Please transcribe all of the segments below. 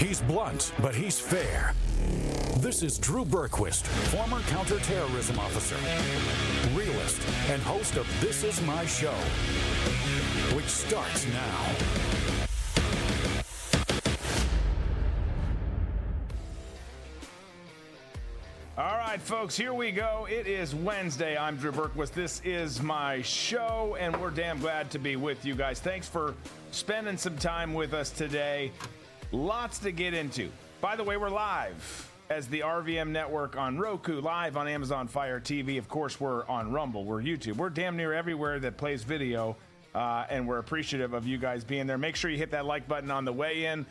He's blunt, but he's fair. This is Drew Berquist, former counterterrorism officer, realist, and host of This Is My Show, which starts now. All right, folks, here we go. It is Wednesday. I'm Drew Berquist. This is my show, and we're damn glad to be with you guys. Thanks for spending some time with us today. Lots to get into. By the way, we're live as the RVM network on Roku, live on Amazon Fire TV. Of course, we're on Rumble, we're YouTube. We're damn near everywhere that plays video, uh, and we're appreciative of you guys being there. Make sure you hit that like button on the way in,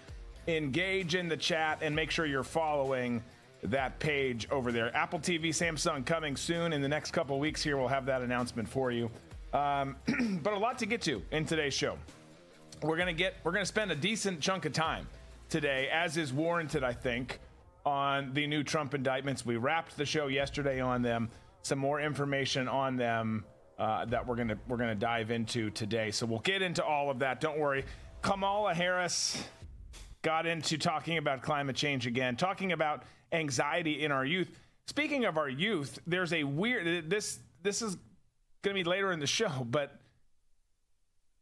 engage in the chat, and make sure you're following that page over there. Apple TV, Samsung coming soon in the next couple weeks. Here, we'll have that announcement for you. Um, but a lot to get to in today's show. We're gonna get we're gonna spend a decent chunk of time today, as is warranted, I think, on the new Trump indictments. We wrapped the show yesterday on them. Some more information on them uh, that we're gonna we're gonna dive into today. So we'll get into all of that. Don't worry. Kamala Harris got into talking about climate change again, talking about anxiety in our youth. Speaking of our youth, there's a weird this this is going to be later in the show, but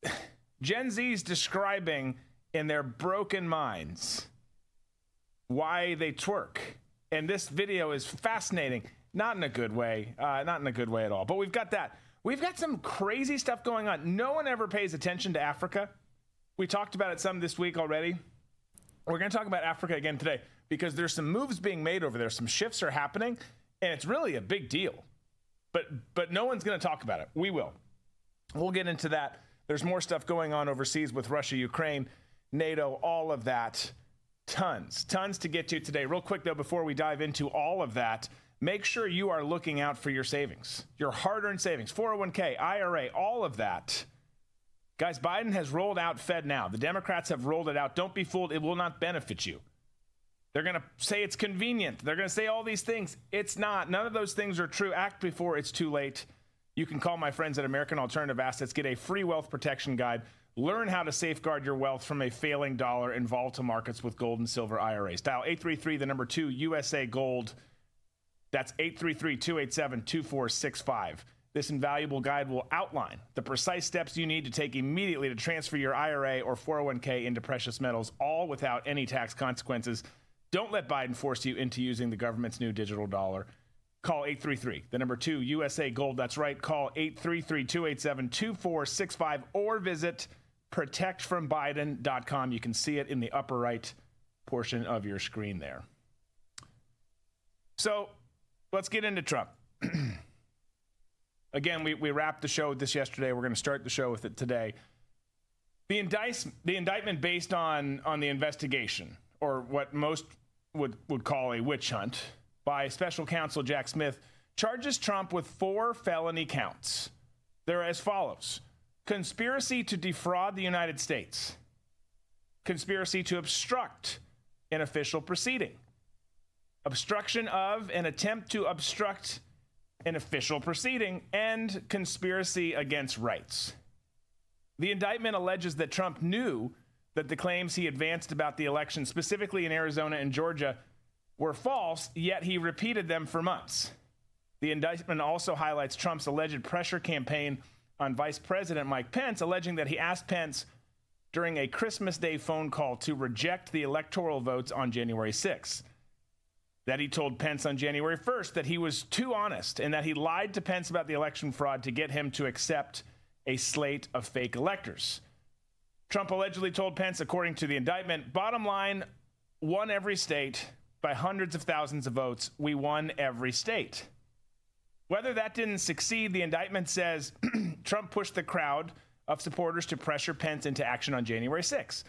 Gen Z's describing in their broken minds why they twerk. And this video is fascinating, not in a good way, uh, not in a good way at all. But we've got that. We've got some crazy stuff going on. No one ever pays attention to Africa. We talked about it some this week already. We're going to talk about Africa again today because there's some moves being made over there. Some shifts are happening, and it's really a big deal. But but no one's going to talk about it. We will. We'll get into that. There's more stuff going on overseas with Russia, Ukraine, NATO, all of that. Tons, tons to get to today. Real quick though, before we dive into all of that, make sure you are looking out for your savings, your hard-earned savings, 401k, IRA, all of that. Guys, Biden has rolled out FedNow. The Democrats have rolled it out. Don't be fooled. It will not benefit you. They're going to say it's convenient. They're going to say all these things. It's not. None of those things are true. Act before it's too late. You can call my friends at American Alternative Assets, get a free wealth protection guide, learn how to safeguard your wealth from a failing dollar in volatile markets with gold and silver IRAs. Dial 833, the number two, USA Gold. That's 833 287 2465. This invaluable guide will outline the precise steps you need to take immediately to transfer your IRA or 401k into precious metals, all without any tax consequences. Don't let Biden force you into using the government's new digital dollar. Call 833, the number two, USA Gold. That's right. Call 833 287 2465 or visit protectfrombiden.com. You can see it in the upper right portion of your screen there. So let's get into Trump. Again, we, we wrapped the show with this yesterday. We're going to start the show with it today. The, indice, the indictment based on, on the investigation, or what most would, would call a witch hunt, by special counsel Jack Smith, charges Trump with four felony counts. They're as follows conspiracy to defraud the United States, conspiracy to obstruct an official proceeding, obstruction of an attempt to obstruct an official proceeding, and conspiracy against rights. The indictment alleges that Trump knew that the claims he advanced about the election, specifically in Arizona and Georgia, were false, yet he repeated them for months. The indictment also highlights Trump's alleged pressure campaign on Vice President Mike Pence, alleging that he asked Pence during a Christmas Day phone call to reject the electoral votes on January 6th. That he told Pence on January 1st that he was too honest and that he lied to Pence about the election fraud to get him to accept a slate of fake electors. Trump allegedly told Pence, according to the indictment, bottom line, won every state by hundreds of thousands of votes. We won every state. Whether that didn't succeed, the indictment says Trump pushed the crowd of supporters to pressure Pence into action on January 6.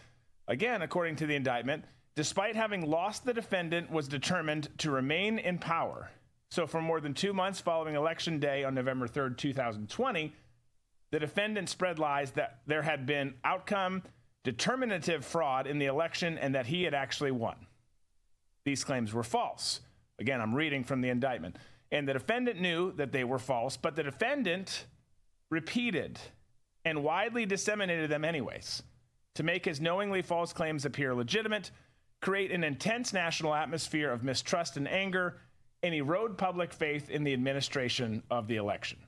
Again, according to the indictment, despite having lost, the defendant was determined to remain in power. So, for more than two months following Election Day on November 3rd, 2020, the defendant spread lies that there had been outcome determinative fraud in the election and that he had actually won. These claims were false. Again, I'm reading from the indictment. And the defendant knew that they were false, but the defendant repeated and widely disseminated them anyways to make his knowingly false claims appear legitimate. create an intense national atmosphere of mistrust and anger, and erode public faith in the administration of the election.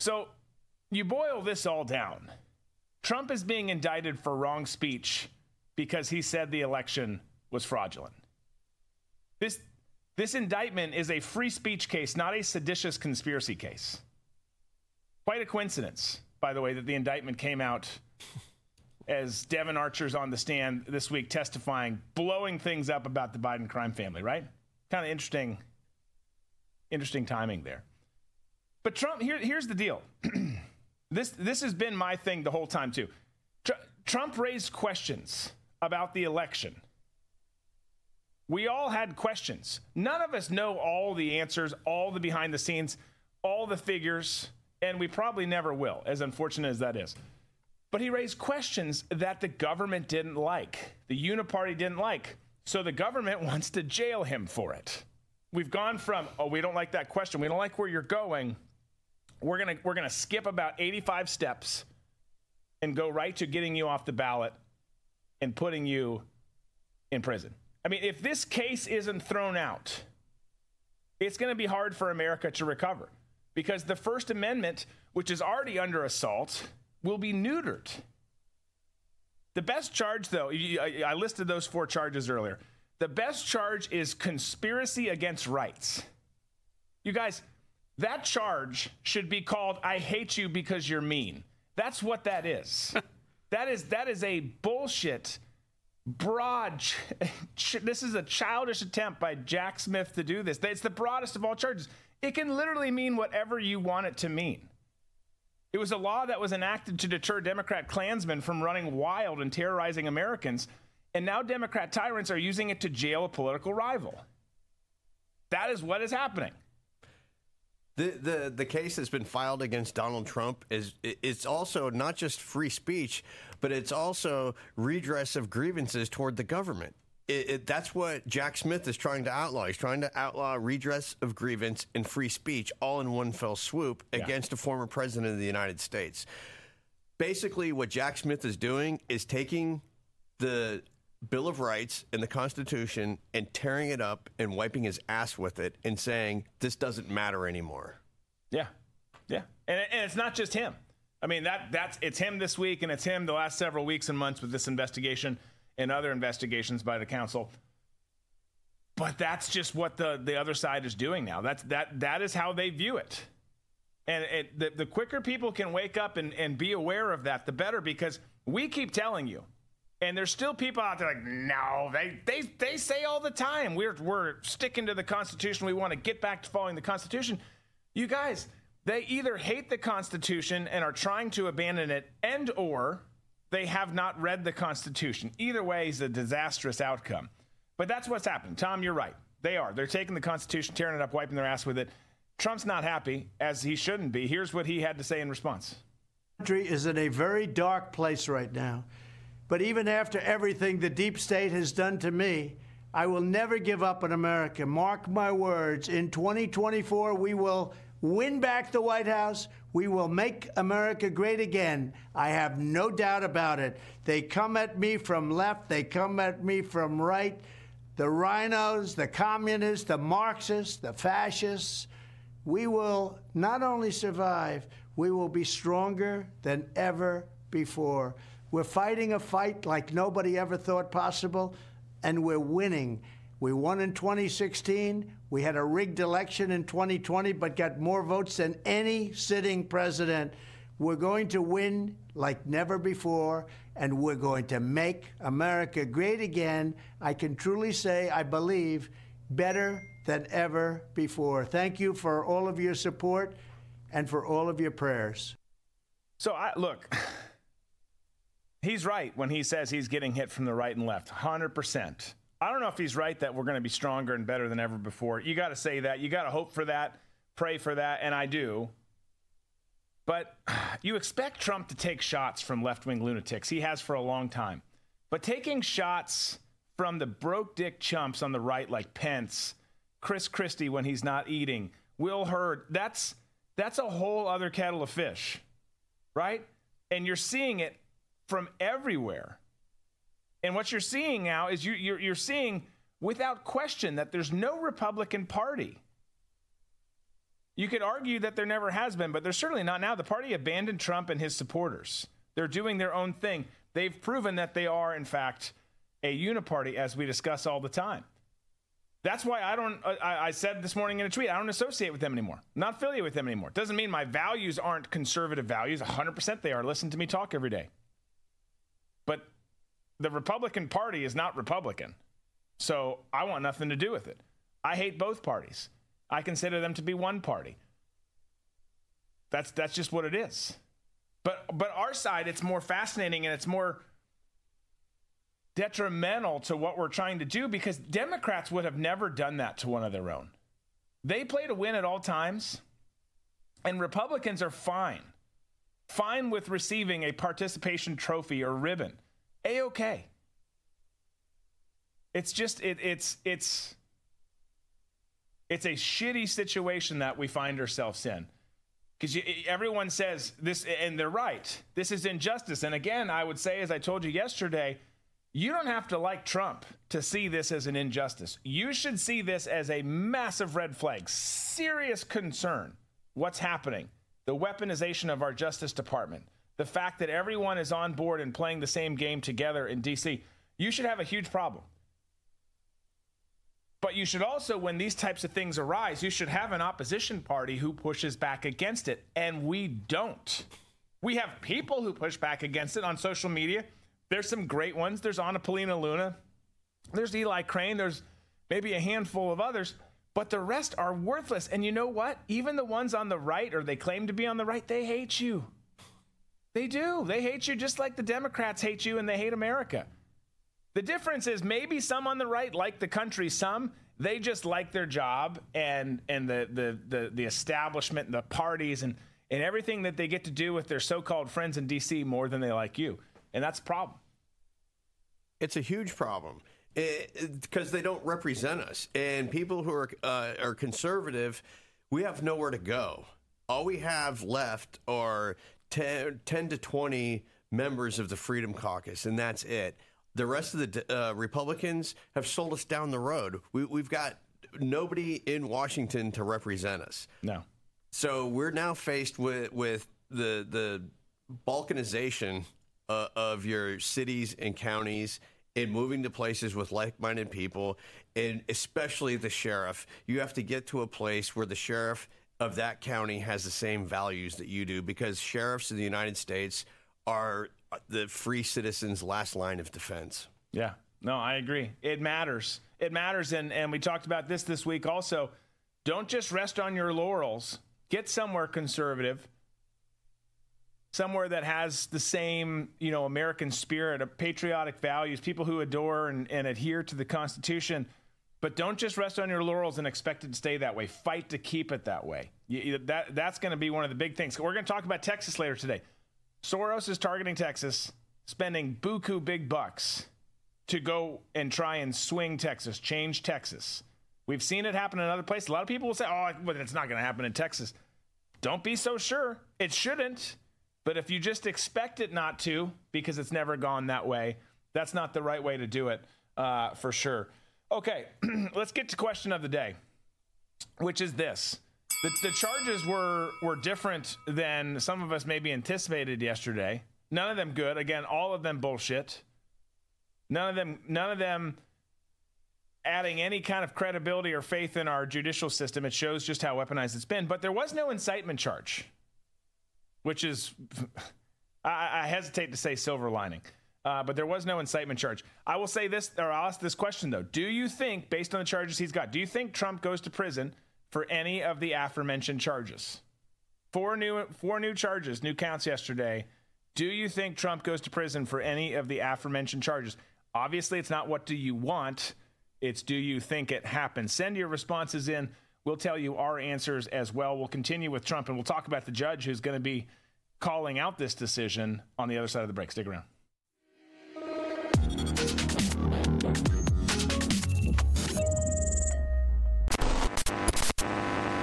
So you boil this all down. Trump is being indicted for wrong speech because he said the election was fraudulent. This, this indictment is a free speech case, not a seditious conspiracy case. Quite a coincidence, by the way, that the indictment came out as Devon Archer's on the stand this week testifying, blowing things up about the Biden crime family, right? Kind of interesting, interesting timing there. But Trump, here, here's the deal. this, this has been my thing the whole time, too. Tr- Trump raised questions about the election. We all had questions. None of us know all the answers, all the behind the scenes, all the figures, and we probably never will, as unfortunate as that is. But he raised questions that the government didn't like, the Uniparty didn't like. So the government wants to jail him for it. We've gone from, oh, we don't like that question, we don't like where you're going. We're gonna we're gonna skip about 85 steps and go right to getting you off the ballot and putting you in prison. I mean, if this case isn't thrown out, it's to be hard for America to recover because the First Amendment, which is already under assault, will be neutered. The best charge, though, I listed those four charges earlier. The best charge is conspiracy against rights. You guys, that charge should be called I hate you because you're mean. That's what that is. that is that is a bullshit broad this is a childish attempt by Jack Smith to do this. It's the broadest of all charges. It can literally mean whatever you want it to mean. It was a law that was enacted to deter Democrat Klansmen from running wild and terrorizing Americans, and now Democrat tyrants are using it to jail a political rival. That is what is happening. The, the the case that's been filed against Donald Trump is it's also not just free speech, but it's also redress of grievances toward the government. It, it, that's what Jack Smith is trying to outlaw. He's trying to outlaw redress of grievance and free speech all in one fell swoop yeah. against a former president of the United States. Basically, what Jack Smith is doing is taking the Bill of Rights and the Constitution and tearing it up and wiping his ass with it and saying this doesn't matter anymore. Yeah, yeah, and, and it's not just him. I mean that that's it's him this week and it's him the last several weeks and months with this investigation and other investigations by the council. But that's just what the the other side is doing now. That's that that is how they view it. And it, the, the quicker people can wake up and, and be aware of that, the better, because we keep telling you and there's still people out there like, no, they, they, they say all the time, we're, we're sticking to the Constitution. We want to get back to following the Constitution. You guys, they either hate the Constitution and are trying to abandon it, and or they have not read the Constitution. Either way is a disastrous outcome. But that's what's happened. Tom, you're right. They are. They're taking the Constitution, tearing it up, wiping their ass with it. Trump's not happy, as he shouldn't be. Here's what he had to say in response. Country is in a very dark place right now. But even after everything the deep state has done to me, I will never give up on America. Mark my words. In 2024, we will win back the White House. We will make America great again. I have no doubt about it. They come at me from left, they come at me from right. The RINOs, the communists, the Marxists, the fascists. We will not only survive, we will be stronger than ever before. We're fighting a fight like nobody ever thought possible, and we're winning. We won in 2016. We had a rigged election in 2020, but got more votes than any sitting president. We're going to win like never before, and we're going to make America great again. I can truly say, I believe, better than ever before. Thank you for all of your support and for all of your prayers. So, I, look. He's right when he says he's getting hit from the right and left. 100%. I don't know if he's right that we're going to be stronger and better than ever before. You got to say that. You got to hope for that, pray for that, and I do. But you expect Trump to take shots from left wing lunatics. He has for a long time. But taking shots from the broke dick chumps on the right, like Pence, Chris Christie when he's not eating, Will Hurd, that's, that's a whole other kettle of fish, right? And you're seeing it from everywhere. And what you're seeing now is you, you're, you're seeing without question that there's no Republican Party. You could argue that there never has been, but there's certainly not now. The party abandoned Trump and his supporters. They're doing their own thing. They've proven that they are, in fact, a uniparty, as we discuss all the time. That's why I don't, uh, I, I, said this morning in a tweet, I don't associate with them anymore. I'm not affiliate with them anymore. Doesn't mean my values aren't conservative values. 100% they are. Listen to me talk every day. The Republican Party is not Republican. So I want nothing to do with it. I hate both parties. I consider them to be one party. That's, that's just what it is. But, but our side, it's more fascinating and it's more detrimental to what we're trying to do because Democrats would have never done that to one of their own. They play to win at all times, and Republicans are fine. Fine with receiving a participation trophy or ribbon. A okay. It's just it, it's it's it's a shitty situation that we find ourselves in because everyone says this and they're right this is injustice and again i would say as i told you yesterday you don't have to like Trump to see this as an injustice. You should see this as a massive red flag, serious concern. What's happening? The weaponization of our Justice Department, the fact that everyone is on board and playing the same game together in DC. You should have a huge problem. But you should also, when these types of things arise, you should have an opposition party who pushes back against it. And we don't. We have people who push back against it on social media there's some great ones. There's Anna Paulina Luna. There's Eli Crane. There's maybe a handful of others, but the rest are worthless. And you know what? Even the ones on the right, or they claim to be on the right, they hate you. They do. They hate you just like the Democrats hate you and they hate America. The difference is maybe some on the right like the country, some they just like their job and and the the the, the establishment and the parties and and everything that they get to do with their so-called friends in DC more than they like you. And that's a problem. It's a huge problem because they don't represent us. And people who are, uh, are conservative, we have nowhere to go. All we have left are 10, 10 to 20 members of the Freedom Caucus, and that's it. The rest of the uh, Republicans have sold us down the road. We, we've got nobody in Washington to represent us. No. So we're now faced with, with the, the balkanization uh, of your cities and counties and moving to places with like-minded people and especially the sheriff you have to get to a place where the sheriff of that county has the same values that you do because sheriffs in the united states are the free citizens last line of defense. Yeah. No i agree. It matters. It matters and and we talked about this this week also. Don't just rest on your laurels. Get somewhere conservative somewhere that has the same, you know, American spirit, patriotic values, people who adore and, and adhere to the Constitution. But don't just rest on your laurels and expect it to stay that way. Fight to keep it that way. You, that, that's going to be one of the big things. We're going to talk about Texas later today. Soros is targeting Texas, spending buku big bucks to go and try and swing Texas, change Texas. We've seen it happen in other places. A lot of people will say, oh, but it's not going to happen in Texas. Don't be so sure. It shouldn't. But if you just expect it not to, because it's never gone that way, that's not the right way to do it uh, for sure. Okay, let's get to question of the day, which is this. The, the charges were were different than some of us maybe anticipated yesterday. None of them good. Again, all of them bullshit. None of them none of them adding any kind of credibility or faith in our judicial system. It shows just how weaponized it's been. But there was no incitement charge which is, I, I hesitate to say silver lining. Uh, but there was no incitement charge. I will say this, or I'll ask this question though: Do you think, based on the charges he's got, do you think Trump goes to prison for any of the aforementioned charges? Four new, four new charges, new counts yesterday. Do you think Trump goes to prison for any of the aforementioned charges? Obviously, it's not what do you want; it's do you think it happens. Send your responses in. We'll tell you our answers as well. We'll continue with Trump and we'll talk about the judge who's going to be calling out this decision on the other side of the break. Stick around.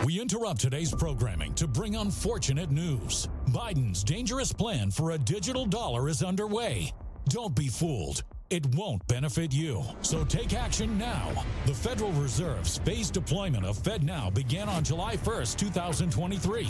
We interrupt today's programming to bring unfortunate news. Biden's dangerous plan for a digital dollar is underway. Don't be fooled. it won't benefit you. So take action now. The Federal Reserve's phased deployment of FedNow began on July 1st, 2023.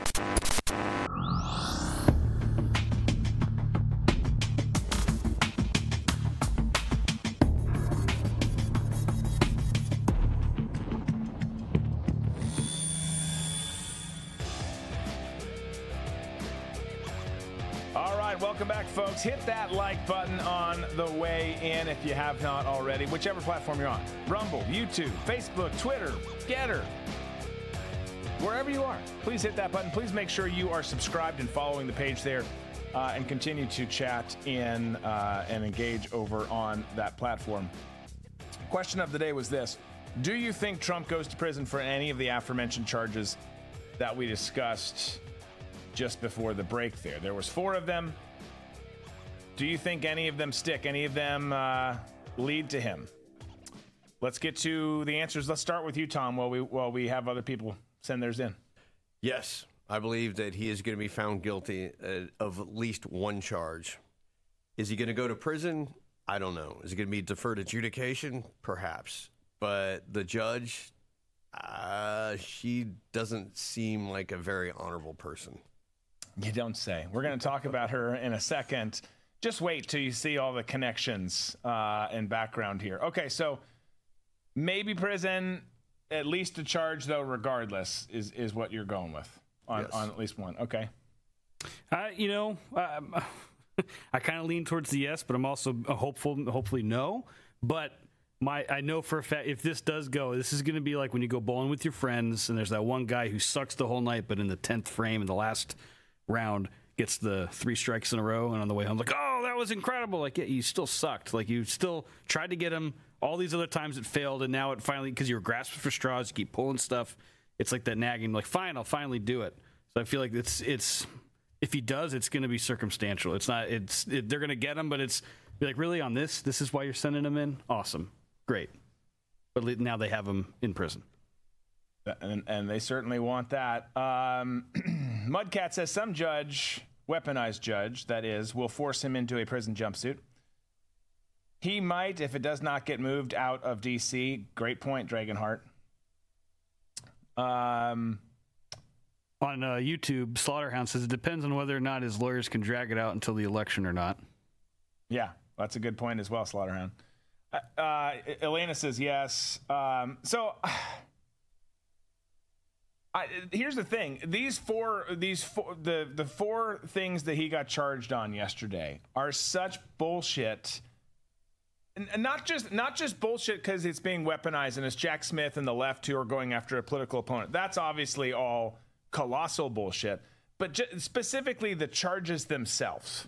All right, welcome back, folks. Hit that like button on the way in if you have not already, whichever platform you're on Rumble, YouTube, Facebook, Twitter, GETTR, wherever you are. Please hit that button. Please make sure you are subscribed and following the page there. Uh, and continue to chat in uh, and engage over on that platform. Question of the day was this Do you think Trump goes to prison for any of the aforementioned charges that we discussed just before the break there? There was four of them. Do you think any of them stick? Any of them uh, lead to him? Let's get to the answers. Let's start with you, Tom, while we while we have other people send theirs in. Yes, I believe that he is going to be found guilty uh, of at least one charge. Is he going to go to prison? I don't know. Is it going to be deferred adjudication? Perhaps. But the judge, uh, she doesn't seem like a very honorable person. You don't say. We're going to talk about her in a second. Just wait till you see all the connections uh, and background here. Okay, so maybe prison, at least a charge though. Regardless, is is what you're going with on Yes. on at least one. Okay. Uh, you know, um, I kind of lean towards the yes, but I'm also hopeful, hopefully no. But my, I know for a fact if this does go, this is going to be like when you go bowling with your friends, and there's that one guy who sucks the whole night, but in the tenth frame in the last round gets the three strikes in a row, and on the way home, like, oh, that was incredible. Like, yeah, you still sucked. Like, you still tried to get him. All these other times it failed, and now it finally because you were grasping for straws, you keep pulling stuff. It's like that nagging, like, fine, I'll finally do it. So I feel like it's it's if he does, it's going to be circumstantial. It's not. It's it, they're going to get him, but it's be like really on this. This is why you're sending him in. Awesome, great. But now they have him in prison. And, and they certainly want that. Um, Mudcat says some judge, weaponized judge, that is, will force him into a prison jumpsuit. He might if it does not get moved out of D.C. Great point, Dragonheart. Um, On uh, YouTube, Slaughterhound says it depends on whether or not his lawyers can drag it out until the election or not. Yeah, that's a good point as well, Slaughterhound. Uh, uh, Elena says yes. Um, so, I, here's the thing: these four, these four, the the four things that he got charged on yesterday are such bullshit. And not just not just bullshit because it's being weaponized and it's Jack Smith and the left who are going after a political opponent. That's obviously all colossal bullshit. But ju- specifically the charges themselves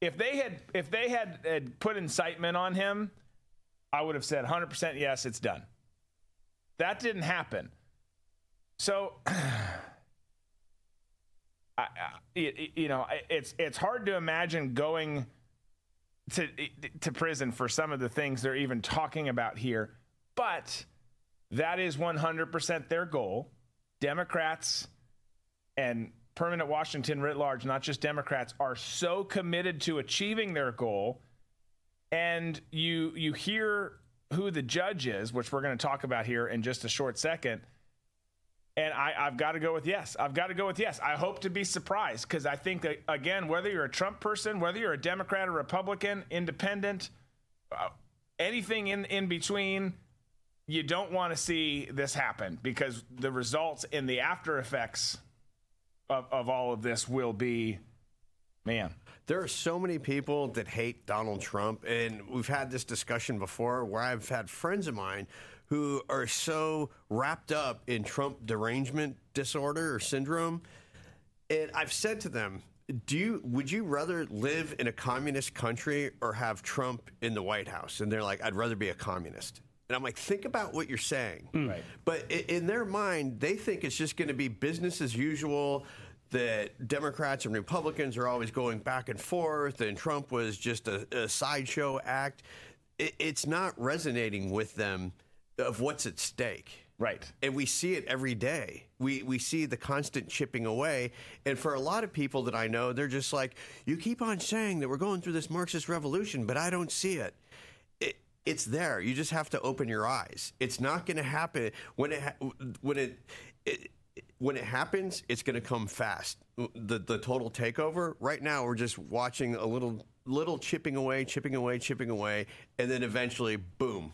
if they had if they had, had put incitement on him, I would have said 100% yes, it's done. That didn't happen. So I, I, you know, it's it's hard to imagine going to to prison for some of the things they're even talking about here, but that is 100% their goal. Democrats and permanent Washington writ large, not just Democrats, are so committed to achieving their goal. And you you hear who the judge is, which we're going to talk about here in just a short second. And I, I've got to go with yes. I've got to go with yes. I hope to be surprised because I think, that, again, whether you're a Trump person, whether you're a Democrat or Republican, independent, uh, anything in in between, you don't want to see this happen because the results in the after effects of, of all of this will be, man. There are so many people that hate Donald Trump, and we've had this discussion before where I've had friends of mine who are so wrapped up in Trump derangement disorder or syndrome. And I've said to them, do you would you rather live in a communist country or have Trump in the White House? And they're like, I'd rather be a communist. And I'm like, think about what you're saying. Hmm. Right. But in their mind, they think it's just going to be business as usual that Democrats and Republicans are always going back and forth, and Trump was just a, a sideshow act. It, it's not resonating with them of what's at stake. Right. And we see it every day. We we see the constant chipping away. And for a lot of people that I know, they're just like, you keep on saying that we're going through this Marxist revolution, but I don't see it. it it's there. You just have to open your eyes. It's not going to happen when it when it, it when it happens, it's going to come fast. The the total takeover. Right now, we're just watching a little little chipping away, chipping away, chipping away, and then eventually, boom,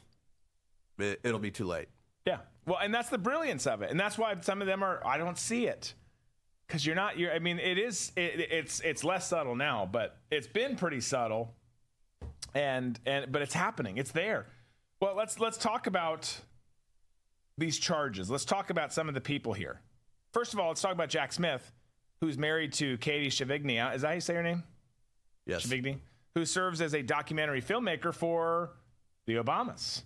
it, it'll be too late. Yeah. Well, and that's the brilliance of it, and that's why some of them are. I don't see it because you're not. You're. I mean, it is. It, it's it's less subtle now, but it's been pretty subtle, and and but it's happening. It's there. Well, let's let's talk about these charges. Let's talk about some of the people here. First of all, let's talk about Jack Smith, who's married to Katie Chevigny. Is that how you say her name? Yes. Chevigny, who serves as a documentary filmmaker for the Obamas.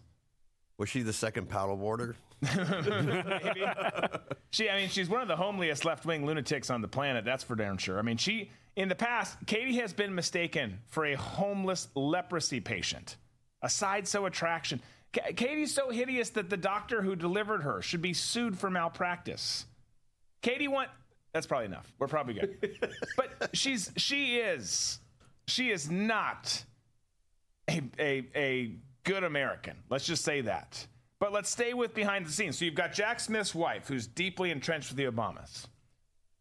Was she the second paddleboarder? Maybe. she, I mean, she's one of the homeliest left wing lunatics on the planet. That's for darn sure. I mean, she, in the past, Katie has been mistaken for a homeless leprosy patient, a side so attraction. K- Katie's so hideous that the doctor who delivered her should be sued for malpractice. Katie want. That's probably enough. We're probably good. but she's she is she is not a a a good American. Let's just say that. But let's stay with behind the scenes. So you've got Jack Smith's wife, who's deeply entrenched with the Obamas.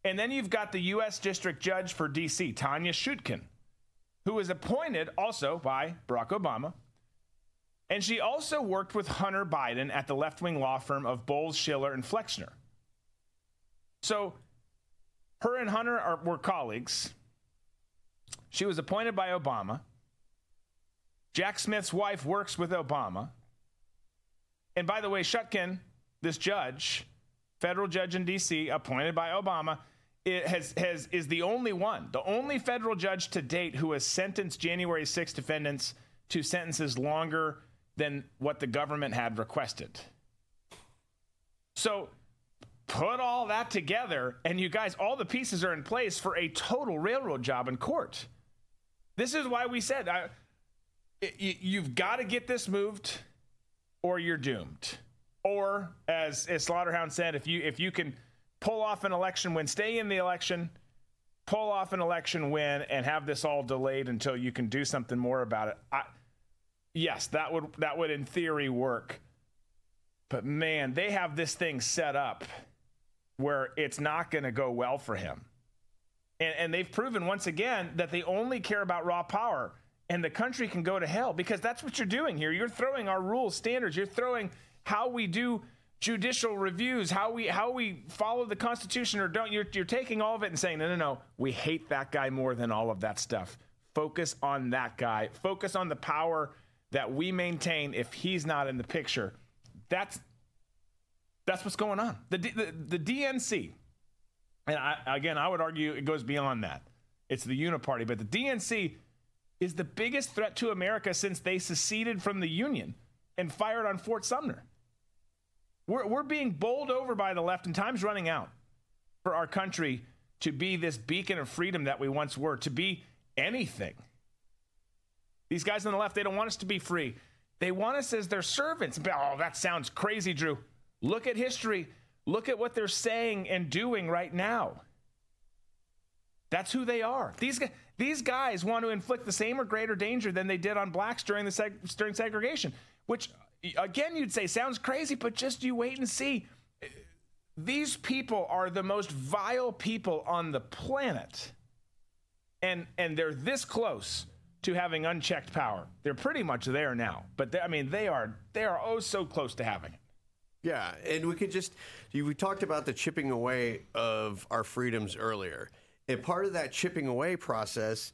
And then you've got the U.S. District Judge for D.C., Tanya Chutkan, who was appointed also by Barack Obama. And she also worked with Hunter Biden at the left wing law firm of Boies, Schiller, and Flexner. So her and Hunter are, were colleagues. She was appointed by Obama. Jack Smith's wife works with Obama. And by the way, Chutkan, this judge, federal judge in D.C., appointed by Obama, has, has, is the only one, the only federal judge to date who has sentenced January 6 defendants to sentences longer than what the government had requested. So put all that together, and you guys, all the pieces are in place for a total railroad job in court. This is why we said I, you've got to get this moved, or you're doomed. Or, as, as Slaughterhound said, if you if you can pull off an election win, stay in the election, pull off an election win, and have this all delayed until you can do something more about it. I, yes, that would that would in theory work. But man, they have this thing set up where it's not going to go well for him. And, and they've proven once again that they only care about raw power and the country can go to hell because that's what you're doing here. You're throwing our rules, standards, you're throwing how we do judicial reviews, how we how we follow the Constitution or don't. You're, you're taking all of it and saying, no, no, no, we hate that guy more than all of that stuff. Focus on that guy. Focus on the power that we maintain if he's not in the picture. That's that's what's going on. The the, the DNC, and I, again, I would argue it goes beyond that. It's the Uniparty, but the DNC is the biggest threat to America since they seceded from the Union and fired on Fort Sumner. We're, we're being bowled over by the left, and time's running out for our country to be this beacon of freedom that we once were, to be anything. These guys on the left, they don't want us to be free. They want us as their servants. Oh, that sounds crazy, Drew. Look at history. Look at what they're saying and doing right now. That's who they are. These guys, these guys want to inflict the same or greater danger than they did on blacks during the seg- during segregation, which again you'd say sounds crazy, but just you wait and see. These people are the most vile people on the planet. And and they're this close to having unchecked power. They're pretty much there now, but they, I mean, they are they are oh so close to having it. Yeah, and we could just we talked about the chipping away of our freedoms earlier. And part of that chipping away process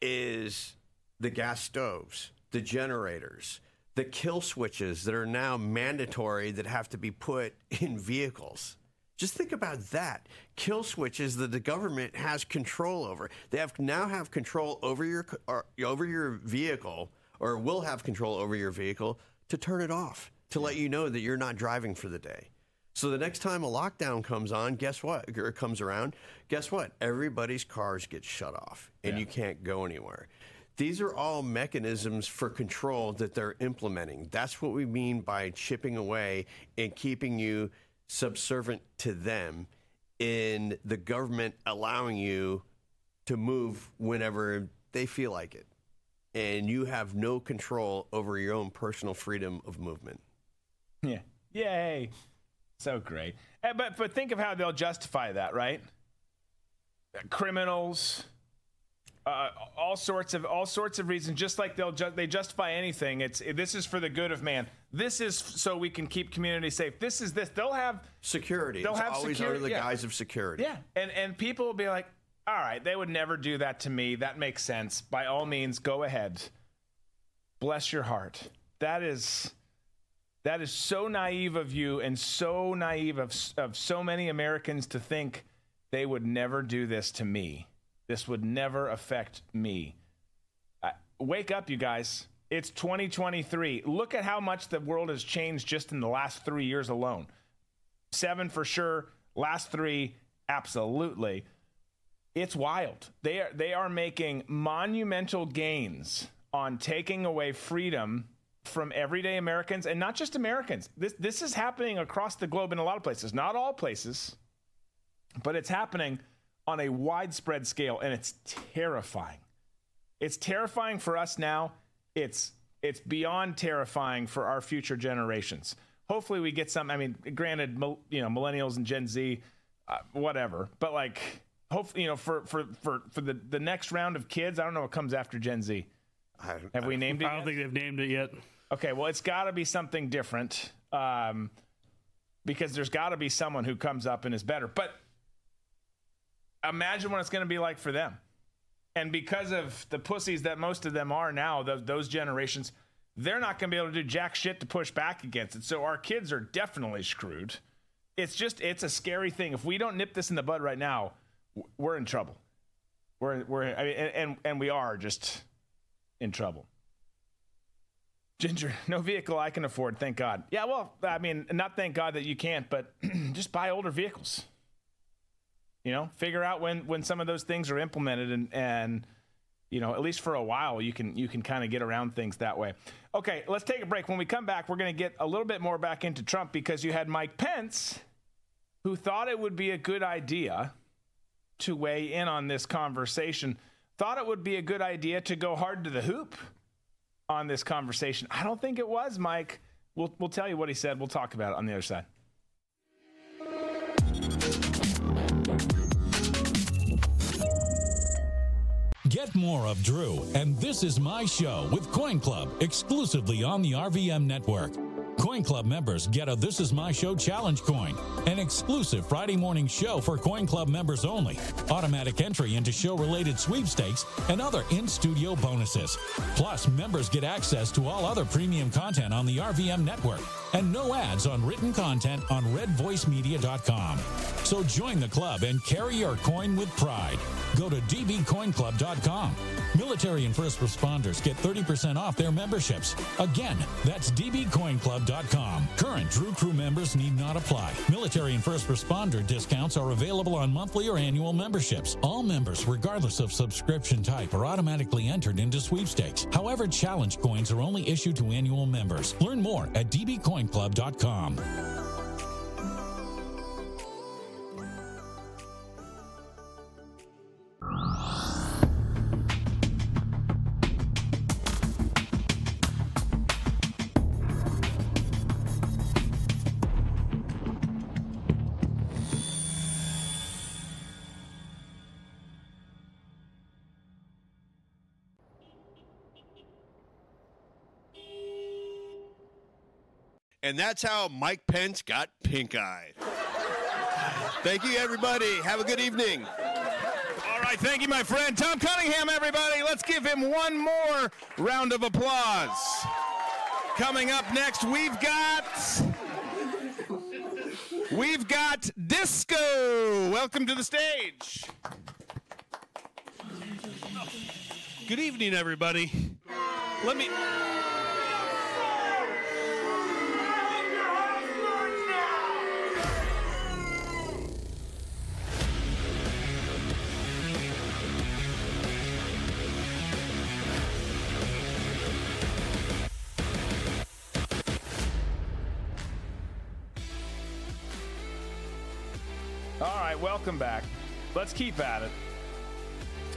is the gas stoves, the generators, the kill switches that are now mandatory that have to be put in vehicles. Just think about that. Kill switches that the government has control over. They have now have control over your or, over your vehicle or will have control over your vehicle to turn it off, to let you know that you're not driving for the day. So the next time a lockdown comes on, guess what? Or comes around, guess what? Everybody's cars get shut off and Yeah. you can't go anywhere. These are all mechanisms for control that they're implementing. That's what we mean by chipping away and keeping you subservient to them in the government allowing you to move whenever they feel like it. And you have no control over your own personal freedom of movement. Yeah. Yay. So great. Eh, But but think of how they'll justify that, right? Criminals, uh, all sorts of all sorts of reasons. Just like they'll ju- they justify anything. It's this is for the good of man. This is so we can keep community safe. This is this. They'll have Security. They'll it's have always security, under the yeah. guise of security. yeah, and and people will be like, all right, they would never do that to me. That makes sense. By all means, go ahead. Bless your heart. That is that is so naive of you and so naive of, of so many Americans to think they would never do this to me. This would never affect me. Uh, wake up, you guys. It's 2023. Look at how much the world has changed just in the last three years alone. Seven for sure. Last three, absolutely. It's wild. They are they are making monumental gains on taking away freedom from everyday Americans and not just Americans. This this is happening across the globe in a lot of places. Not all places, but it's happening on a widespread scale and it's terrifying. It's terrifying for us now. It's it's beyond terrifying for our future generations. Hopefully, we get some. I mean, granted, you know, millennials and Gen Z, uh, whatever. But like, hopefully, you know, for for for for the the next round of kids, I don't know what comes after Gen Z. I, Have we named it? I don't yet? think they've named it yet. Okay, well, it's got to be something different um, because there's got to be someone who comes up and is better. But imagine what it's going to be like for them. And because of the pussies that most of them are now, those, those generations, they're not going to be able to do jack shit to push back against it. So our kids are definitely screwed. It's just, it's a scary thing. If we don't nip this in the bud right now, we're in trouble. We're, we're, I mean, and, and we are just in trouble. Ginger, no vehicle I can afford, thank God. Yeah, well, I mean, not thank God that you can't, but just buy older vehicles. You know, figure out when when some of those things are implemented and and you know, at least for a while you can you can kind of get around things that way. Okay, let's take a break. When we come back, we're going to get a little bit more back into Trump because you had Mike Pence who thought it would be a good idea to weigh in on this conversation. Thought it would be a good idea to go hard to the hoop on this conversation. I don't think it was, Mike. We'll, we'll tell you what he said. We'll talk about it on the other side. Get more of Drew and This Is My Show with Coin Club exclusively on the RVM network. Coin Club members get a This Is My Show challenge coin, an exclusive Friday morning show for Coin Club members only, automatic entry into show related sweepstakes, and other in studio bonuses. Plus, members get access to all other premium content on the RVM network and no ads on written content on redvoicemedia.com. So join the club and carry your coin with pride. Go to dbcoinclub.com. Military and first responders get 30% off their memberships. Again, that's dbcoinclub.com. Current Drew Crew members need not apply. Military and first responder discounts are available on monthly or annual memberships. All members, regardless of subscription type, are automatically entered into sweepstakes. However, challenge coins are only issued to annual members. Learn more at sewingclub.com. you And that's how Mike Pence got pink eye. Thank you, everybody. Have a good evening. All right, thank you, my friend Tom Cunningham. Everybody, let's give him one more round of applause. Coming up next, we've got we've got Disco. Welcome to the stage. Good evening, everybody. Let me. All right, welcome back. Let's keep at it.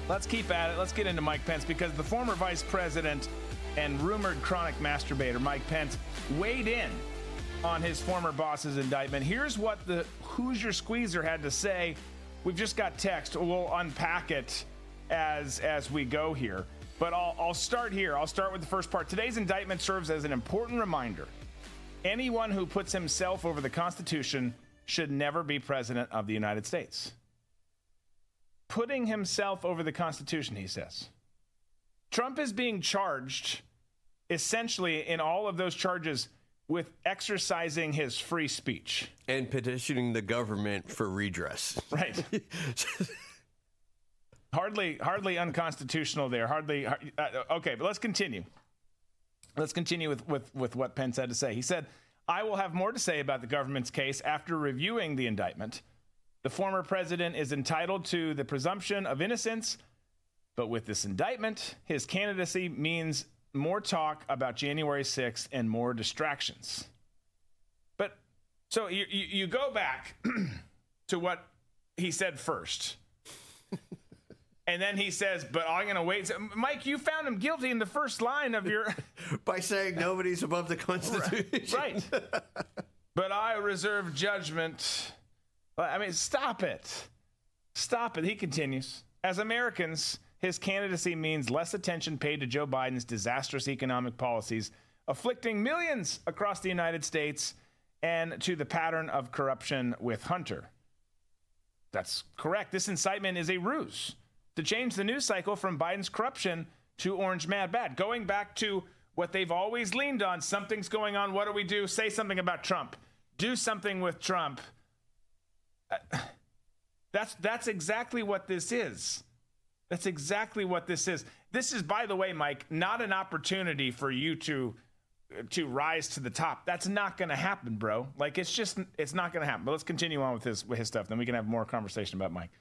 Let's keep at it. Let's get into Mike Pence because the former vice president and rumored chronic masturbator Mike Pence weighed in on his former boss's indictment. Here's what the Hoosier Squeezer had to say. We've just got text. We'll unpack it as as we go here. But I'll, I'll start here. I'll start with the first part. Today's indictment serves as an important reminder. Anyone who puts himself over the Constitution should never be president of the United States. Putting himself over the Constitution, he says. Trump is being charged, essentially, in all of those charges, with exercising his free speech. And petitioning the government for redress. Right. hardly, hardly unconstitutional there. Hardly. Uh, okay, but let's continue. Let's continue with, with, with what Pence had to say. He said, I will have more to say about the government's case after reviewing the indictment. The former president is entitled to the presumption of innocence, but with this indictment, his candidacy means more talk about January 6th and more distractions. But so you, you, you go back to what he said first. And then he says, "But I'm going to wait." So, Mike, you found him guilty in the first line of your by saying nobody's above the Constitution. right. but I reserve judgment. I mean, stop it, stop it. He continues. As Americans, his candidacy means less attention paid to Joe Biden's disastrous economic policies, afflicting millions across the United States, and to the pattern of corruption with Hunter. That's correct. This incitement is a ruse to change the news cycle from Biden's corruption to orange mad bad. Going back to what they've always leaned on something's going on. What do we do? Say something about Trump. Do something with Trump. Uh, that's, that's exactly what this is. That's exactly what this is. This is, by the way, Mike, not an opportunity for you to to rise to the top. That's not going to happen, bro. Like it's just it's not going to happen. But let's continue on with his with his stuff. Then we can have more conversation about Mike.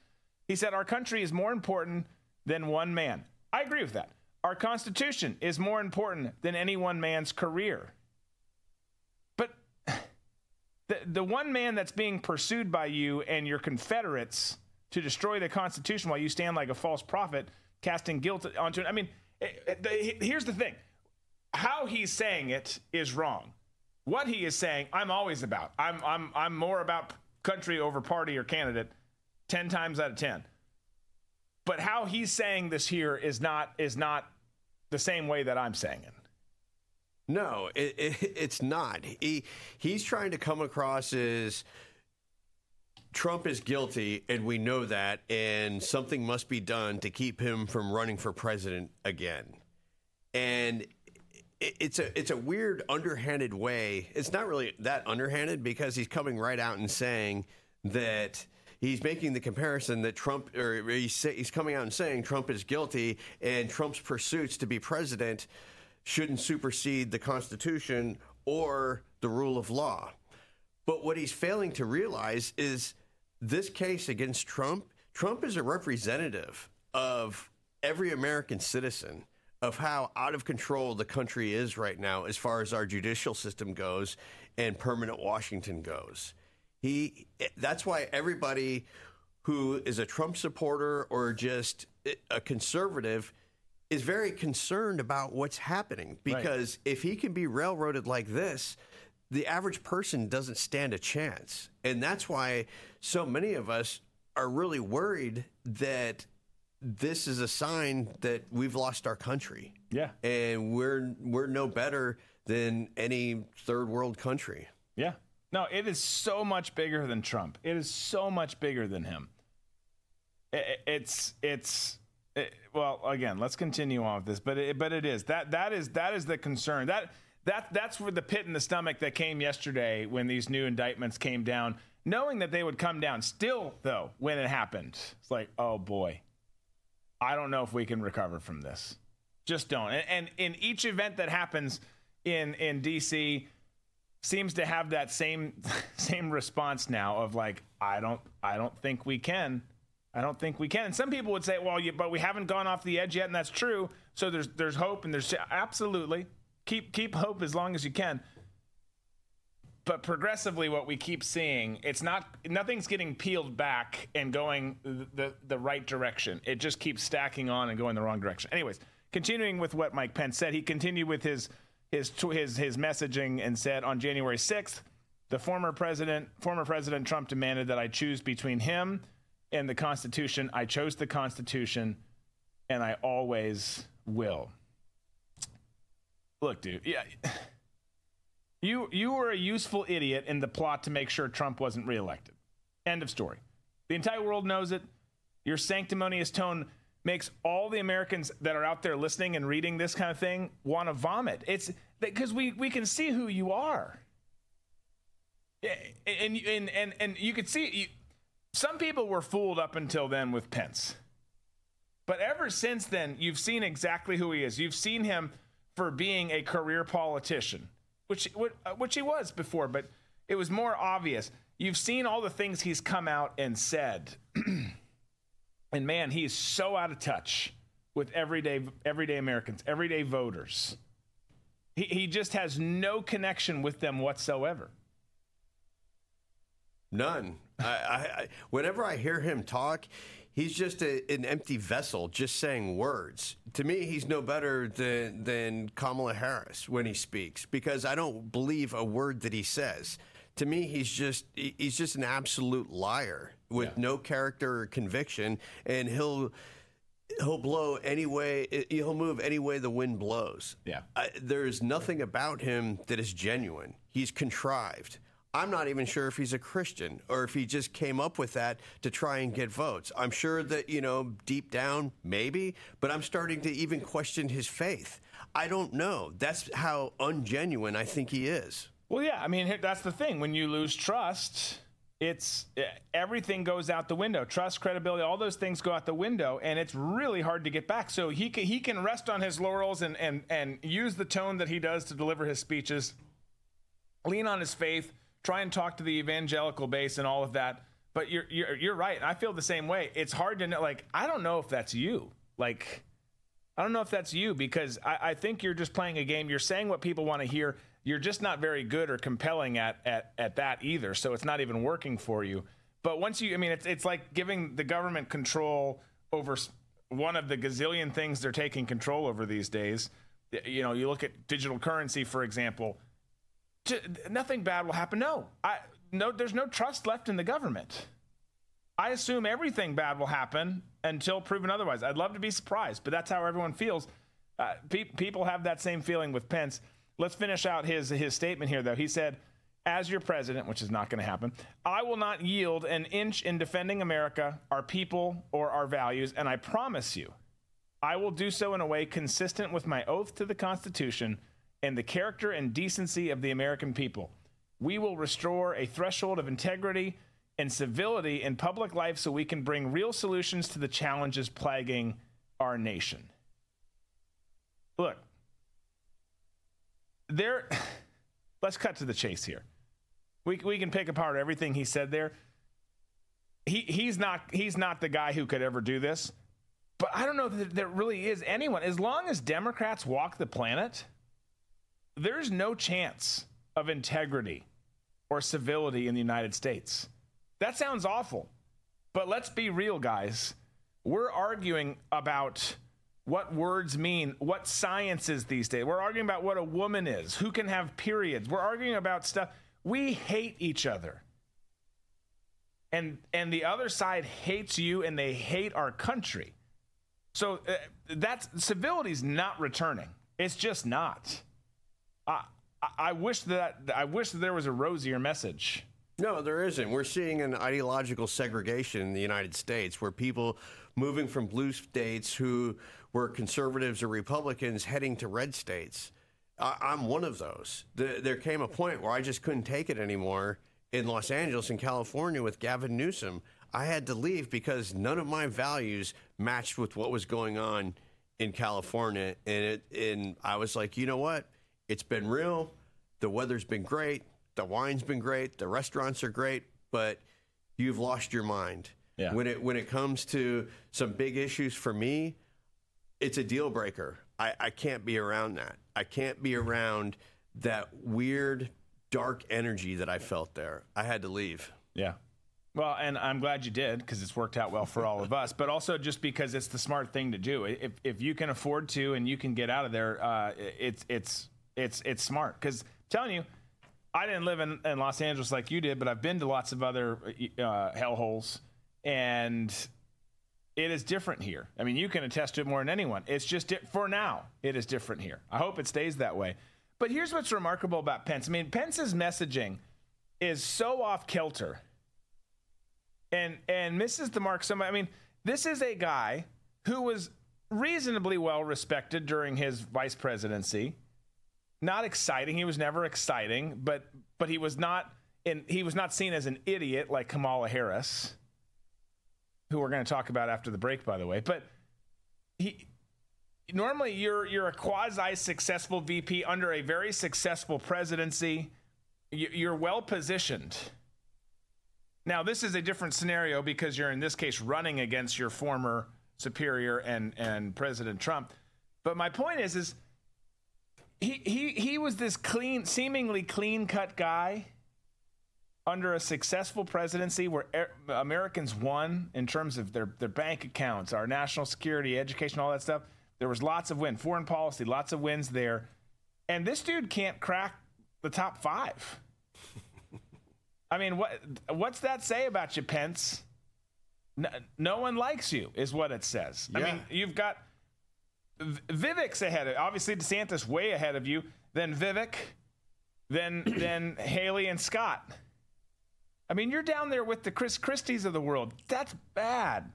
He said, Our country is more important than one man. I agree with that. Our Constitution is more important than any one man's career. But the, the one man that's being pursued by you and your Confederates to destroy the Constitution while you stand like a false prophet, casting guilt onto it. I mean, eh, eh, here's the thing how he's saying it is wrong. What he is saying, I'm always about. I'm, I'm, I'm more about country over party or candidate 10 times out of 10. But how he's saying this here is not is not the same way that I'm saying it. No, it, it, it's not. He he's trying to come across as Trump is guilty, and we know that, and something must be done to keep him from running for president again. And it, it's a it's a weird underhanded way. It's not really that underhanded because he's coming right out and saying that he's making the comparison that Trump, or he's, he's coming out and saying Trump is guilty and Trump's pursuits to be president shouldn't supersede the Constitution or the rule of law. But what he's failing to realize is this case against Trump, Trump is a representative of every American citizen of how out of control the country is right now as far as our judicial system goes and permanent Washington goes. He that's why everybody who is a Trump supporter or just a conservative is very concerned about what's happening because right. if he can be railroaded like this, the average person doesn't stand a chance. And that's why so many of us are really worried that this is a sign that we've lost our country. Yeah. and we're we're no better than any third world country. Yeah. No, it is so much bigger than Trump. It is so much bigger than him. I- I- It's it's it- well, again, let's continue on with this, but it, but it is that that is that is the concern. That that that's where the pit in the stomach that came yesterday when these new indictments came down, knowing that they would come down. Still, though, when it happened, it's like, oh boy, I don't know if we can recover from this. Just don't. And, and in each event that happens in in DC, seems to have that same same response now of like I don't I don't think we can. I don't think we can. And some people would say, well, you, but we haven't gone off the edge yet, and that's true. So there's there's hope, and there's absolutely keep keep hope as long as you can. But progressively, what we keep seeing, it's not nothing's getting peeled back and going the, the the right direction. It just keeps stacking on and going the wrong direction. Anyways, continuing with what Mike Pence said, he continued with his his his his messaging and said on January 6th, the former president former President Trump demanded that I choose between him and the Constitution. I chose the Constitution, and I always will. Look, dude, yeah. You you were a useful idiot in the plot to make sure Trump wasn't reelected. End of story. The entire world knows it. Your sanctimonious tone makes all the Americans that are out there listening and reading this kind of thing want to vomit. It's because we we can see who you are. And and and and you could see you, some people were fooled up until then with Pence. But ever since then, you've seen exactly who he is. You've seen him for being a career politician, which uh, which he was before, but it was more obvious. You've seen all the things he's come out and said. and man, he's so out of touch with everyday everyday Americans, everyday voters. He he just has no connection with them whatsoever. None. I, I, whenever I hear him talk, he's just a, an empty vessel, just saying words. To me, he's no better than than Kamala Harris when he speaks because I don't believe a word that he says. To me, he's just he's just an absolute liar with no character or conviction, and he'll he'll blow any way he'll move any way the wind blows. Yeah. I, there's nothing about him that is genuine. He's contrived. I'm not even sure if he's a Christian or if he just came up with that to try and get votes. I'm sure that, you know, deep down, maybe, but I'm starting to even question his faith. I don't know. That's how ungenuine I think he is. Well, yeah, I mean that's the thing. When you lose trust, it's eh, everything goes out the window. Trust, credibility, all those things go out the window, and it's really hard to get back. So he can, he can rest on his laurels and and and use the tone that he does to deliver his speeches, lean on his faith, try and talk to the evangelical base and all of that. But you're you're you're right. I feel the same way. It's hard to know. Like I don't know if that's you. Like I don't know if that's you because I, I think you're just playing a game. You're saying what people want to hear. You're just not very good or compelling at, at, at that either. So it's not even working for you. But once you, I mean, it's, it's like giving the government control over one of the gazillion things they're taking control over these days. You know, you look at digital currency, for example. J- nothing bad will happen. No, I no. There's no trust left in the government. I assume everything bad will happen until proven otherwise. I'd love to be surprised, but that's how everyone feels. Uh, pe- people have that same feeling with Pence. Let's finish out his his statement here, though. He said, "As your president, which is not going to happen, I will not yield an inch in defending America, our people, or our values, and I promise you, I will do so in a way consistent with my oath to the Constitution and the character and decency of the American people. We will restore a threshold of integrity and civility in public life so we can bring real solutions to the challenges plaguing our nation. Look, there, let's cut to the chase here. We, we can pick apart everything he said there. He, he's not he's not the guy who could ever do this. But I don't know that there really is anyone. As long as Democrats walk the planet, there's no chance of integrity or civility in the United States. That sounds awful. But let's be real, guys. We're arguing about what words mean, what science is these days. We're arguing about what a woman is, who can have periods. We're arguing about stuff. We hate each other. And and the other side hates you and they hate our country. So uh, that's civility's not returning. It's just not. I, I wish that I wish that there was a rosier message. No, there isn't. We're seeing an ideological segregation in the United States where people moving from blue states who were conservatives or Republicans heading to red states. I, I'm one of those. The, there came a point where I just couldn't take it anymore in Los Angeles and California with Gavin Newsom. I had to leave because none of my values matched with what was going on in California. And it, and I was like, you know what? It's been real. The weather's been great. The wine's been great. The restaurants are great, but you've lost your mind. Yeah. When it when it comes to some big issues for me, it's a deal breaker. I, I can't be around that. I can't be around that weird dark energy that I felt there. I had to leave. Yeah. Well, and I'm glad you did because it's worked out well for all of us, but also just because it's the smart thing to do. If, if you can afford to and you can get out of there, uh, it's it's it's it's smart. Because telling you, I didn't live in, in Los Angeles like you did, but I've been to lots of other uh, hellholes, and it is different here. I mean, you can attest to it more than anyone. It's just di- for now, it is different here. I hope it stays that way. But here's what's remarkable about Pence. I mean, Pence's messaging is so off kilter and and misses the mark. Some, I mean, this is a guy who was reasonably well respected during his vice presidency. Not exciting. He was never exciting, but but he was not in. He was not seen as an idiot like Kamala Harris, who we're going to talk about after the break, by the way. But he normally you're you're a quasi successful VP under a very successful presidency. You- You're well positioned. Now, this is a different scenario because you're in this case running against your former superior and and President Trump. But my point is is he he he was this clean seemingly clean cut guy under a successful presidency where er- Americans won in terms of their their bank accounts, our national security, education, all that stuff. There was lots of win, foreign policy, lots of wins there. And this dude can't crack the top 5. I mean, what what's that say about you, Pence? No, no one likes you, is what it says. I mean, you've got Vivek's ahead of obviously DeSantis way ahead of you, then Vivek, then then Haley and Scott. I mean, you're down there with the Chris Christies of the world. That's bad.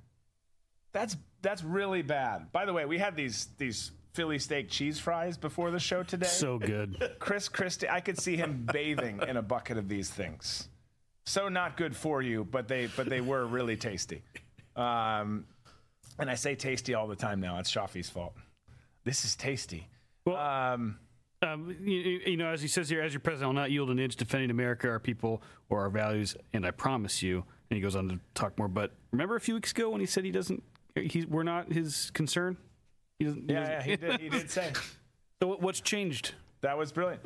That's that's really bad. By the way, we had these these Philly steak cheese fries before the show today. So good. Chris Christie, I could see him bathing in a bucket of these things. So not good for you, but they but they were really tasty. Um, and I say tasty all the time now. It's Shafi's fault. This is tasty. Well, Um, um, you, you know, as he says here, as your president, I'll not yield an inch defending America, our people, or our values, and I promise you. And he goes on to talk more. But remember a few weeks ago when he said he doesn't, he, we're not his concern. He doesn't, yeah, yeah, he did. He did say So what's changed? that was brilliant.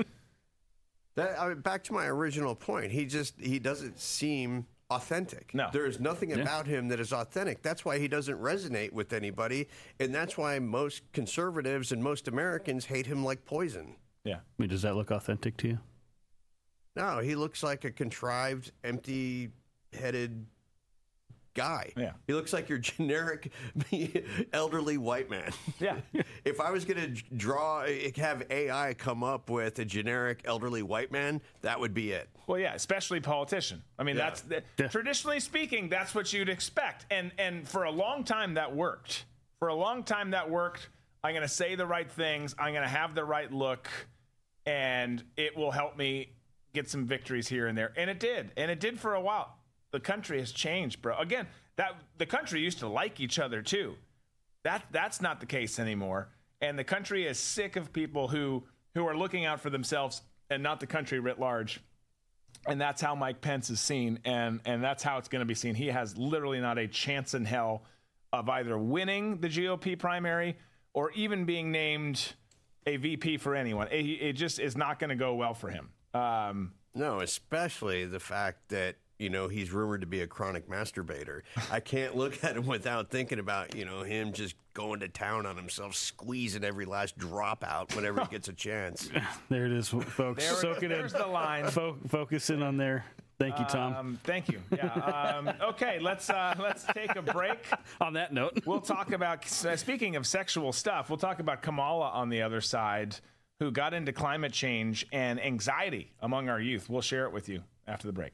That, I mean, back to my original point. He just he doesn't seem authentic. No. there is nothing about him that is authentic. That's why he doesn't resonate with anybody, and that's why most conservatives and most Americans hate him like poison. Yeah. I mean, does that look authentic to you? No, he looks like a contrived, empty-headed guy. Yeah. he looks like your generic elderly white man. Yeah. if I was going to draw, eh, have AI come up with a generic elderly white man, that would be it. Well, yeah, especially politician. I mean, Yeah. that's the, Yeah. traditionally speaking, that's what you'd expect, and and for a long time that worked. For a long time that worked. I'm going to say the right things. I'm going to have the right look, and it will help me get some victories here and there. And it did, and it did for a while. The country has changed, bro. Again, that the country used to like each other too. That that's not the case anymore. And the country is sick of people who who are looking out for themselves and not the country writ large and that's how Mike Pence is seen, and and that's how it's going to be seen. He has literally not a chance in hell of either winning the GOP primary or even being named a VP for anyone. It, it just is not going to go well for him. Um, No, especially the fact that you know he's rumored to be a chronic masturbator. I can't look at him without thinking about you know him just going to town on himself, squeezing every last drop out whenever he gets a chance. There it is, folks. There it- Soak it in. the line. Fo- focus in on there. Thank you, Tom. Um, thank you. Yeah. Um, okay, let's uh, let's take a break. On that note, We'll talk about uh, speaking of sexual stuff. We'll talk about Kamala on the other side, who got into climate change and anxiety among our youth. We'll share it with you after the break.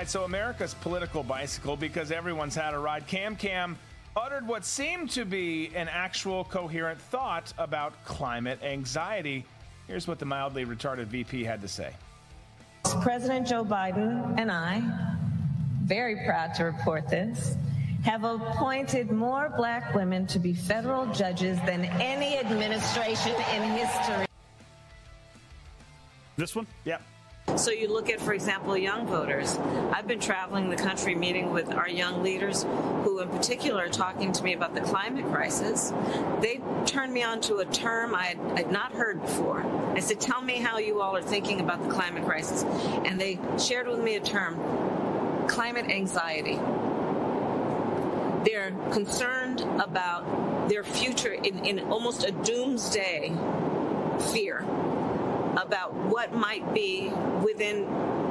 right, so America's political bicycle, because everyone's had a ride. Cam Cam uttered what seemed to be an actual coherent thought about climate anxiety. Here's what the mildly retarded VP had to say. President Joe Biden and I, very proud to report this, have appointed more black women to be federal judges than any administration in history. this one? Yep. So you look at, for example, young voters. I've been traveling the country meeting with our young leaders who, in particular, are talking to me about the climate crisis. They turned me on to a term I had, not heard before. I said, Tell me how you all are thinking about the climate crisis. And they shared with me a term climate anxiety. They're concerned about their future in, in almost a doomsday fear about what might be within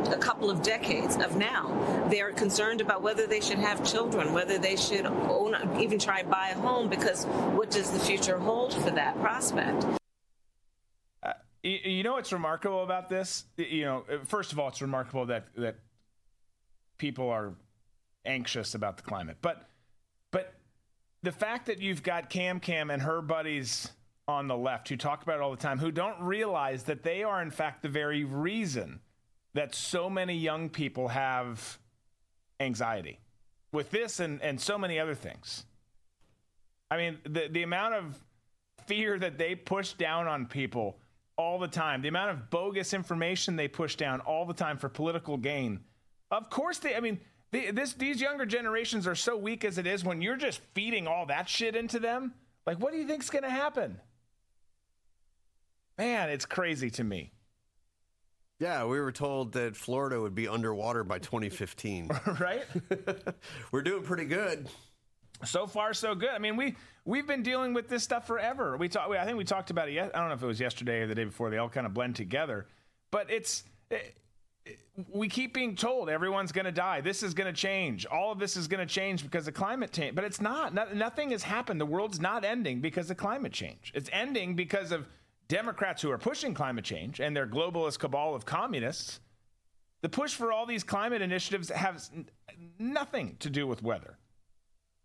a couple of decades of now. They're concerned about whether they should have children, whether they should own, even try and buy a home, because what does the future hold for that prospect? Uh, you, you know what's remarkable about this? You know, uh, first of all, it's remarkable that that people are anxious about the climate, but but the fact that you've got Cam Cam and her buddies on the left who talk about it all the time, who don't realize that they are in fact the very reason that so many young people have anxiety with this and, and so many other things. I mean, the, the amount of fear that they push down on people all the time, the amount of bogus information they push down all the time for political gain. Of course, they, I mean, this, these younger generations are so weak as it is when you're just feeding all that shit into them. Like, what do you think's going to happen? Man, it's crazy to me. Yeah, we were told that Florida would be underwater by 2015. right? we're doing pretty good. So far, so good. I mean, we we've been dealing with this stuff forever. We talked. I think we talked about it. Yet, I don't know if it was yesterday or the day before. They all kind of blend together. But it's it, we keep being told everyone's going to die. This is going to change. All of this is going to change because of climate change. But it's not. No, nothing has happened. The world's not ending because of climate change. It's ending because of Democrats who are pushing climate change and their globalist cabal of communists. The push for all these climate initiatives has nothing to do with weather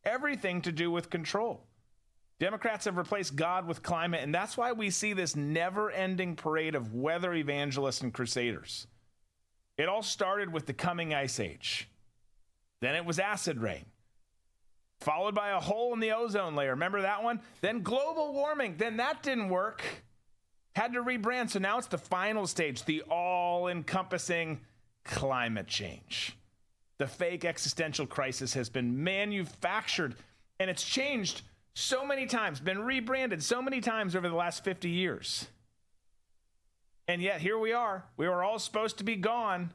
everything to do with control. Democrats have replaced God with climate, and that's why we see this never ending parade of weather evangelists and crusaders. It all started with the coming ice age. Then it was acid rain, followed by a hole in the ozone layer. Remember that one? Then global warming. Then that didn't work. Had to rebrand. So now it's the final stage, the all encompassing climate change. The fake existential crisis has been manufactured and it's changed so many times, been rebranded so many times over the last 50 years. And yet here we are. We were all supposed to be gone.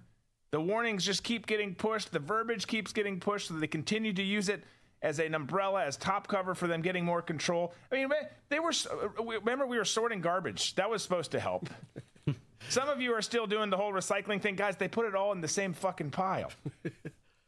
The warnings just keep getting pushed. The verbiage keeps getting pushed, so they continue to use it as an umbrella, as top cover for them getting more control. I mean, they were. uh, Remember, we were sorting garbage. That was supposed to help. Some of you are still doing the whole recycling thing, guys. They put it all in the same fucking pile.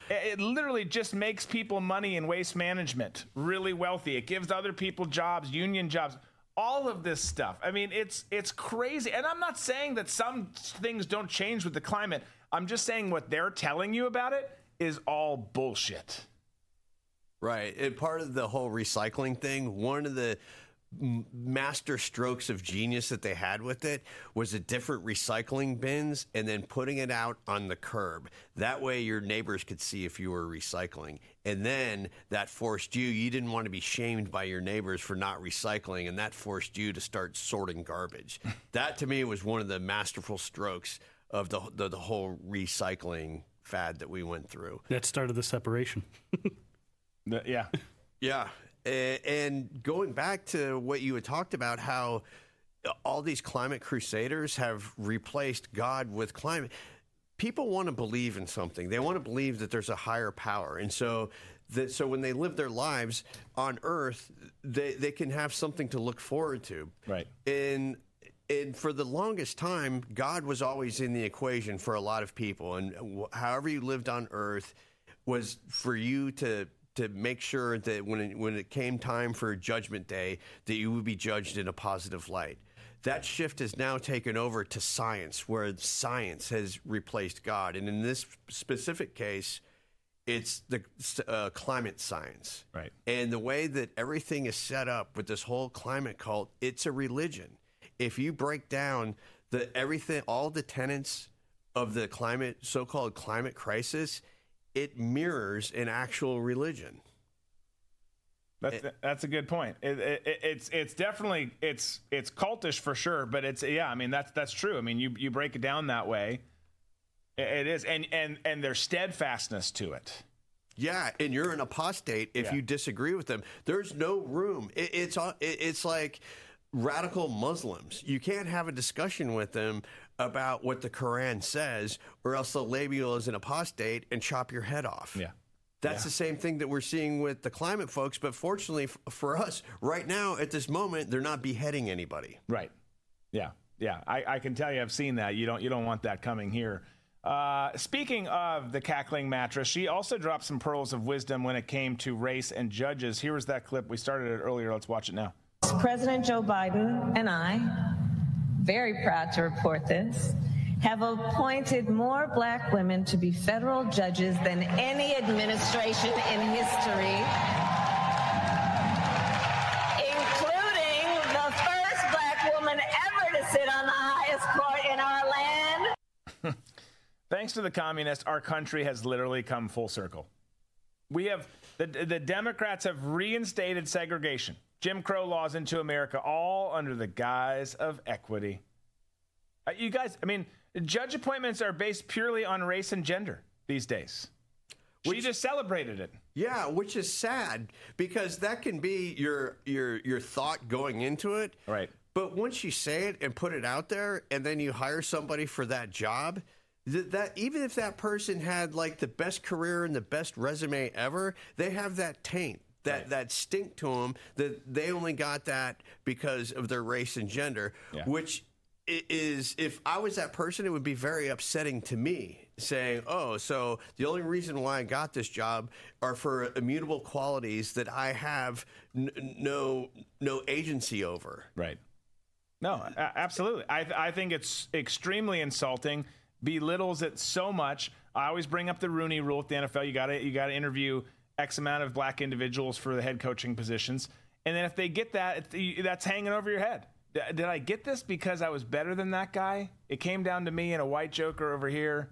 It literally just makes people money in waste management really wealthy. It gives other people jobs, union jobs, all of this stuff. I mean, it's it's crazy. And I'm not saying that some things don't change with the climate. I'm just saying what they're telling you about it is all bullshit. Right. And part of the whole recycling thing, one of the master strokes of genius that they had with it was the different recycling bins and then putting it out on the curb. That way your neighbors could see if you were recycling. And then that forced you, you didn't want to be shamed by your neighbors for not recycling, and that forced you to start sorting garbage. that to me was one of the masterful strokes of the, the, the whole recycling fad that we went through. That started the separation. Yeah. Yeah. And going back to what you had talked about, how all these climate crusaders have replaced God with climate. People want to believe in something. They want to believe that there's a higher power. And so that so when they live their lives on earth, they, they can have something to look forward to. Right. And and for the longest time, God was always in the equation for a lot of people. And however you lived on earth was for you to to make sure that when it, when it came time for Judgment Day, that you would be judged in a positive light. That shift has now taken over to science, where science has replaced God. And in this specific case, it's the uh, climate science. Right. And the way that everything is set up with this whole climate cult, it's a religion. If you break down the everything, all the tenets of the climate, so-called climate crisis, it mirrors an actual religion. That's that's a good point. It, it, it- it's it's definitely it's it's cultish for sure, but it's yeah. I mean that's that's true. I mean you you break it down that way, it, it is, and and and there's steadfastness to it. Yeah, and you're an apostate if Yeah. you disagree with them. There's no room. It, it's it, it's like radical Muslims. You can't have a discussion with them about what the Quran says, or else they'll label you as an apostate and chop your head off. Yeah. That's the same thing that we're seeing with the climate folks. But fortunately f- for us, right now at this moment, they're not beheading anybody. Right. Yeah. Yeah. I, I can tell you, I've seen that. You don't you don't want that coming here. Uh, speaking of the cackling mattress, she also dropped some pearls of wisdom when it came to race and judges. Here was that clip. We started it earlier. Let's watch it now. President Joe Biden and I, very proud to report this, have appointed more black women to be federal judges than any administration in history, including the first black woman ever to sit on the highest court in our land. Thanks to the communists, our country has literally come full circle. We have the the Democrats have reinstated segregation, Jim Crow laws into America, all under the guise of equity. Uh, you guys, I mean, judge appointments are based purely on race and gender these days. She just celebrated it. Yeah, which is sad because that can be your your your thought going into it. Right. But once you say it and put it out there, and then you hire somebody for that job, th- that even if that person had like the best career and the best resume ever, they have that taint. That, that stink to them that they only got that because of their race and gender, Yeah. which is if I was that person, it would be very upsetting to me saying, "Oh, so the only reason why I got this job are for immutable qualities that I have n- no no agency over." Right. No, absolutely. I, th- I think it's extremely insulting, belittles it so much. I always bring up the Rooney Rule at the NFL. You got to you got to interview X amount of black individuals for the head coaching positions, and then if they get that, that's hanging over your head. Did I get this because I was better than that guy? It came down to me and a white joker over here,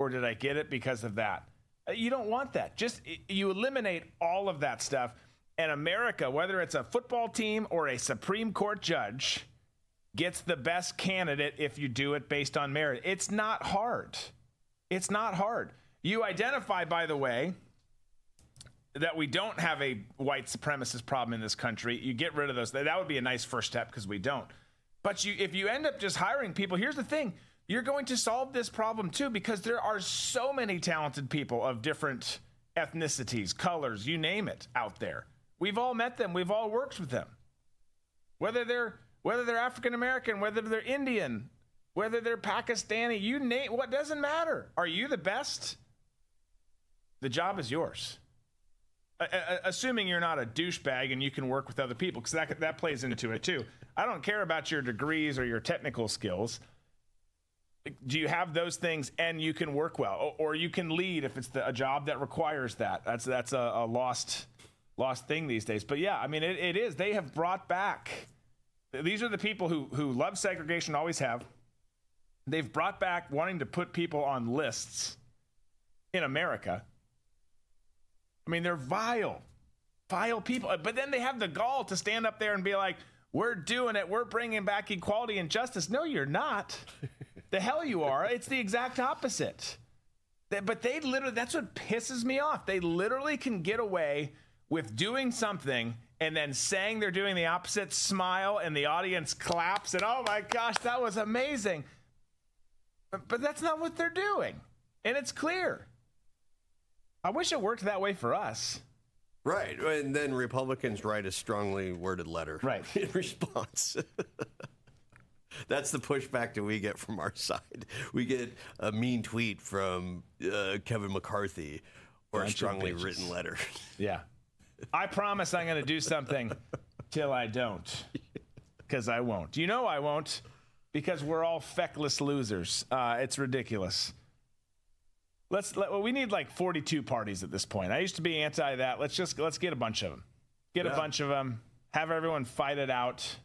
or did I get it because of that? Uh, You don't want that. Just you eliminate all of that stuff. And America, whether it's a football team or a Supreme Court judge, gets the best candidate if you do it based on merit. It's not hard. It's not hard. You identify, by the way, that we don't have a white supremacist problem in this country. You get rid of those. That would be a nice first step because we don't. But you, if you end up just hiring people, here's the thing: you're going to solve this problem too because there are so many talented people of different ethnicities, colors, you name it, out there. We've all met them, we've all worked with them. Whether they're whether they're African American, whether they're Indian, whether they're Pakistani, you name what doesn't matter. Are you the best? The job is yours. Assuming you're not a douchebag and you can work with other people, because that, that plays into it too. I don't care about your degrees or your technical skills. Do you have those things and you can work well, or, you can lead if it's the, a job that requires that? That's that's a, a lost lost thing these days. But yeah, I mean, it, it is. They have brought back. These are the people who who love segregation, always have. They've brought back wanting to put people on lists in America. I mean, they're vile, vile people. Uh, but then they have the gall to stand up there and be like, "We're doing it. We're bringing back equality and justice." No, you're not. the hell you are. It's the exact opposite. But they literally, that's what pisses me off. They literally can get away with doing something and then saying they're doing the opposite, smile, and the audience claps, and oh my gosh, that was amazing. But, but that's not what they're doing. And it's clear. I wish it worked that way for us. Right. And then Republicans write a strongly worded letter. Right. In response. That's the pushback that we get from our side. We get a mean tweet from uh, Kevin McCarthy or a strongly written letter. Yeah. I promise I'm going to do something till I don't. Because I won't. You know I won't because we're all feckless losers. Uh, it's ridiculous. Let's let, well, we need like 42 parties at this point. I used to be anti that. Let's just let's get a bunch of them. Get yeah. a bunch of them. Have everyone fight it out.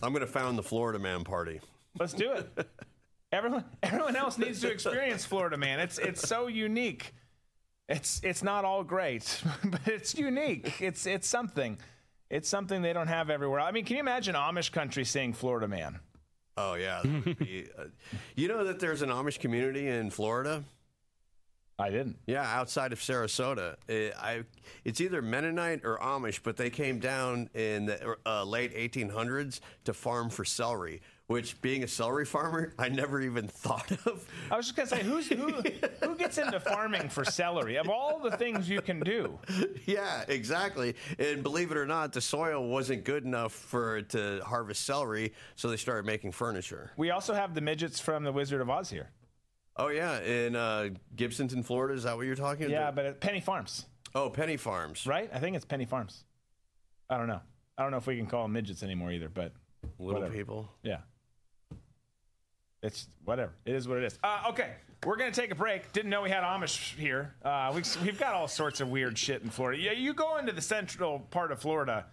I'm going to found the Florida Man Party. Let's do it. everyone everyone else needs to experience Florida Man. It's it's so unique. It's it's not all great, but it's unique. It's it's something. It's something they don't have everywhere. I mean, can you imagine Amish country saying Florida Man? Oh yeah. be, uh, you know that there's an Amish community in Florida? I didn't. Yeah, outside of Sarasota. It, I, it's either Mennonite or Amish, but they came down in the uh, late 1800s to farm for celery. Which, being a celery farmer, I never even thought of. I was just gonna say, who's who? who gets into farming for celery? Of all the things you can do. Yeah, exactly. And believe it or not, the soil wasn't good enough for to harvest celery, so they started making furniture. We also have the midgets from the Wizard of Oz here. Oh yeah, in uh, Gibsonton, Florida. Is that what you're talking yeah, about? Yeah, but at Penney Farms. Oh, Penney Farms. Right? I think it's Penney Farms. I don't know. I don't know if we can call them midgets anymore either, but little whatever. people. Yeah. It's whatever. It is what it is. Uh, okay, we're gonna take a break. Didn't know we had Amish here. Uh, we, we've got all sorts of weird shit in Florida. Yeah, you go into the central part of Florida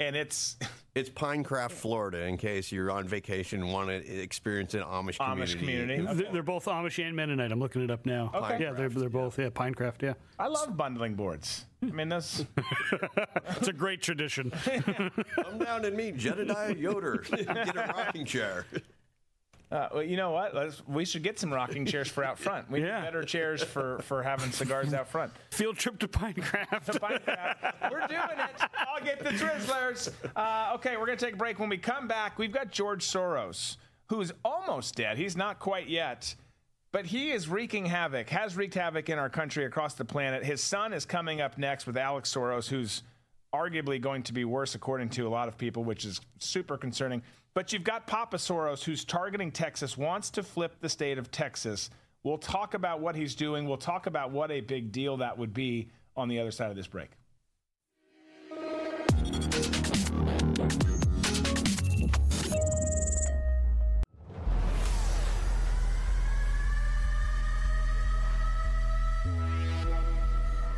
and it's it's Pinecraft, Florida. In case you're on vacation and want to experience an Amish community. Amish community. Okay. They're both Amish and Mennonite. I'm looking it up now. Okay. Yeah, they're they're both yeah Pinecraft. Yeah. I love bundling boards. I mean that's it's a great tradition. Come down and meet Jedediah Yoder. Get a rocking chair. Uh, well, you know what? Let's, we should get some rocking chairs for out front. We yeah. need better chairs for, for having cigars out front. Field trip to Pinecraft. to Pinecraft. We're doing it. I'll get the Twizzlers. Uh, okay, we're going to take a break. When we come back, we've got George Soros, who's almost dead. He's not quite yet. But he is wreaking havoc, has wreaked havoc in our country across the planet. His son is coming up next with Alex Soros, who's arguably going to be worse, according to a lot of people, which is super concerning. But you've got Papa Soros, who's targeting Texas, wants to flip the state of Texas. We'll talk about what he's doing. We'll talk about what a big deal that would be on the other side of this break.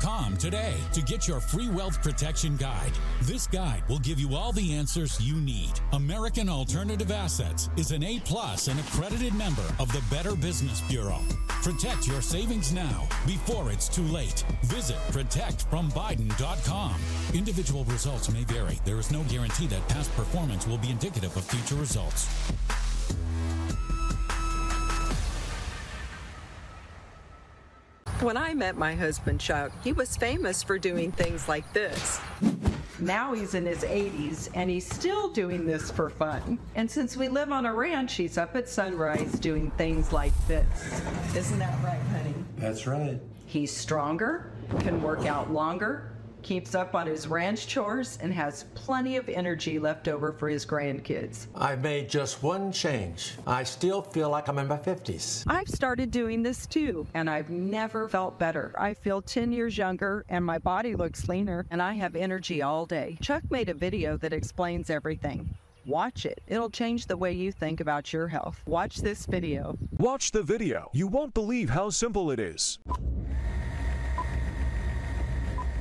BrandonBrandon.com today to get your free wealth protection guide. This guide will give you all the answers you need. American Alternative Assets is an A plus and accredited member of the Better Business Bureau. Protect your savings now before it's too late. Visit protectfrombiden.com. Individual results may vary. There is no guarantee that past performance will be indicative of future results. When I met my husband, Chuck, he was famous for doing things like this. Now he's in his 80s and he's still doing this for fun. And since we live on a ranch, he's up at sunrise doing things like this. Isn't that right, honey? That's right. He's stronger, can work out longer, keeps up on his ranch chores, and has plenty of energy left over for his grandkids. I've made just one change. I still feel like I'm in my 50s. I've started doing this too, and I've never felt better. I feel 10 years younger, and my body looks leaner, and I have energy all day. Chuck made a video that explains everything. Watch it. It'll change the way you think about your health. Watch this video. Watch the video. You won't believe how simple it is.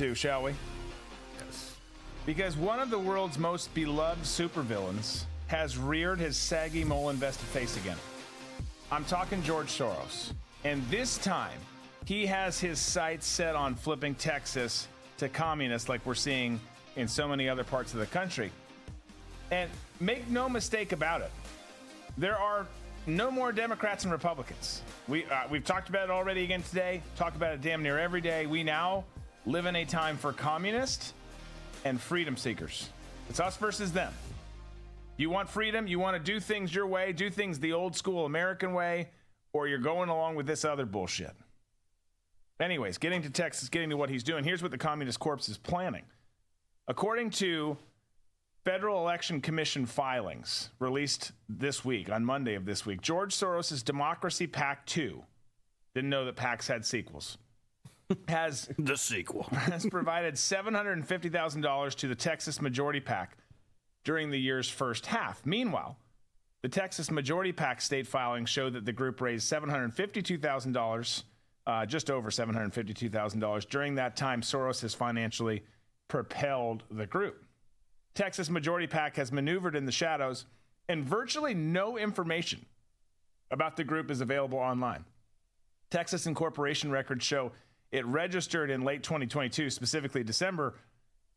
Two, shall we? Yes. Because one of the world's most beloved supervillains has reared his saggy mole invested face again. I'm talking George Soros. And this time, he has his sights set on flipping Texas to communists like we're seeing in so many other parts of the country. And make no mistake about it, there are no more Democrats and Republicans. We uh, we've talked about it already again today. Talk about it damn near every day. We now live in a time for communists and freedom seekers. It's us versus them. You want freedom? You want to do things your way, do things the old school American way, or you're going along with this other bullshit. Anyways, getting to Texas, getting to what he's doing. Here's what the Communist Corps is planning. According to Federal Election Commission filings released this week, on Monday of this week, George Soros' Democracy PAC 2, didn't know that PACs had sequels, has the sequel has provided $750,000 to the Texas Majority PAC during the year's first half. Meanwhile, the Texas Majority PAC state filings show that the group raised $752,000, uh, just over $752,000. During that time, Soros has financially propelled the group. Texas Majority PAC has maneuvered in the shadows, and virtually no information about the group is available online. Texas incorporation records show it registered in late 2022, specifically December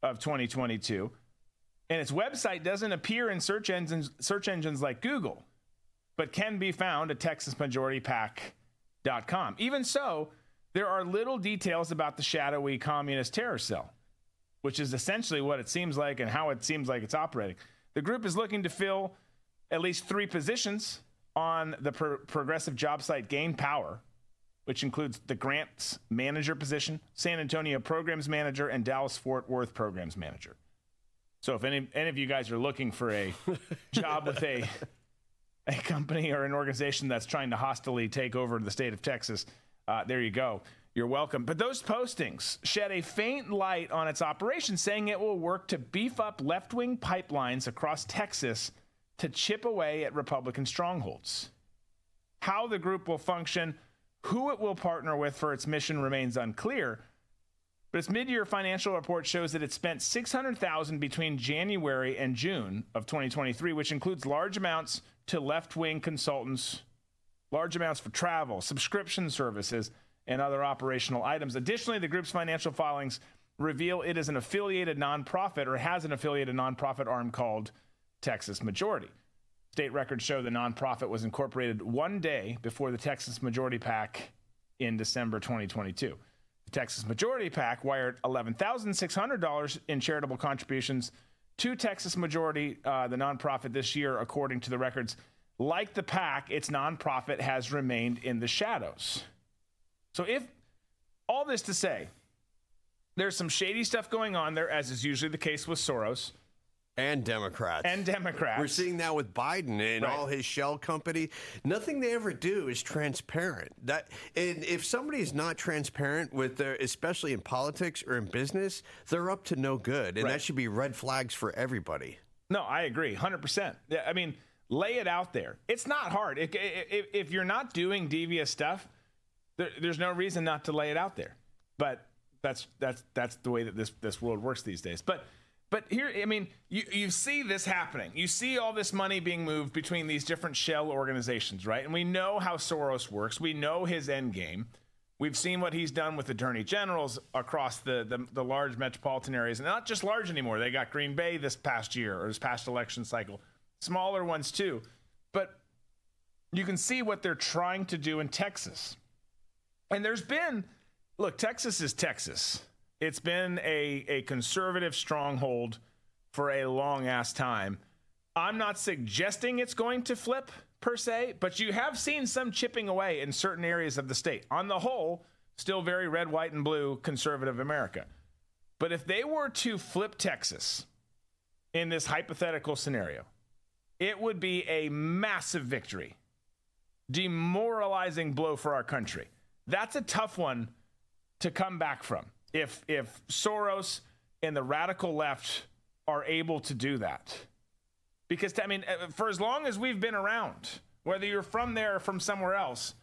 of 2022, and its website doesn't appear in search engines, search engines like Google, but can be found at TexasMajorityPAC.com. Even so, there are little details about the shadowy communist terror cell which is essentially what it seems like and how it seems like it's operating. The group is looking to fill at least three positions on the pro- progressive job site Gain Power, which includes the grants manager position, San Antonio programs manager, and Dallas Fort Worth programs manager. So if any, any of you guys are looking for a job with a a company or an organization that's trying to hostily take over the state of Texas, uh, there you go. You're welcome. But those postings shed a faint light on its operation, saying it will work to beef up left wing pipelines across Texas to chip away at Republican strongholds. How the group will function, who it will partner with for its mission remains unclear. But its mid-year financial report shows that it spent 600,000 between January and June of 2023, which includes large amounts to left-wing consultants, large amounts for travel, subscription services, and other operational items. Additionally, the group's financial filings reveal it is an affiliated nonprofit or has an affiliated nonprofit arm called Texas Majority. State records show the nonprofit was incorporated one day before the Texas Majority PAC in December 2022. The Texas Majority PAC wired $11,600 in charitable contributions to Texas Majority, uh, the nonprofit, this year, according to the records. Like the PAC, its nonprofit has remained in the shadows. So, if all this to say, there's some shady stuff going on there, as is usually the case with Soros and Democrats. And Democrats. We're seeing that with Biden and Right. all his shell company. Nothing they ever do is transparent. That and if somebody is not transparent with their especially in politics or in business, they're up to no good. And Right. that should be red flags for everybody. No, I agree, hundred percent. Yeah, I mean, lay it out there. It's not hard. If, if, if you're not doing devious stuff, there, there's no reason not to lay it out there. But that's that's that's the way that this this world works these days. But but here, I mean, you you see this happening. You see all this money being moved between these different shell organizations, right? And we know how Soros works. We know his end game. We've seen what he's done with attorney generals across the, the, the large metropolitan areas, and not just large anymore. They got Green Bay this past year or this past election cycle, smaller ones too. But you can see what they're trying to do in Texas. And there's been, look, Texas is Texas. It's been a, a conservative stronghold for a long ass time. I'm not suggesting it's going to flip per se, but you have seen some chipping away in certain areas of the state. On the whole, still very red, white, and blue conservative America. But if they were to flip Texas in this hypothetical scenario, it would be a massive victory, demoralizing blow for our country. That's a tough one to come back from. If if Soros and the radical left are able to do that, because I mean, uh, for as long as we've been around, whether you're from there or from somewhere else,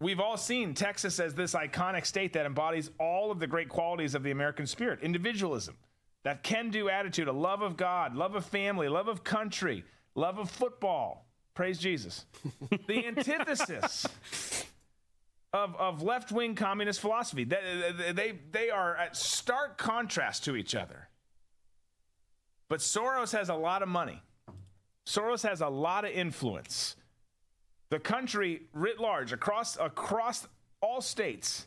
we've all seen Texas as this iconic state that embodies all of the great qualities of the American spirit: individualism, that can-do attitude, a love of God, love of family, love of country, love of football. Praise Jesus. the antithesis of, of left wing communist philosophy. They, they, they are at stark contrast to each other. But Soros has a lot of money, Soros has a lot of influence. The country writ large, across, across all states,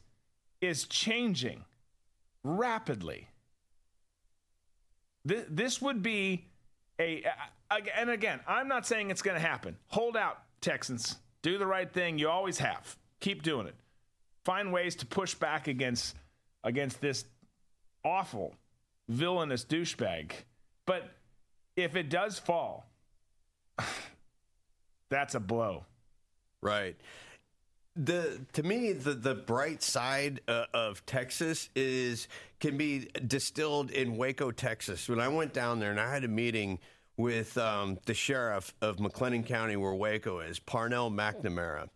is changing rapidly. This, this would be a, a- and again, I'm not saying it's going to happen. Hold out, Texans. Do the right thing. You always have. Keep doing it. Find ways to push back against against this awful, villainous douchebag. But if it does fall, that's a blow. Right. The to me the the bright side uh, of Texas is can be distilled in Waco, Texas. When I went down there and I had a meeting with um, the sheriff of McLennan County, where Waco is, Parnell McNamara.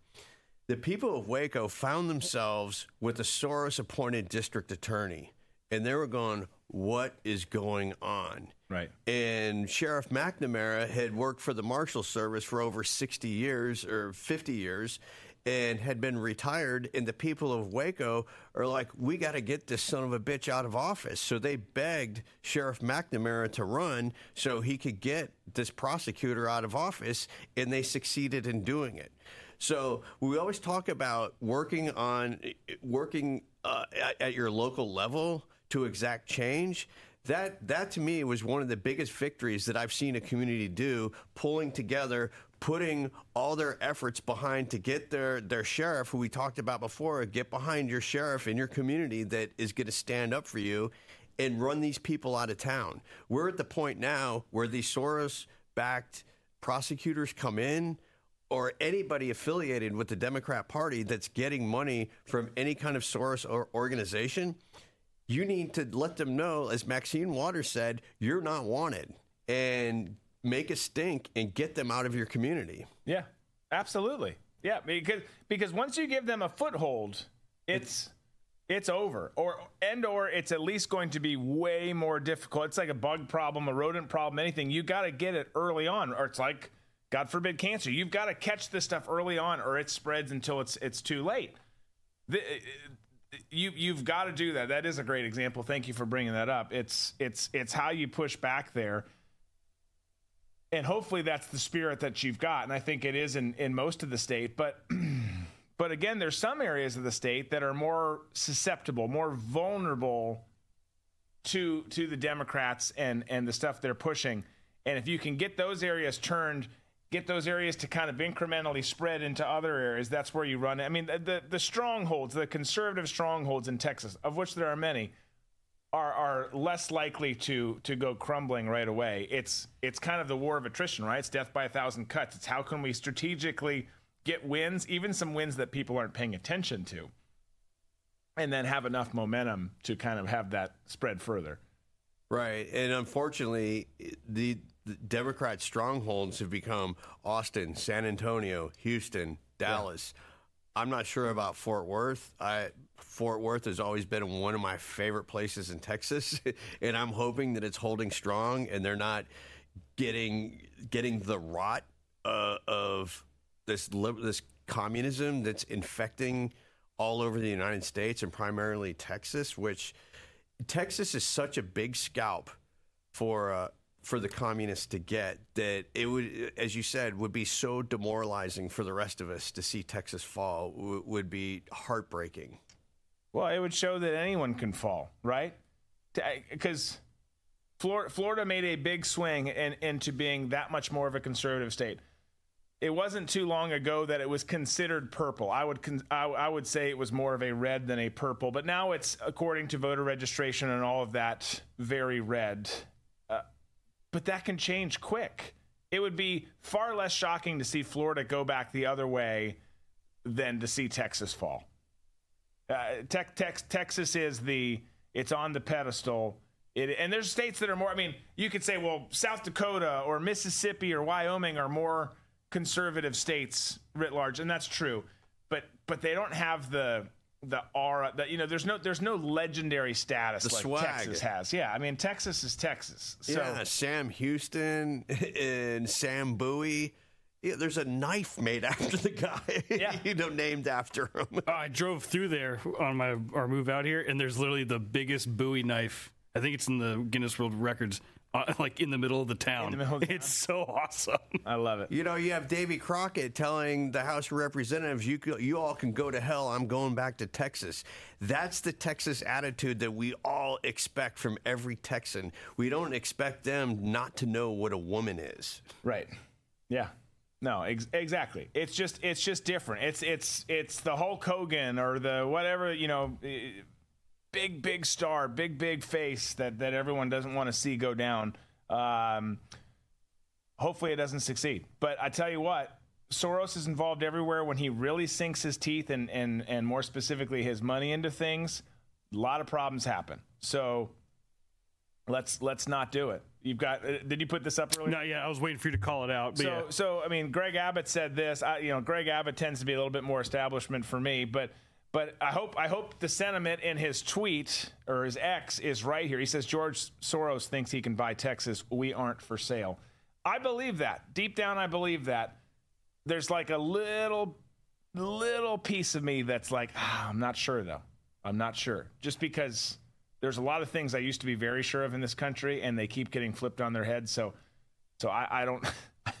The people of Waco found themselves with a Soros appointed district attorney, and they were going, What is going on? Right. And Sheriff McNamara had worked for the Marshal Service for over 60 years or 50 years and had been retired. And the people of Waco are like, we got to get this son of a bitch out of office. So they begged Sheriff McNamara to run so he could get this prosecutor out of office, and they succeeded in doing it. So we always talk about working on working uh, at, at your local level to exact change. That that to me was one of the biggest victories that I've seen a community do, pulling together, putting all their efforts behind to get their, their sheriff, who we talked about before, get behind your sheriff in your community that is going to stand up for you and run these people out of town. We're at the point now where these Soros backed prosecutors come in or anybody affiliated with the Democrat Party that's getting money from any kind of source or organization. You need to let them know, as Maxine Waters said, you're not wanted. And make a stink and get them out of your community. Yeah, absolutely. Yeah, because because once you give them a foothold, it's it's over or and or it's at least going to be way more difficult. It's like a bug problem, a rodent problem, anything. You got to get it early on or it's like God forbid cancer. You've got to catch this stuff early on or it spreads until it's it's too late. The, uh, uh, you you've got to do that. That is a great example. Thank you for bringing that up. It's it's it's how you push back there and hopefully that's the spirit that you've got and i think it is in, in most of the state but but again there's some areas of the state that are more susceptible more vulnerable to to the democrats and and the stuff they're pushing and if you can get those areas turned get those areas to kind of incrementally spread into other areas that's where you run i mean the, the strongholds the conservative strongholds in texas of which there are many are are less likely to to go crumbling right away. It's it's kind of the war of attrition, right? It's death by a thousand cuts. It's how can we strategically get wins, even some wins that people aren't paying attention to, and then have enough momentum to kind of have that spread further. Right, and unfortunately, the, the Democrat strongholds have become Austin, San Antonio, Houston, Dallas. Yeah. I'm not sure about Fort Worth. I Fort Worth has always been one of my favorite places in Texas, and I'm hoping that it's holding strong and they're not getting getting the rot uh, of this this communism that's infecting all over the United States and primarily Texas, which Texas is such a big scalp for uh, for the communists to get that it would, as you said, would be so demoralizing for the rest of us to see Texas fall w- would be heartbreaking. Well, it would show that anyone can fall, right? Because Florida, made a big swing in, into being that much more of a conservative state. It wasn't too long ago that it was considered purple. I would con- I would say it was more of a red than a purple, but now it's according to voter registration and all of that very red but that can change quick. It would be far less shocking to see Florida go back the other way than to see Texas fall. Uh, te- te- Texas is the it's on the pedestal. It, and there's states that are more. I mean, you could say, well, South Dakota or Mississippi or Wyoming are more conservative states writ large, and that's true. But but they don't have the the aura that you know there's no there's no legendary status the like swag. Texas has. Yeah, I mean Texas is Texas. So. Yeah, Sam Houston and Sam Bowie. Yeah, there's a knife made after the guy. Yeah. you know, named after him. Uh, I drove through there on my our move out here, and there's literally the biggest Bowie knife. I think it's in the Guinness World Records uh, like in the middle of the town. The of the it's so awesome. I love it. You know, you have Davy Crockett telling the House of Representatives, "You you all can go to hell. I'm going back to Texas." That's the Texas attitude that we all expect from every Texan. We don't expect them not to know what a woman is. Right. Yeah. No, ex- exactly. It's just it's just different. It's it's it's the Hulk Hogan or the whatever you know big, big star, big, big face that, that everyone doesn't want to see go down. Um, hopefully it doesn't succeed. But I tell you what, Soros is involved everywhere when he really sinks his teeth and, and, and more specifically his money into things. A lot of problems happen. So let's let's not do it. You've got. Uh, did you put this up earlier? No, yeah, I was waiting for you to call it out. so, yeah. so I mean, Greg Abbott said this. I, you know, Greg Abbott tends to be a little bit more establishment for me, but but I hope I hope the sentiment in his tweet or his X is right here. He says George Soros thinks he can buy Texas. We aren't for sale. I believe that. Deep down I believe that. There's like a little little piece of me that's like, ah, I'm not sure though. I'm not sure. Just because there's a lot of things I used to be very sure of in this country and they keep getting flipped on their head. So so I, I don't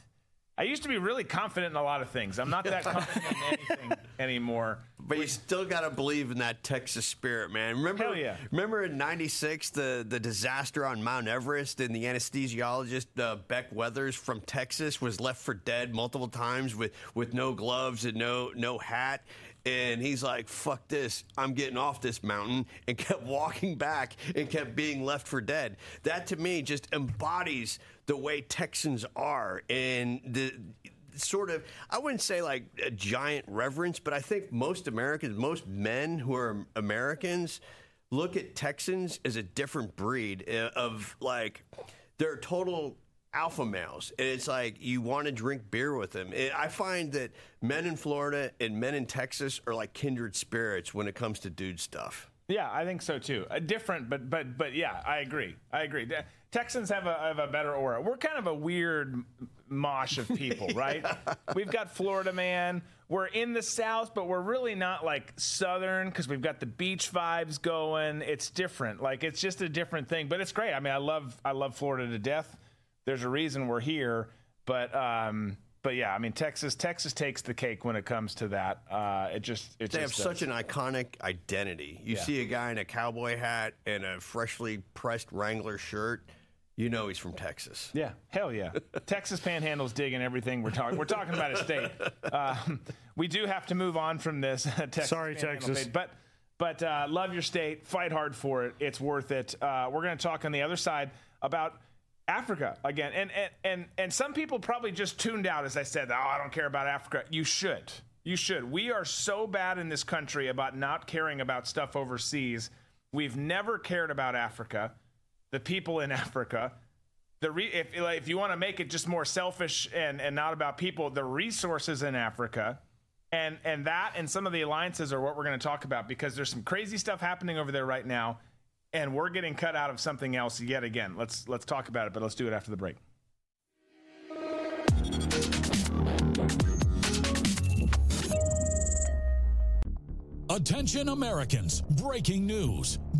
I used to be really confident in a lot of things. I'm not that confident in anything anymore. But you still got to believe in that Texas spirit, man. Remember, Hell yeah. remember in '96 the the disaster on Mount Everest, and the anesthesiologist uh, Beck Weathers from Texas was left for dead multiple times with with no gloves and no no hat. And he's like, fuck this, I'm getting off this mountain, and kept walking back and kept being left for dead. That to me just embodies the way Texans are. And the sort of I wouldn't say like a giant reverence, but I think most Americans, most men who are Americans, look at Texans as a different breed uh, of like they're total alpha males, and it's like you want to drink beer with them. And I find that men in Florida and men in Texas are like kindred spirits when it comes to dude stuff. Yeah, I think so too. Uh, different, but but but yeah, I agree. I agree. Texans have a have a better aura. We're kind of a weird mosh of people, right? We've got Florida man. We're in the South, but we're really not like Southern because we've got the beach vibes going. It's different. Like it's just a different thing. But it's great. I mean, I love I love Florida to death. There's a reason we're here, but um, but yeah, I mean Texas Texas takes the cake when it comes to that. Uh, it just it They have just such an iconic identity. You Yeah. see a guy in a cowboy hat and a freshly pressed Wrangler shirt, you know he's from Texas. Yeah, hell yeah. Texas Panhandle's digging everything we're talking. We're talking about a state. Um, we do have to move on from this. Texas Sorry, Panhandle Texas. state, but but uh, love your state. Fight hard for it. It's worth it. Uh, we're going to talk on the other side about Africa again, and and and and some people probably just tuned out as I said. Oh, I don't care about Africa. You should. You should. We are so bad in this country about not caring about stuff overseas. We've never cared about Africa, the people in Africa the re- if if you want to make it just more selfish and and not about people, the resources in Africa, and and that and some of the alliances are what we're going to talk about because there's some crazy stuff happening over there right now, and we're getting cut out of something else yet again. Let's let's talk about it, but let's do it after the break. Attention Americans, breaking news.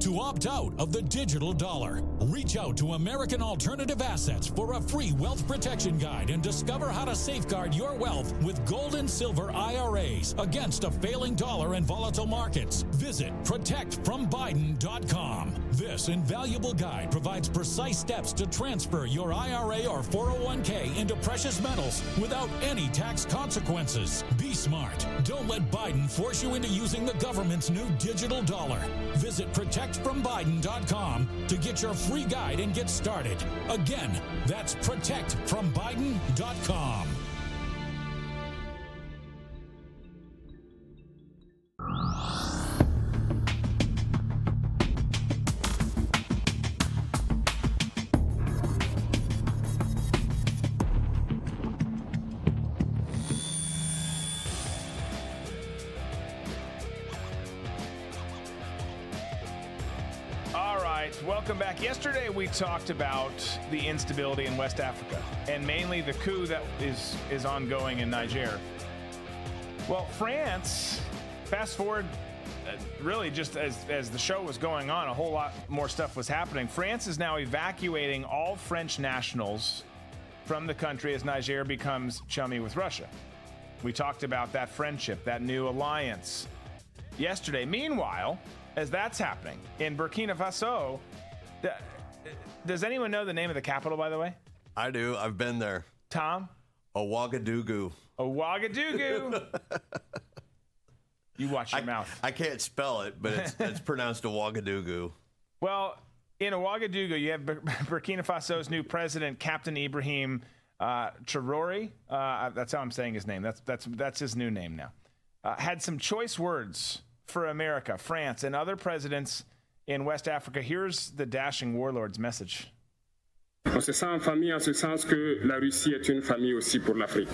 to opt out of the digital dollar. Reach out to American Alternative Assets for a free wealth protection guide and discover how to safeguard your wealth with gold and silver IRAs against a failing dollar and volatile markets. Visit protectfrombiden.com. This invaluable guide provides precise steps to transfer your IRA or 401k into precious metals without any tax consequences. Be smart. Don't let Biden force you into using the government's new digital dollar. Visit protectfrombiden.com to get your free guide and get started. Again, that's protectfrombiden.com. All welcome back. Yesterday we talked about the instability in West Africa and mainly the coup that is is ongoing in Niger. Well, France, fast forward uh, really just as as the show was going on, a whole lot more stuff was happening. France is now evacuating all French nationals from the country as Niger becomes chummy with Russia. We talked about that friendship, that new alliance yesterday. Meanwhile, as that's happening in Burkina Faso, does anyone know the name of the capital, by the way? I do. I've been there. Tom? Ouagadougou. Ouagadougou. you watch your mouth. I can't spell it, but it's, it's pronounced Ouagadougou. Well, in Ouagadougou, you have Burkina Faso's new president, Captain Ibrahim uh, Traore. Uh, that's how I'm saying his name. That's that's that's his new name now. Uh, had some choice words for America, France, and other presidents in West Africa. Here's the dashing warlord's message. On se sent en famille en ce sens que la Russie est une famille aussi pour l'Afrique.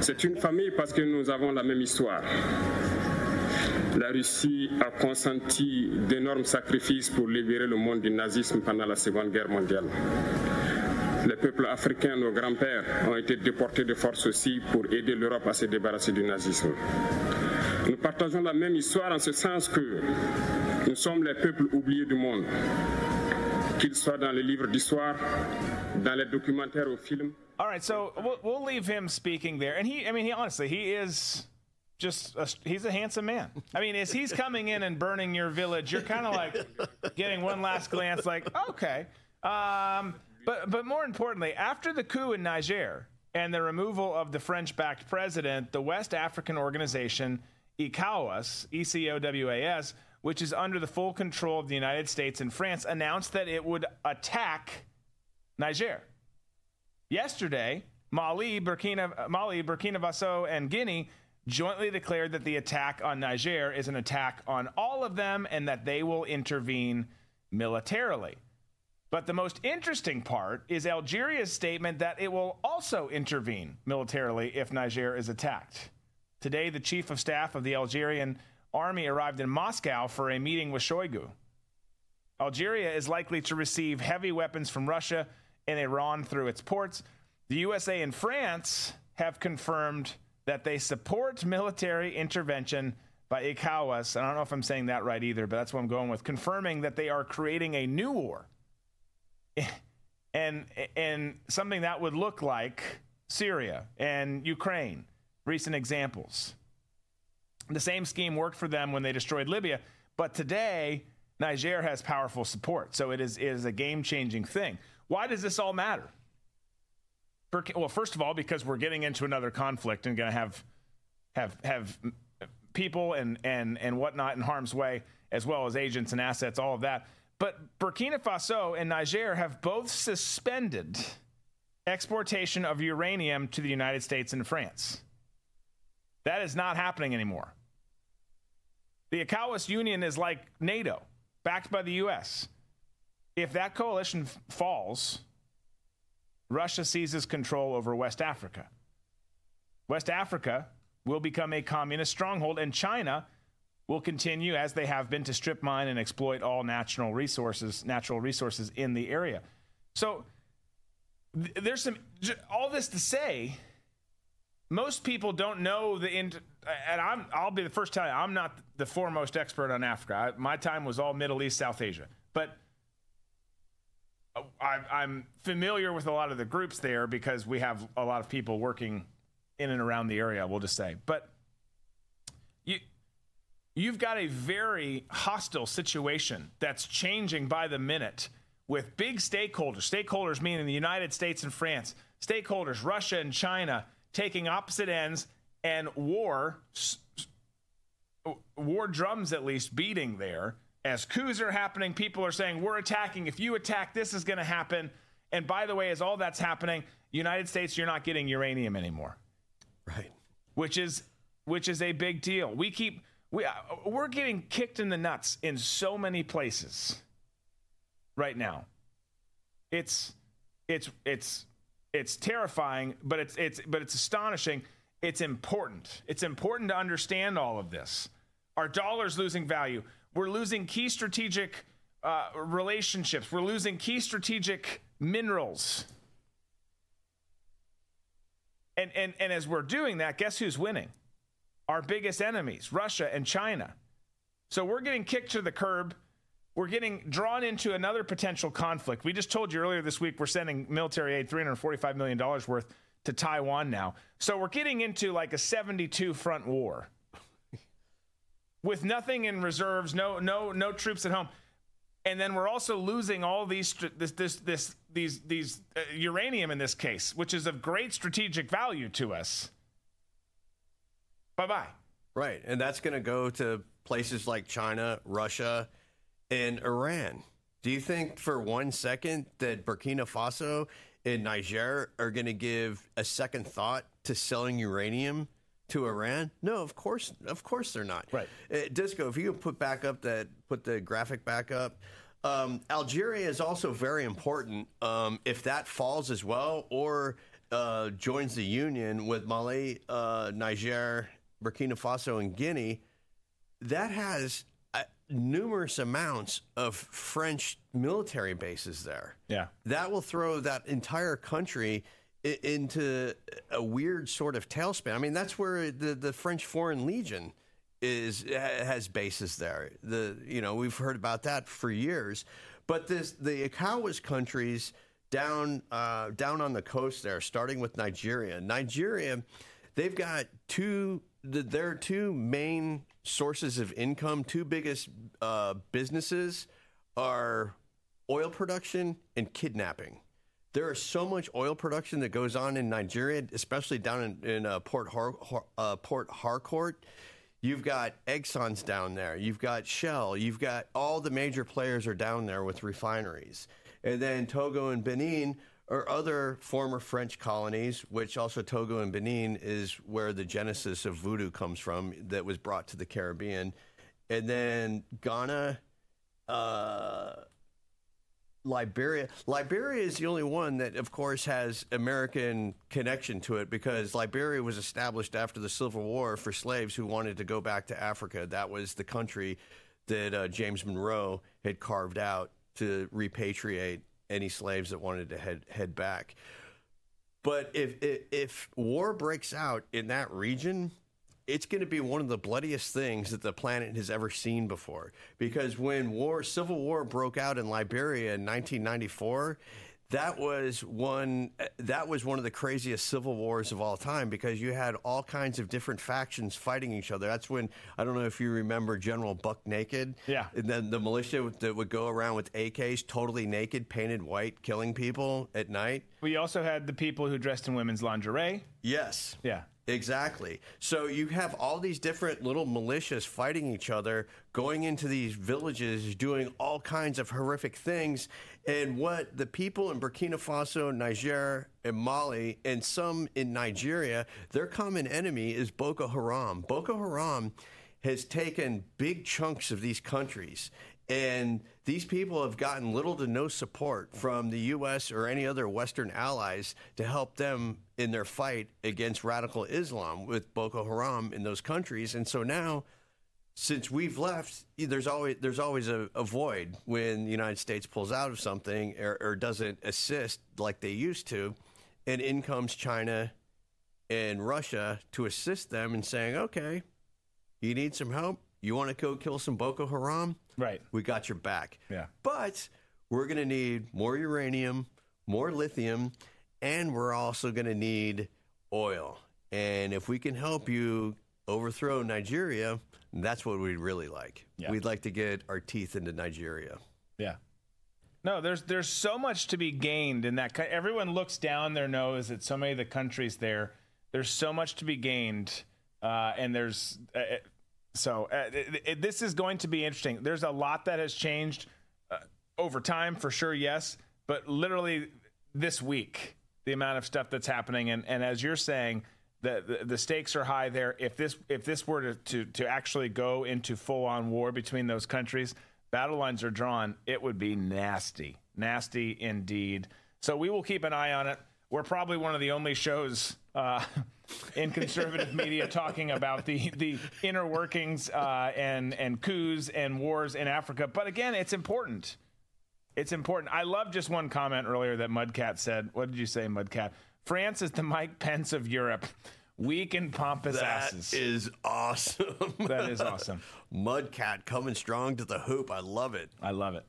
C'est une famille parce que nous avons la même histoire. la Russie a consenti d'énormes sacrifices pour libérer le monde du nazisme pendant la Seconde Guerre mondiale. Les peuples africains, nos grands-pères, ont été déportés de force aussi pour aider l'Europe à se débarrasser du nazisme. Nous partageons la même histoire en ce sens que nous sommes les peuples oubliés du monde, qu'ils soient dans les livres d'histoire, dans les documentaires ou films. All right, so we'll, we'll leave him speaking there. And he, I mean, he honestly, he is just, a, he's a handsome man. I mean, as he's coming in and burning your village, you're kind of like getting one last glance, like, okay. Um, but, but more importantly, after the coup in Niger and the removal of the French backed president, the West African organization ECOWAS, E C O W A S, which is under the full control of the United States and France, announced that it would attack Niger. Yesterday, Mali, Burkina, Mali, Burkina Faso, and Guinea jointly declared that the attack on Niger is an attack on all of them and that they will intervene militarily. But the most interesting part is Algeria's statement that it will also intervene militarily if Niger is attacked. Today, the chief of staff of the Algerian army arrived in Moscow for a meeting with Shoigu. Algeria is likely to receive heavy weapons from Russia and Iran through its ports. The USA and France have confirmed that they support military intervention by ECOWAS. I don't know if I'm saying that right either, but that's what I'm going with. Confirming that they are creating a new war. And, and something that would look like Syria and Ukraine, recent examples. The same scheme worked for them when they destroyed Libya, but today Niger has powerful support. So it is, it is a game changing thing. Why does this all matter? Well, first of all, because we're getting into another conflict and going to have have have people and and and whatnot in harm's way, as well as agents and assets, all of that. But Burkina Faso and Niger have both suspended exportation of uranium to the United States and France. That is not happening anymore. The ECOWAS Union is like NATO, backed by the U.S. If that coalition f- falls, Russia seizes control over West Africa. West Africa will become a communist stronghold, and China will continue, as they have been, to strip mine and exploit all natural resources, natural resources in the area. So th- there's some all this to say. Most people don't know the in, and I'm I'll be the first to tell you I'm not the foremost expert on Africa. I, my time was all Middle East, South Asia, but uh, I, am familiar with a lot of the groups there because we have a lot of people working in and around the area. We'll just say, but you you've got a very hostile situation that's changing by the minute with big stakeholders. Stakeholders meaning the United States and France. Stakeholders Russia and China taking opposite ends and war war drums at least beating there as coups are happening, people are saying, we're attacking. If you attack, this is going to happen. And by the way, as all that's happening, United States, you're not getting uranium anymore. Right. Which is which is a big deal. We keep we uh, we're getting kicked in the nuts in so many places right now. It's it's it's it's terrifying, but it's it's but it's astonishing. It's important. It's important to understand all of this. Our dollar's losing value. We're losing key strategic uh, relationships. We're losing key strategic minerals. And, and, and as we're doing that, guess who's winning? Our biggest enemies, Russia and China. So we're getting kicked to the curb. We're getting drawn into another potential conflict. We just told you earlier this week we're sending military aid, $345 million worth, to Taiwan now. So we're getting into like a 72 front war with nothing in reserves, no no no troops at home, and then we're also losing all these this this this these these uh, uranium in this case, which is of great strategic value to us. Bye bye. Right, and that's going to go to places like China, Russia, and Iran. Do you think for one second that Burkina Faso and Niger are going to give a second thought to selling uranium to Iran? No, of course, of course they're not. Right, uh, Disco. If you put back up that, put the graphic back up. Um, Algeria is also very important. Um, if that falls as well, or uh, joins the union with Mali, uh, Niger, Burkina Faso, and Guinea, that has numerous amounts of French military bases there. Yeah. That will throw that entire country i- into a weird sort of tailspin. I mean, that's where the, the French Foreign Legion is has bases there. The you know we've heard about that for years, but this the ECOWAS countries down uh, down on the coast there, starting with Nigeria. Nigeria, they've got two the, their two main sources of income, two biggest uh, businesses are oil production and kidnapping. There is so much oil production that goes on in Nigeria, especially down in, in uh, Port Har- uh, Port Harcourt. You've got Exxon's down there. You've got Shell. You've got all the major players are down there with refineries. And then Togo and Benin are other former French colonies, which also Togo and Benin is where the genesis of voodoo comes from, that was brought to the Caribbean. And then Ghana, uh, Liberia. Liberia is the only one that, of course, has American connection to it because Liberia was established after the Civil War for slaves who wanted to go back to Africa. That was the country that uh, James Monroe had carved out to repatriate any slaves that wanted to head head back. But if if, if war breaks out in that region, it's going to be one of the bloodiest things that the planet has ever seen before. Because when war, civil war broke out in Liberia in 1994, that was one uh, that was one of the craziest civil wars of all time because you had all kinds of different factions fighting each other. That's when I don't know if you remember General Buck Naked. Yeah. And then the militia that would go around with AKs, totally naked, painted white, killing people at night. We also had the people who dressed in women's lingerie. Yes. Yeah. Exactly. So you have all these different little militias fighting each other, going into these villages, doing all kinds of horrific things. And what the people in Burkina Faso, Niger, and Mali, and some in Nigeria, their common enemy is Boko Haram. Boko Haram has taken big chunks of these countries. And these people have gotten little to no support from the U.S. or any other Western allies to help them in their fight against radical Islam with Boko Haram in those countries. And so now, since we've left, there's always there's always a, a void when the United States pulls out of something or, or doesn't assist like they used to, and in comes China and Russia to assist them in saying, okay, you need some help. You want to go kill some Boko Haram? Right. We got your back. Yeah. But we're going to need more uranium, more lithium, and we're also going to need oil. And if we can help you overthrow Nigeria, that's what we'd really like. Yeah. We'd like to get our teeth into Nigeria. Yeah. No, there's there's so much to be gained in that. Everyone looks down their nose at so many of the countries there. There's so much to be gained, uh, and there's uh, uh, so uh, it, it- this is going to be interesting. There's a lot that has changed uh, over time, for sure. Yes, but literally this week, the amount of stuff that's happening, and, and as you're saying, the, the the stakes are high there. If this if this were to to, to actually go into full on war between those countries, battle lines are drawn. It would be nasty, nasty indeed. So we will keep an eye on it. We're probably one of the only shows uh, in conservative media talking about the the inner workings uh, and and coups and wars in Africa. But again, it's important. It's important. I love just one comment earlier that Mudcat said. What did you say, Mudcat? France is the Mike Pence of Europe. Weak and pompous That asses. is awesome. That is awesome. Mudcat coming strong to the hoop. I love it. I love it.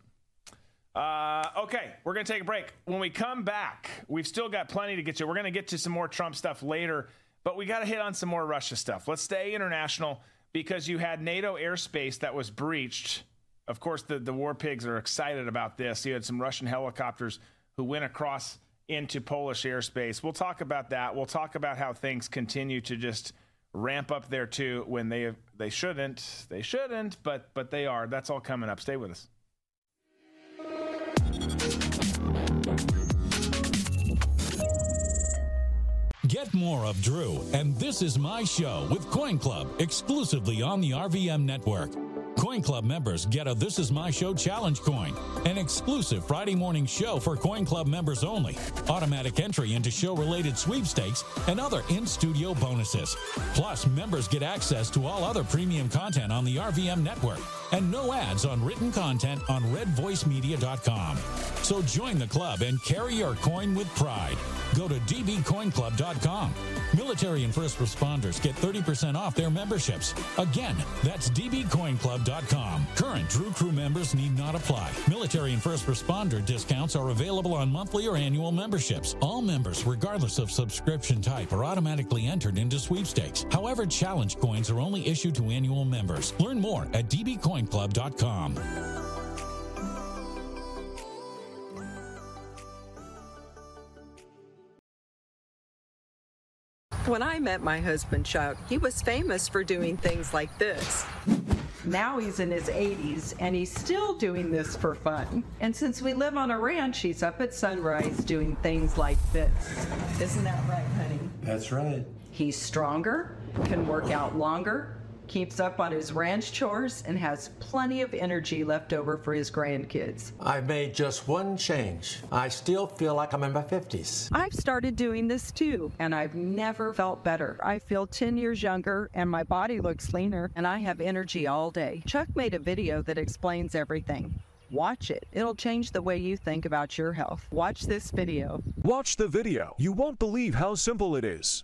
Uh, okay, we're going to take a break. When we come back, we've still got plenty to get to. We're going to get to some more Trump stuff later, but we got to hit on some more Russia stuff. Let's stay international because you had NATO airspace that was breached. Of course, the, the war pigs are excited about this. You had some Russian helicopters who went across into Polish airspace. We'll talk about that. We'll talk about how things continue to just ramp up there too when they they shouldn't. They shouldn't, but but they are. That's all coming up. Stay with us. Get more of Drew and This Is My Show with Coin Club exclusively on the RVM network. Coin Club members get a This Is My Show challenge coin, an exclusive Friday morning show for Coin Club members only, automatic entry into show related sweepstakes, and other in studio bonuses. Plus, members get access to all other premium content on the RVM network and no ads on written content on redvoicemedia.com. So join the club and carry your coin with pride. Go to dbcoinclub.com. Military and first responders get 30% off their memberships. Again, that's dbcoinclub.com. Current Drew Crew members need not apply. Military and first responder discounts are available on monthly or annual memberships. All members, regardless of subscription type, are automatically entered into sweepstakes. However, challenge coins are only issued to annual members. Learn more at dbcoinclub.com. When I met my husband Chuck, he was famous for doing things like this. Now he's in his 80s and he's still doing this for fun. And since we live on a ranch, he's up at sunrise doing things like this. Isn't that right, honey? That's right. He's stronger, can work out longer, keeps up on his ranch chores, and has plenty of energy left over for his grandkids. I've made just one change. I still feel like I'm in my 50s. I've started doing this too, and I've never felt better. I feel 10 years younger, and my body looks leaner, and I have energy all day. Chuck made a video that explains everything. Watch it. It'll change the way you think about your health. Watch this video. Watch the video. You won't believe how simple it is.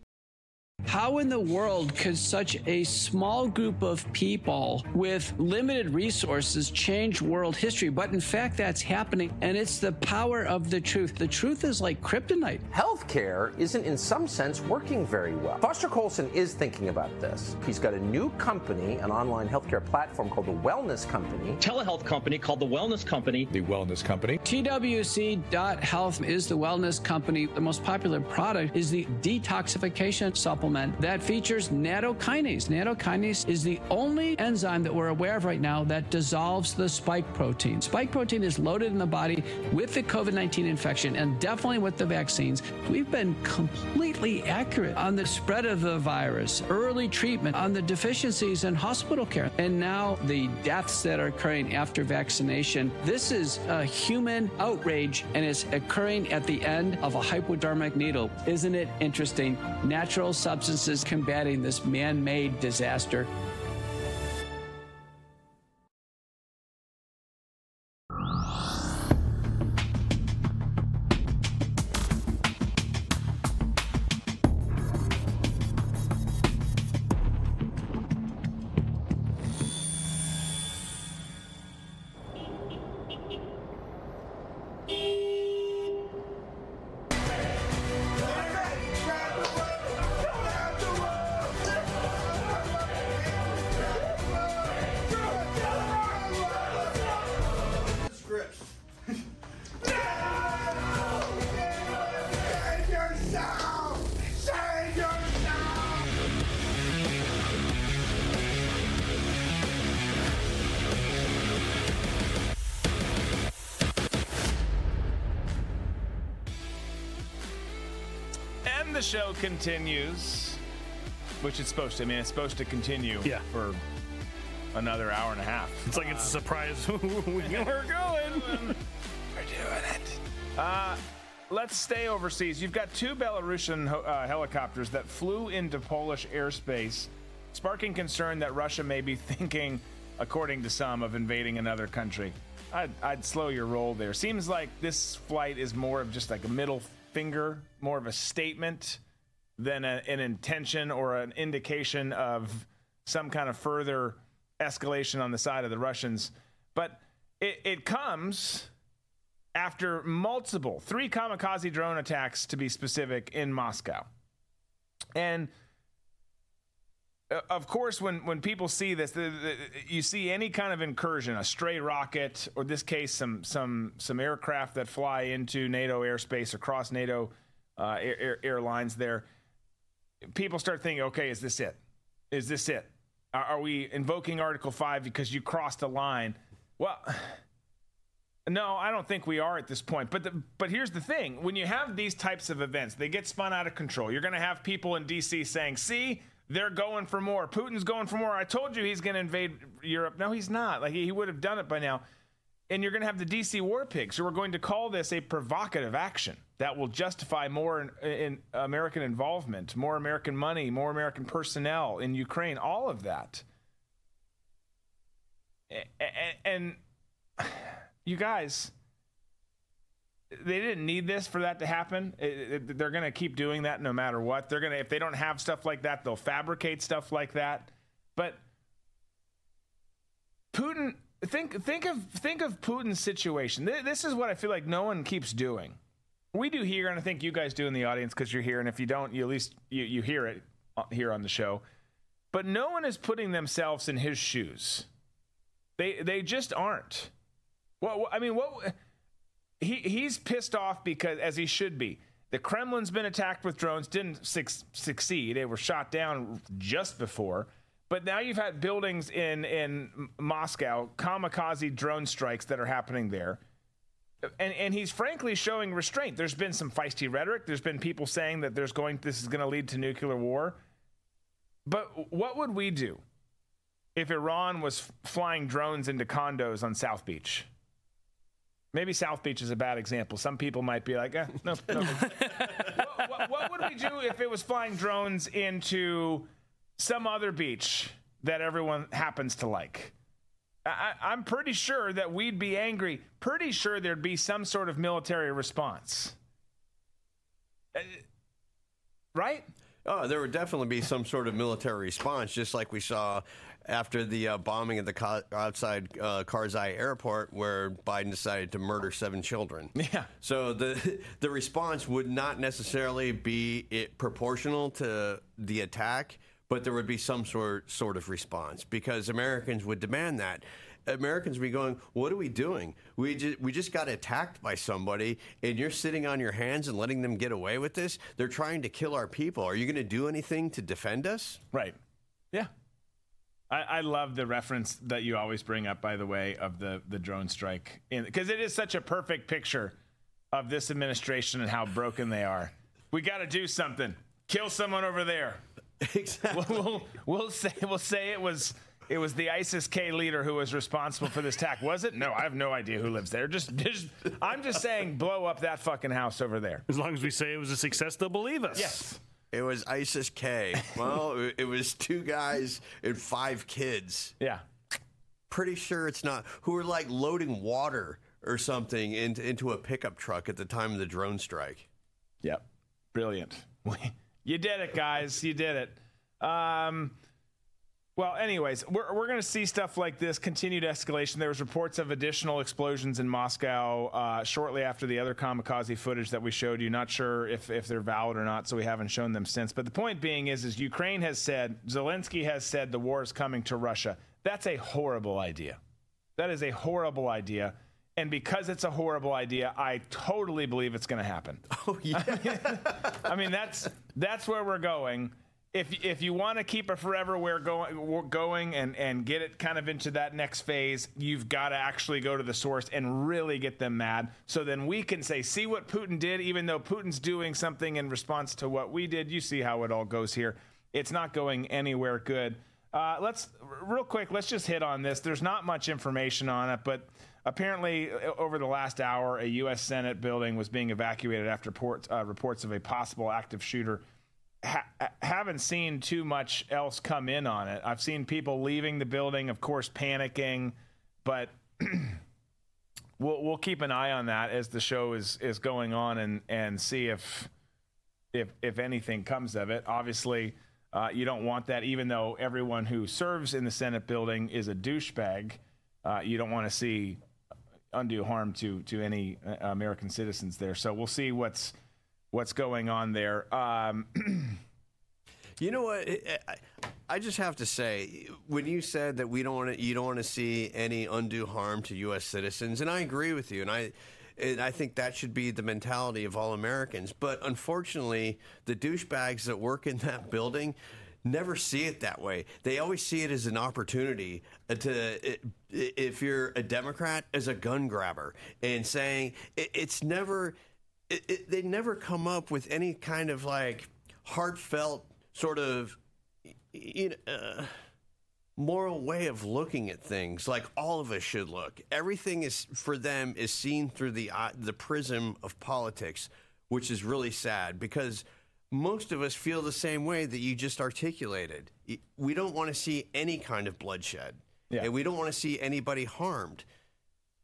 How in the world could such a small group of people with limited resources change world history? But in fact, that's happening, and it's the power of the truth. The truth is like kryptonite. Healthcare isn't, in some sense, working very well. Foster Coulson is thinking about this. He's got a new company, an online healthcare platform called the Wellness Company. Telehealth company called the Wellness Company. The Wellness Company. TWC.health is the wellness company. The most popular product is the detoxification supplement that features nattokinase. Nattokinase is the only enzyme that we're aware of right now that dissolves the spike protein. Spike protein is loaded in the body with the COVID 19 infection and definitely with the vaccines. We've been completely accurate on the spread of the virus, early treatment, on the deficiencies in hospital care, and now the deaths that are occurring after vaccination. This is a human outrage and it's occurring at the end of a hypodermic needle. Isn't it interesting? Natural substances combating this man made disaster. Continues, which it's supposed to. I mean, it's supposed to continue Yeah. for another hour and a half. It's like it's a surprise. We're going. We're doing it. Uh, let's stay overseas. You've got two Belarusian ho- uh, helicopters that flew into Polish airspace, sparking concern that Russia may be thinking, according to some, of invading another country. I'd, I'd slow your roll there. Seems like this flight is more of just like a middle finger, more of a statement than a, an intention or an indication of some kind of further escalation on the side of the Russians. But it, it comes after multiple, three kamikaze drone attacks to be specific, in Moscow. And uh, of course, when, when people see this, the, the, you see any kind of incursion, a stray rocket, or this case, some some some aircraft that fly into NATO airspace across NATO uh, air, air- airlines. There, people start thinking, okay, is this it? Is this it? Are, we invoking Article Five because you crossed a line? Well. No, I don't think we are at this point. But the, but here's the thing: when you have these types of events, they get spun out of control. You're going to have people in D.C. saying, "See, they're going for more. Putin's going for more. I told you he's going to invade Europe. No, he's not. Like he, he would have done it by now. And you're going to have the DC war pigs who are going to call this a provocative action that will justify more in, in American involvement, more American money, more American personnel in Ukraine, all of that. And, and you guys, they didn't need this for that to happen. It, it, they're going to keep doing that no matter what. They're going to if they don't have stuff like that, they'll fabricate stuff like that. But Putin think think of think of Putin's situation. This is what I feel like no one keeps doing. We do here, and I think you guys do in the audience because you're here. And if you don't, you at least you, you hear it uh, here on the show. But no one is putting themselves in his shoes. They they just aren't. Well, I mean, what he he's pissed off because as he should be. The Kremlin's been attacked with drones, didn't su- succeed. They were shot down just before. But now you've had buildings in in Moscow, kamikaze drone strikes that are happening there. And and he's frankly showing restraint. There's been some feisty rhetoric. There's been people saying that there's going this is going to lead to nuclear war. But what would we do if Iran was flying drones into condos on South Beach? Maybe South Beach is a bad example. Some people might be like, eh, no. no. what, what, what would we do if it was flying drones into some other beach that everyone happens to like. I, am pretty sure that we'd be angry. Pretty sure there'd be some sort of military response. Uh, right? Oh, there would definitely be some sort of military response, just like we saw after the uh, bombing at the co- outside uh, Karzai airport, where Biden decided to murder seven children. Yeah. So the the response would not necessarily be it proportional to the attack but there would be some sort sort of response because Americans would demand that. Americans would be going, "What are we doing? We just we just got attacked by somebody, and you're sitting on your hands and letting them get away with this. They're trying to kill our people. Are you going to do anything to defend us?" Right. Yeah. I, I love the reference that you always bring up, by the way, of the the drone strike, because it is such a perfect picture of this administration and how broken they are. We got to do something. Kill someone over there. Exactly. We'll, we'll, we'll, say we'll say it was it was the ISIS K leader who was responsible for this attack. Was it? No, I have no idea who lives there. Just, just I'm just saying, blow up that fucking house over there. As long as we say it was a success, they'll believe us. Yes. It was ISIS K. Well, it was two guys and five kids. Yeah. Pretty sure it's not who were like loading water or something into into a pickup truck at the time of the drone strike. Yep. Brilliant. You did it, guys. You did it. Um, well, anyways, we're, we're going to see stuff like this continued escalation. There was reports of additional explosions in Moscow uh, shortly after the other kamikaze footage that we showed you. Not sure if, if they're valid or not, so we haven't shown them since. But the point being is, is Ukraine has said, Zelensky has said the war is coming to Russia. That's a horrible idea. That is a horrible idea. And because it's a horrible idea, I totally believe it's going to happen. Oh yeah. I mean, that's that's where we're going. If if you want to keep it forever where going we're going and and get it kind of into that next phase, you've got to actually go to the source and really get them mad. So then we can say, see what Putin did, even though Putin's doing something in response to what we did. You see how it all goes here. It's not going anywhere good. Uh, let's real quick. Let's just hit on this. There's not much information on it, but Apparently, over the last hour, a U.S. Senate building was being evacuated after port, uh, reports of a possible active shooter. Ha- haven't seen too much else come in on it. I've seen people leaving the building, of course, panicking, but we'll we'll keep an eye on that as the show is is going on and and see if if if anything comes of it. Obviously. Uh, you don't want that, even though everyone who serves in the Senate building is a douchebag. Uh, you don't want to see undue harm to to any uh, American citizens there. So we'll see what's what's going on there. Um, you know what? I just have to say, when you said that we don't want to, you don't want to see any undue harm to U.S. citizens, and I agree with you, and I. And I think that should be the mentality of all Americans. But unfortunately, the douchebags that work in that building, never see it that way. They always see it as an opportunity to, if you're a Democrat, as a gun grabber, and saying it's never, it, it, they never come up with any kind of like heartfelt sort of you know, uh, moral way of looking at things, like all of us should look. Everything is for them is seen through the eye- the prism of politics, which is really sad because most of us feel the same way that you just articulated. We don't want to see any kind of bloodshed, Yeah. and we don't want to see anybody harmed.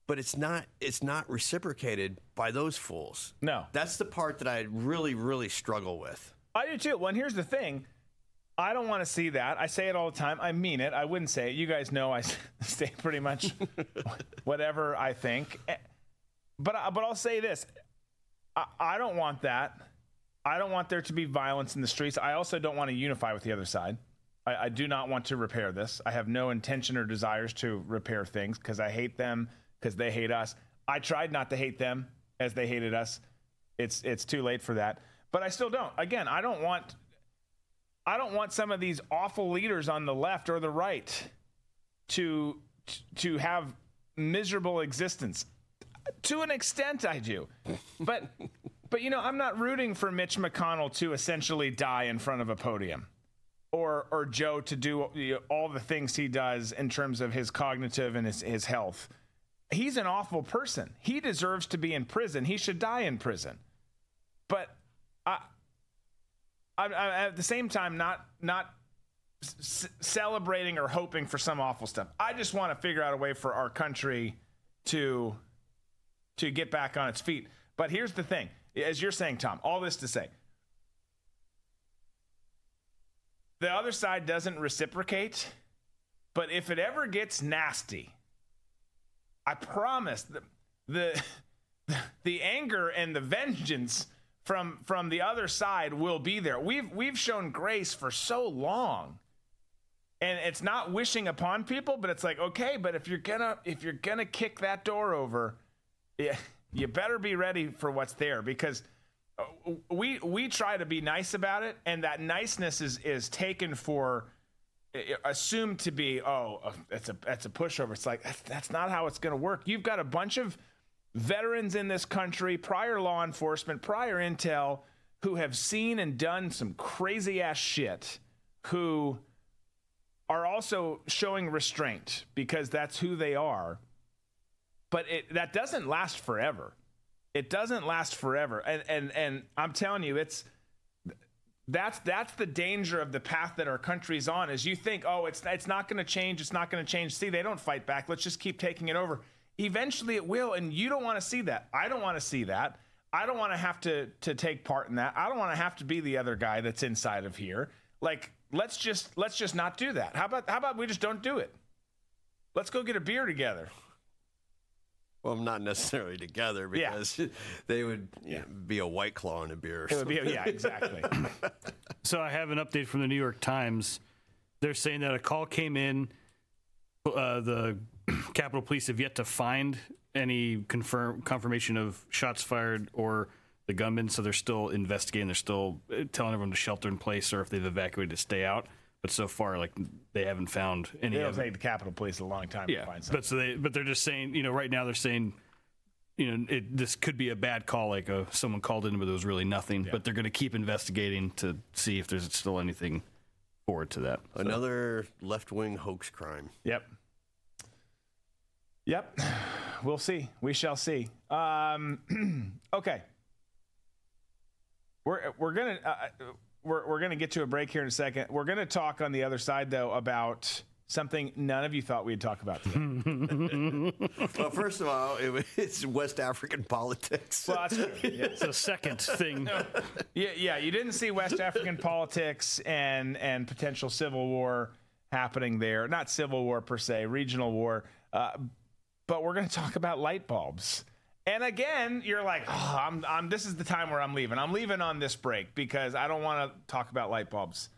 But it's not it's not reciprocated by those fools. No. That's the part that I really really struggle with. I do too. Well, and here's the thing. I don't want to see that. I say it all the time. I mean it. I wouldn't say it. You guys know I say pretty much whatever I think. Eh, But I- but I'll say this. I, I don't want that. I don't want there to be violence in the streets. I also don't want to unify with the other side. I, I do not want to repair this. I have no intention or desires to repair things because I hate them because they hate us. I tried not to hate them as they hated us. It's it's too late for that. But I still don't. Again, I don't want I don't want some of these awful leaders on the left or the right to to have miserable existence. To an extent I do. But but you know, I'm not rooting for Mitch McConnell to essentially die in front of a podium. Or or Joe to do all the things he does in terms of his cognitive and his, his health. He's an awful person. He deserves to be in prison. He should die in prison. But I, I, I at the same time not not c- celebrating or hoping for some awful stuff. I just want to figure out a way for our country to to get back on its feet. But here's the thing, as you're saying, Tom, all this to say, the other side doesn't reciprocate. But if it ever gets nasty, I promise the the the anger and the vengeance from from the other side will be there. We've we've shown grace for so long. And it's not wishing upon people, but it's like, okay, but if you're gonna if you're gonna kick that door over, yeah, you better be ready for what's there because uh, we we try to be nice about it, and that niceness is is taken for uh, assumed to be oh uh, that's a that's a pushover. It's like that's, that's not how it's going to work. You've got a bunch of veterans in this country, prior law enforcement, prior intel, who have seen and done some crazy ass shit, who are also showing restraint because that's who they are. But it, that doesn't last forever. It doesn't last forever, and and and I'm telling you, it's that's that's the danger of the path that our country's on. Is you think, oh, it's it's not going to change, it's not going to change. See, they don't fight back. Let's just keep taking it over. Eventually, it will, and you don't want to see that. I don't want to see that. I don't want to have to to take part in that. I don't want to have to be the other guy that's inside of here. Like, let's just let's just not do that. How about how about we just don't do it? Let's go get a beer together. Well, not necessarily together because they would you know, be a white claw and a beer. Or It would be yeah, exactly. So I have an update from the New York Times. They're saying that a call came in. Uh, the Capitol Police have yet to find any confirm confirmation of shots fired or the gunman, so they're still investigating. They're still uh, telling everyone to shelter in place or if they've evacuated to stay out. But so far, like they haven't found any. It'll of it. take the Capitol Police a long time to Yeah, find something. but so they, but they're just saying, you know, right now they're saying, you know, it, this could be a bad call, like uh someone called in, but there was really nothing. But they're going to keep investigating to see if there's still anything forward to that. So- Another left wing hoax crime. Yep. Yep. We'll see. We shall see. Um, okay. We're we're gonna uh, we're we're gonna get to a break here in a second. We're gonna talk on the other side though about something none of you thought we'd talk about today. well, first of all, it, it's West African politics. Well, that's true. Yeah. It's a second thing. yeah, yeah. You didn't see West African politics and and potential civil war happening there. Not civil war per se, regional war. Uh, but we're going to talk about light bulbs. And again, you're like, oh, I'm, I'm. This is the time where I'm leaving. I'm leaving on this break because I don't want to talk about light bulbs.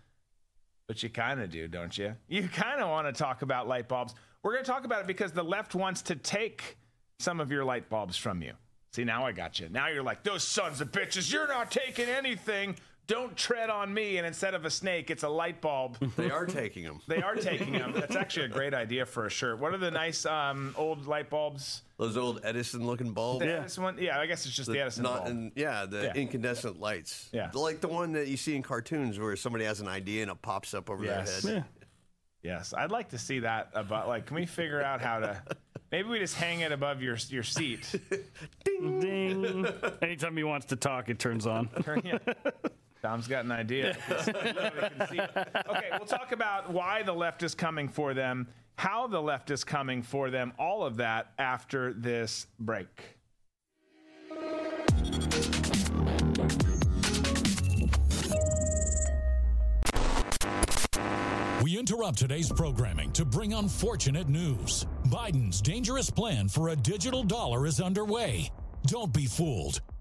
But you kind of do, don't you? You kind of want to talk about light bulbs. We're going to talk about it because the left wants to take some of your light bulbs from you. See, now I got you. Now you're like, those sons of bitches, you're not taking anything. Don't tread on me, and instead of a snake, it's a light bulb. They are taking them. They are taking them. That's actually a great idea for a shirt. What are the nice um, old light bulbs? Those old Edison-looking bulbs. The Edison one? Yeah, I guess it's just the, Edison not, bulb. and- yeah, the Yeah. incandescent lights. Yeah. like the one that you see in cartoons where somebody has an idea and it pops up over Yes. their head. Yes, I'd like to see that. About like, can we figure out how to? Maybe we just hang it above your your seat. Ding ding. Anytime he wants to talk, it turns on. Turn- yeah. Tom's got an idea. okay, we'll talk about why the left is coming for them, how the left is coming for them, all of that after this break. We interrupt today's programming to bring unfortunate news. Biden's dangerous plan for a digital dollar is underway. Don't be fooled.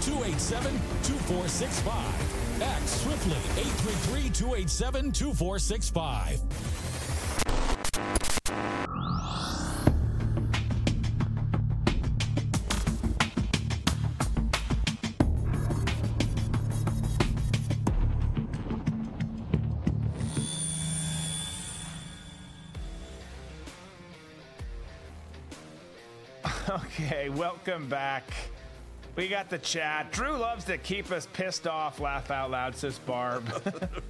287 2465. Act swiftly 833 287 2465. Okay, welcome back. We got the chat. Drew loves to keep us pissed off. Laugh out loud, says Barb.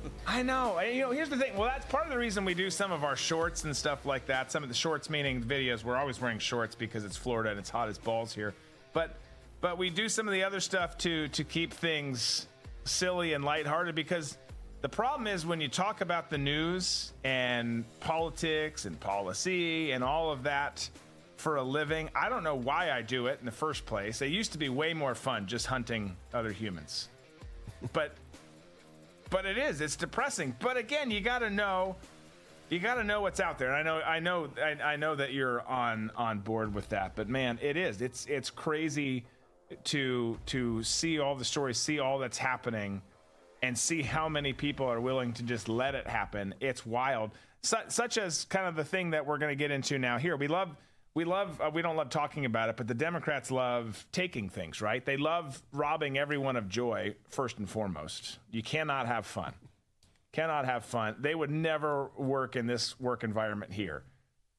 I know. And, you know, here's the thing. Well, that's part of the reason we do some of our shorts and stuff like that. Some of the shorts, meaning videos. We're always wearing shorts because it's Florida and it's hot as balls here. But but we do some of the other stuff to to keep things silly and lighthearted because the problem is when you talk about the news and politics and policy and all of that for a living, I don't know why I do it in the first place. It used to be way more fun just hunting other humans. But but it is, it's depressing. But again, you got to know you got to know what's out there. And I know I know I, I know that you're on on board with that. But man, it is. It's it's crazy to to see all the stories, see all that's happening and see how many people are willing to just let it happen. It's wild. Such, such as kind of the thing that we're going to get into now here. We love we love uh, we don't love talking about it, but the Democrats love taking things, right? They love robbing everyone of joy first and foremost. You cannot have fun. Cannot have fun. They would never work in this work environment here.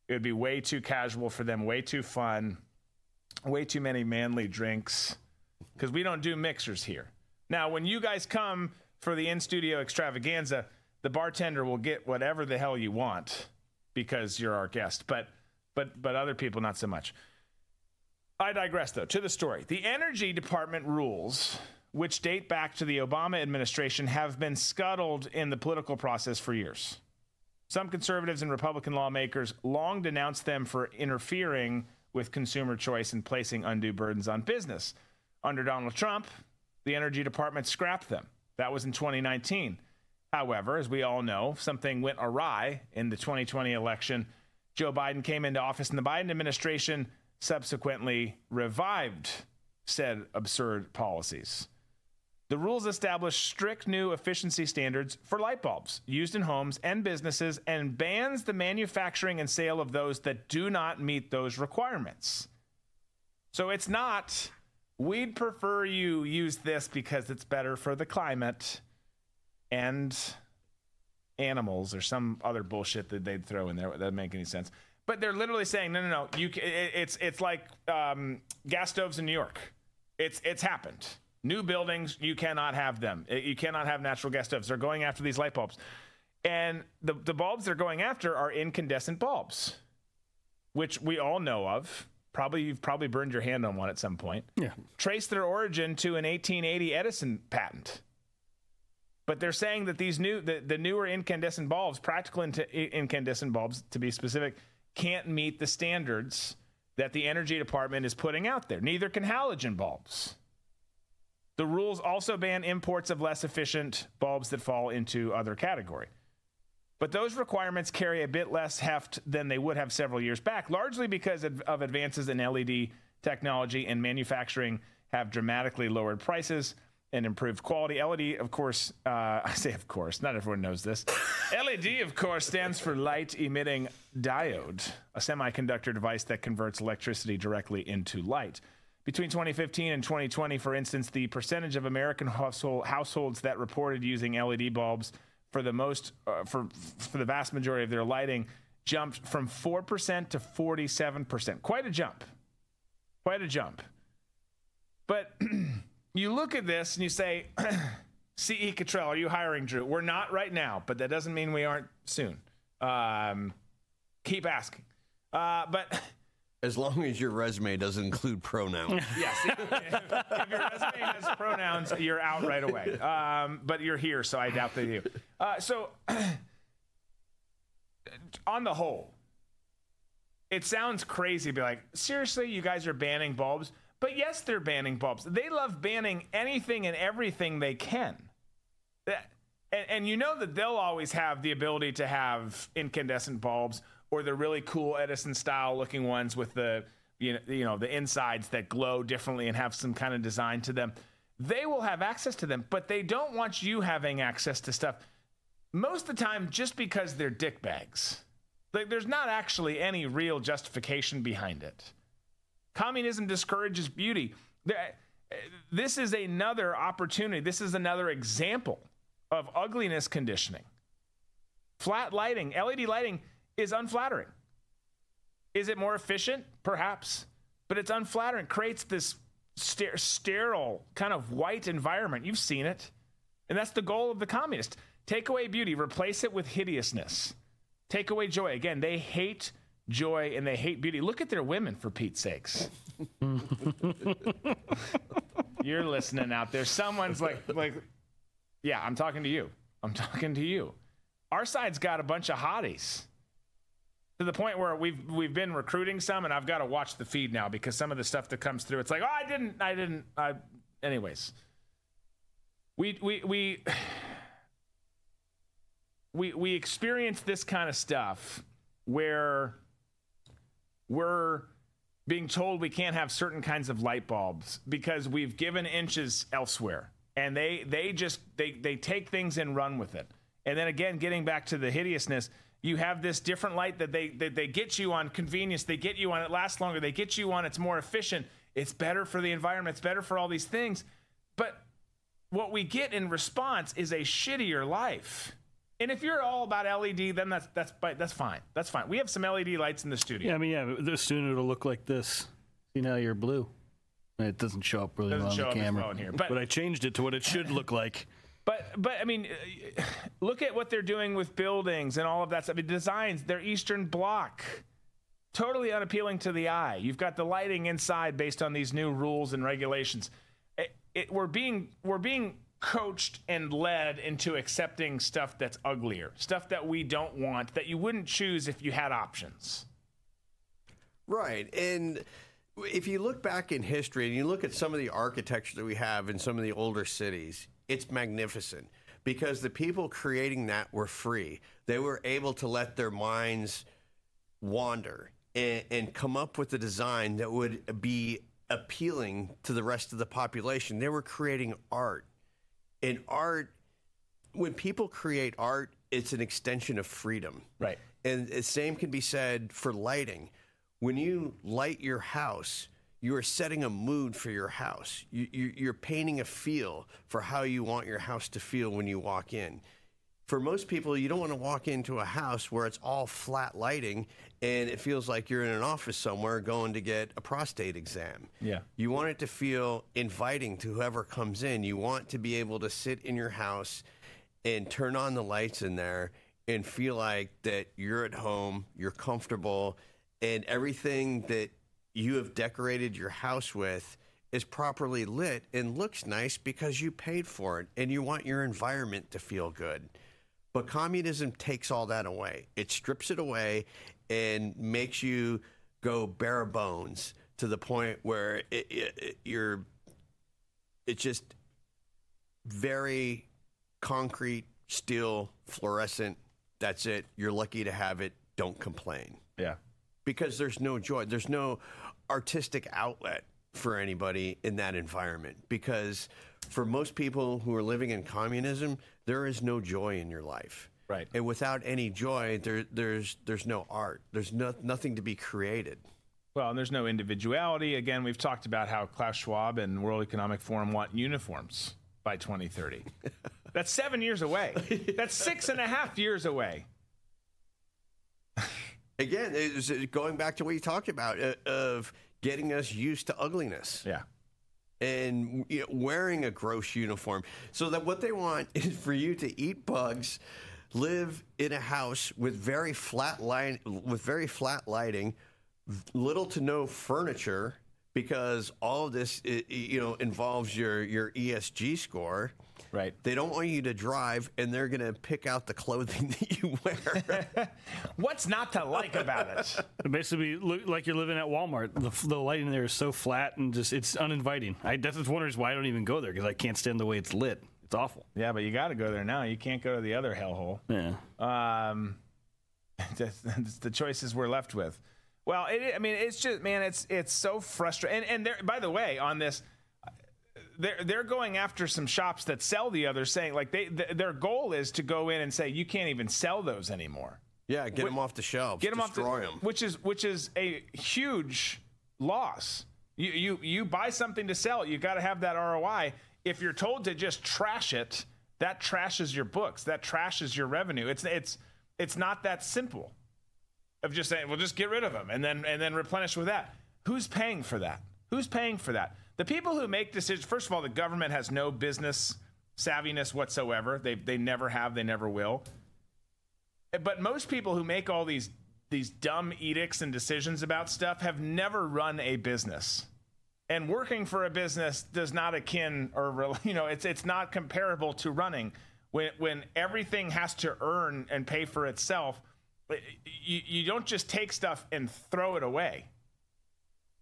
It would be way too casual for them, way too fun, way too many manly drinks because we don't do mixers here. Now, when you guys come for the in studio extravaganza, the bartender will get whatever the hell you want because you're our guest, but but but other people not so much. I digress though. To the story. The Energy Department rules which date back to the Obama administration have been scuttled in the political process for years. Some conservatives and Republican lawmakers long denounced them for interfering with consumer choice and placing undue burdens on business. Under Donald Trump, the Energy Department scrapped them. That was in 2019. However, as we all know, something went awry in the 2020 election. Joe Biden came into office, and the Biden administration subsequently revived said absurd policies. The rules establish strict new efficiency standards for light bulbs used in homes and businesses and bans the manufacturing and sale of those that do not meet those requirements. So it's not, we'd prefer you use this because it's better for the climate and animals or some other bullshit that they'd throw in there. That doesn't make any sense. But they're literally saying, no, no, no. You, it, it's it's like um, gas stoves in New York. It's it's happened. New buildings, you cannot have them. Uh, You cannot have natural gas stoves. They're going after these light bulbs. And the, the bulbs they're going after are incandescent bulbs, which we all know of. Probably you've probably burned your hand on one at some point. Yeah. Trace their origin to an 1880 Edison patent. But they're saying that these new the, the newer incandescent bulbs, practical in- incandescent bulbs to be specific, can't meet the standards that the energy department is putting out there. Neither can halogen bulbs. The rules also ban imports of less efficient bulbs that fall into other category. But those requirements carry a bit less heft than they would have several years back, largely because of of advances in LED technology and manufacturing have dramatically lowered prices and improved quality. LED, of course, uh, I say of course, not everyone knows this. LED, of course, stands for light emitting diode, a semiconductor device that converts electricity directly into light. Between 2015 and 2020, for instance, the percentage of American household, households that reported using LED bulbs for the most uh, for for the vast majority of their lighting jumped from 4% to 47%. Quite a jump. Quite a jump. But you look at this and you say, CE Cottrell, are you hiring Drew? We're not right now, but that doesn't mean we aren't soon. Um, keep asking. Uh, but As long as your resume doesn't include pronouns. yes, if, if your resume has pronouns, you're out right away. Um, but you're here, so I doubt that you. Uh, so, on the whole, it sounds crazy to be like, seriously, you guys are banning bulbs? But yes, they're banning bulbs. They love banning anything and everything they can. And, and you know that they'll always have the ability to have incandescent bulbs or the really cool Edison style looking ones with the you know, you know the insides that glow differently and have some kind of design to them. They will have access to them, but they don't want you having access to stuff most of the time just because they're dick bags. Like there's not actually any real justification behind it. Communism discourages beauty. Uh, this is another opportunity. This is another example of ugliness conditioning. Flat lighting, LED lighting is unflattering. Is it more efficient? Perhaps. But it's unflattering. Creates this ster- sterile, kind of white environment. You've seen it. And that's the goal of the communist. Take away beauty, replace it with hideousness. Take away joy. Again, they hate joy and they hate beauty. Look at their women, for Pete's sakes. You're listening out there. Someone's like, like, yeah, I'm talking to you. I'm talking to you. Our side's got a bunch of hotties to the point where we've we've been recruiting some, and I've got to watch the feed now because some of the stuff that comes through, it's like, oh, I didn't, I didn't. I, anyways, we we we we we experience this kind of stuff where we're being told we can't have certain kinds of light bulbs because we've given inches elsewhere. And they they just they they take things and run with it. And then again getting back to the hideousness you have this different light that they that they get you on convenience. They get you on it lasts longer. They get you on it's more efficient. It's better for the environment. It's better for all these things. But what we get in response is a shittier life and if you're all about LED, then that's that's that's fine. That's fine. We have some LED lights in the studio. Yeah, I mean, yeah, the soon it'll look like this. See now you're blue. It doesn't show up really well on show the up camera. well here, but- but I changed it to what it should look like. But but I mean, look at what they're doing with buildings and all of that stuff. I mean, designs. They're Eastern Bloc, totally unappealing to the eye. You've got the lighting inside based on these new rules and regulations. It, it, we're being we're being coached and led into accepting stuff that's uglier, stuff that we don't want, that you wouldn't choose if you had options. Right. And if you look back in history and you look at some of the architecture that we have in some of the older cities, it's magnificent because the people creating that were free. They were able to let their minds wander and, and come up with a design that would be appealing to the rest of the population. They were creating art. And art, when people create art, it's an extension of freedom. Right. And the same can be said for lighting. When you light your house, you are setting a mood for your house. You, you, you're painting a feel for how you want your house to feel when you walk in. For most people, you don't want to walk into a house where it's all flat lighting and it feels like you're in an office somewhere going to get a prostate exam. Yeah. You want it to feel inviting to whoever comes in. You want to be able to sit in your house and turn on the lights in there and feel like that you're at home, you're comfortable, and everything that you have decorated your house with is properly lit and looks nice because you paid for it and you want your environment to feel good. But communism takes all that away. It strips it away and makes you go bare bones to the point where it, it, it, you're it's just very concrete, steel, fluorescent. That's it. You're lucky to have it. Don't complain. Yeah. Because there's no joy. There's no artistic outlet for anybody in that environment. Because for most people who are living in communism, there is no joy in your life. Right. And without any joy, there, there's there's no art. There's no, nothing to be created. Well, and there's no individuality. Again, we've talked about how Klaus Schwab and World Economic Forum want uniforms by 2030. That's seven years away. That's six and a half years away. Again, it's going back to what you talked about uh, of getting us used to ugliness. Yeah. And you know, wearing a gross uniform. So that what they want is for you to eat bugs, live in a house with very flat line with very flat lighting, little to no furniture because all of this you know involves your your ESG score. Right. They don't want you to drive and they're going to pick out the clothing that you wear. What's not to like about it? It basically look like you're living at Walmart. The, the lighting there is so flat and just it's uninviting. I that's one reason why I don't even go there because I can't stand the way it's lit. It's awful. Yeah, but you got to go there now. You can't go to the other hellhole. Yeah. Um, that's, that's the choices we're left with. Well, it, I mean, it's just man, it's it's so frustrating. And and there, by the way, on this, they're they're going after some shops that sell the others, saying like they th- their goal is to go in and say you can't even sell those anymore. yeah, get them off the shelves. Get them off, the, destroy them. which is which is a huge loss. You you you buy something to sell, you got to have that ROI. If you're told to just trash it, that trashes your books. That trashes your revenue. It's it's it's not that simple. Of just saying, well, just get rid of them and then and then replenish with that. Who's paying for that? Who's paying for that? The people who make decisions. First of all, the government has no business savviness whatsoever. They they never have. They never will but most people who make all these these dumb edicts and decisions about stuff have never run a business and working for a business does not akin or you know it's it's not comparable to running when when everything has to earn and pay for itself you, you don't just take stuff and throw it away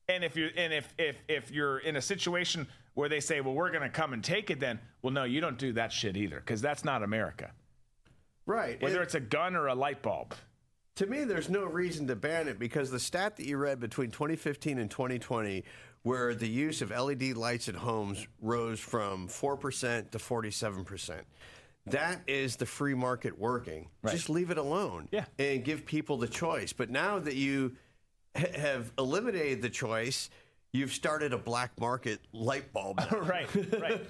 and if you and if if if you're in a situation where they say well we're going to come and take it then well no you don't do that shit either because that's not america Right. whether It- it's a gun or a light bulb To me, there's no reason to ban it because the stat that you read between 2015 and 2020, where the use of LED lights at homes rose from 4% to 47%, that is the free market working. Just leave it alone Yeah. and give people the choice. But now that you ha- have eliminated the choice, you've started a black market light bulb. right, right.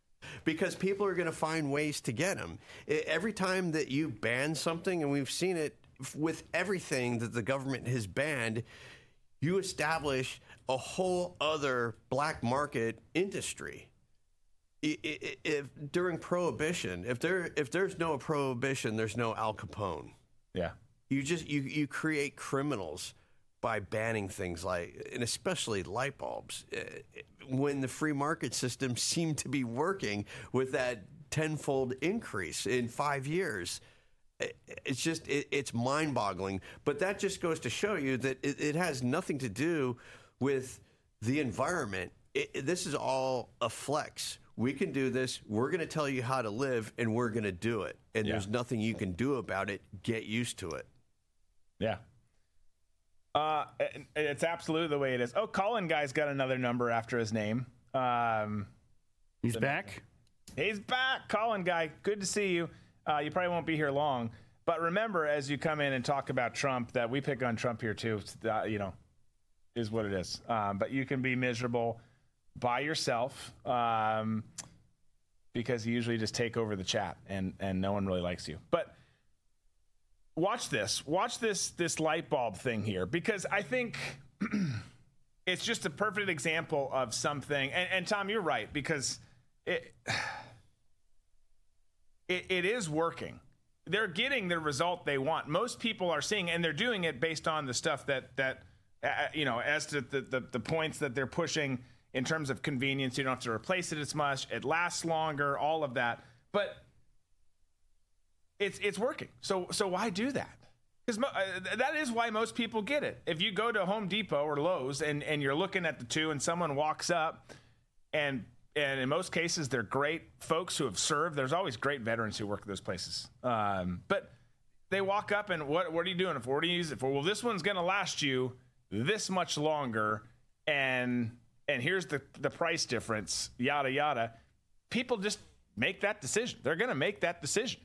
because people are going to find ways to get them. Every time that you ban something, and we've seen it with everything that the government has banned, you establish a whole other black market industry. If during prohibition, if there if there's no prohibition, there's no Al Capone. Yeah. You just you you create criminals by banning things like and especially light bulbs uh, when the free market system seemed to be working with that tenfold increase in 5 years it's just it, it's mind-boggling. But that just goes to show you that it, it has nothing to do with the environment. It- this is all a flex. We can do this. We're going to tell you how to live and we're going to do it. And Yeah. there's nothing you can do about it. Get used to it. Yeah. Uh, it's absolutely the way it is. Oh, Colin guy's got another number after his name. Um, He's back. He's back, Colin guy. Good to see you. Uh, you probably won't be here long, but remember as you come in and talk about Trump that we pick on Trump here too. Uh, you know, is what it is. Um, but you can be miserable by yourself. Um, because you usually just take over the chat and and no one really likes you. But watch this. Watch this this light bulb thing here because I think it's just a perfect example of something. And, and Tom, you're right because it, it it is working. They're getting the result they want. Most people are seeing, and they're doing it based on the stuff that that uh, you know as to the, the the points that they're pushing in terms of convenience. You don't have to replace it as much. It lasts longer. All of that, but it's it's working. So so why do that? Because mo- uh, that is why most people get it. If you go to Home Depot or Lowe's and and you're looking at the two, and someone walks up, and and in most cases they're great folks who have served. There's always great veterans who work at those places, um, but they walk up and what what are you doing it for? What do you use it for? Well, this one's going to last you this much longer, and and here's the the price difference. Yada yada. People just make that decision. They're going to make that decision.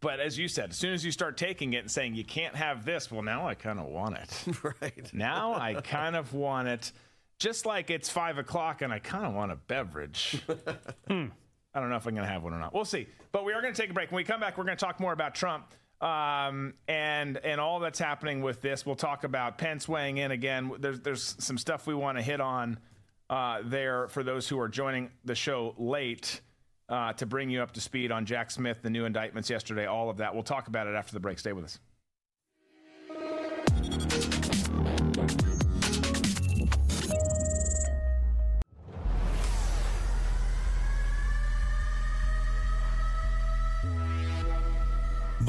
But as you said, as soon as you start taking it and saying you can't have this, well, now I kind of want it. right. Now I kind of want it. Just like it's five o'clock and I kind of want a beverage. hmm. I don't know if I'm going to have one or not. We'll see. But we are going to take a break. When we come back, we're going to talk more about Trump um, and and all that's happening with this. We'll talk about Pence weighing in again. There's there's some stuff we want to hit on uh, there for those who are joining the show late uh, to bring you up to speed on Jack Smith, the new indictments yesterday, all of that. We'll talk about it after the break. Stay with us.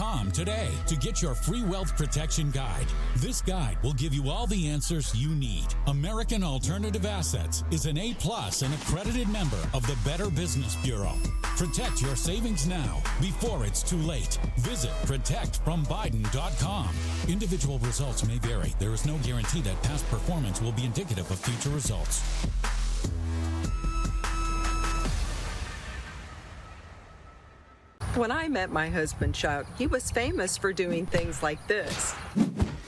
today to get your free wealth protection guide. This guide will give you all the answers you need. American Alternative Assets is an A plus and accredited member of the Better Business Bureau. Protect your savings now before it's too late. Visit protectfrombiden.com. Individual results may vary. There is no guarantee that past performance will be indicative of future results. When I met my husband Chuck, he was famous for doing things like this.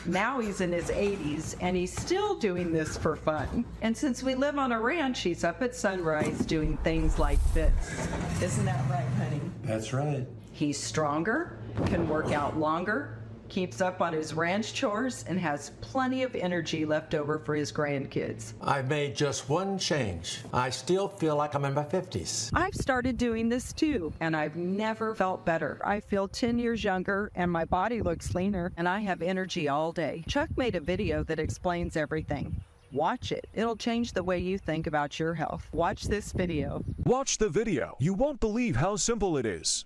Now he's in his 80s and he's still doing this for fun. And since we live on a ranch, he's up at sunrise doing things like this. Isn't that right, honey? That's right. He's stronger, can work out longer, keeps up on his ranch chores, and has plenty of energy left over for his grandkids. I've made just one change. I still feel like I'm in my 50s. I've started doing this too, and I've never felt better. I feel 10 years younger, and my body looks leaner, and I have energy all day. Chuck made a video that explains everything. Watch it. It'll change the way you think about your health. Watch this video. Watch the video. You won't believe how simple it is.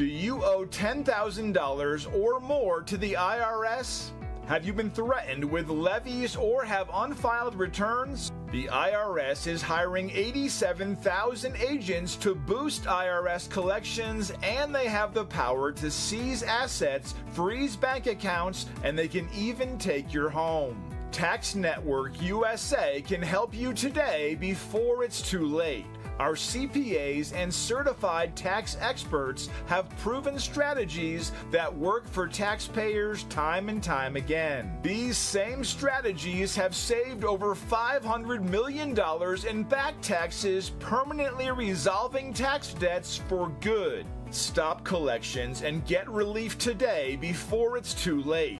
Do you owe $10,000 or more to the IRS? Have you been threatened with levies or have unfiled returns? The IRS is hiring 87,000 agents to boost IRS collections, and they have the power to seize assets, freeze bank accounts, and they can even take your home. Tax Network USA can help you today before it's too late. Our CPAs and certified tax experts have proven strategies that work for taxpayers time and time again. These same strategies have saved over $500 million in back taxes, permanently resolving tax debts for good. Stop collections and get relief today before it's too late.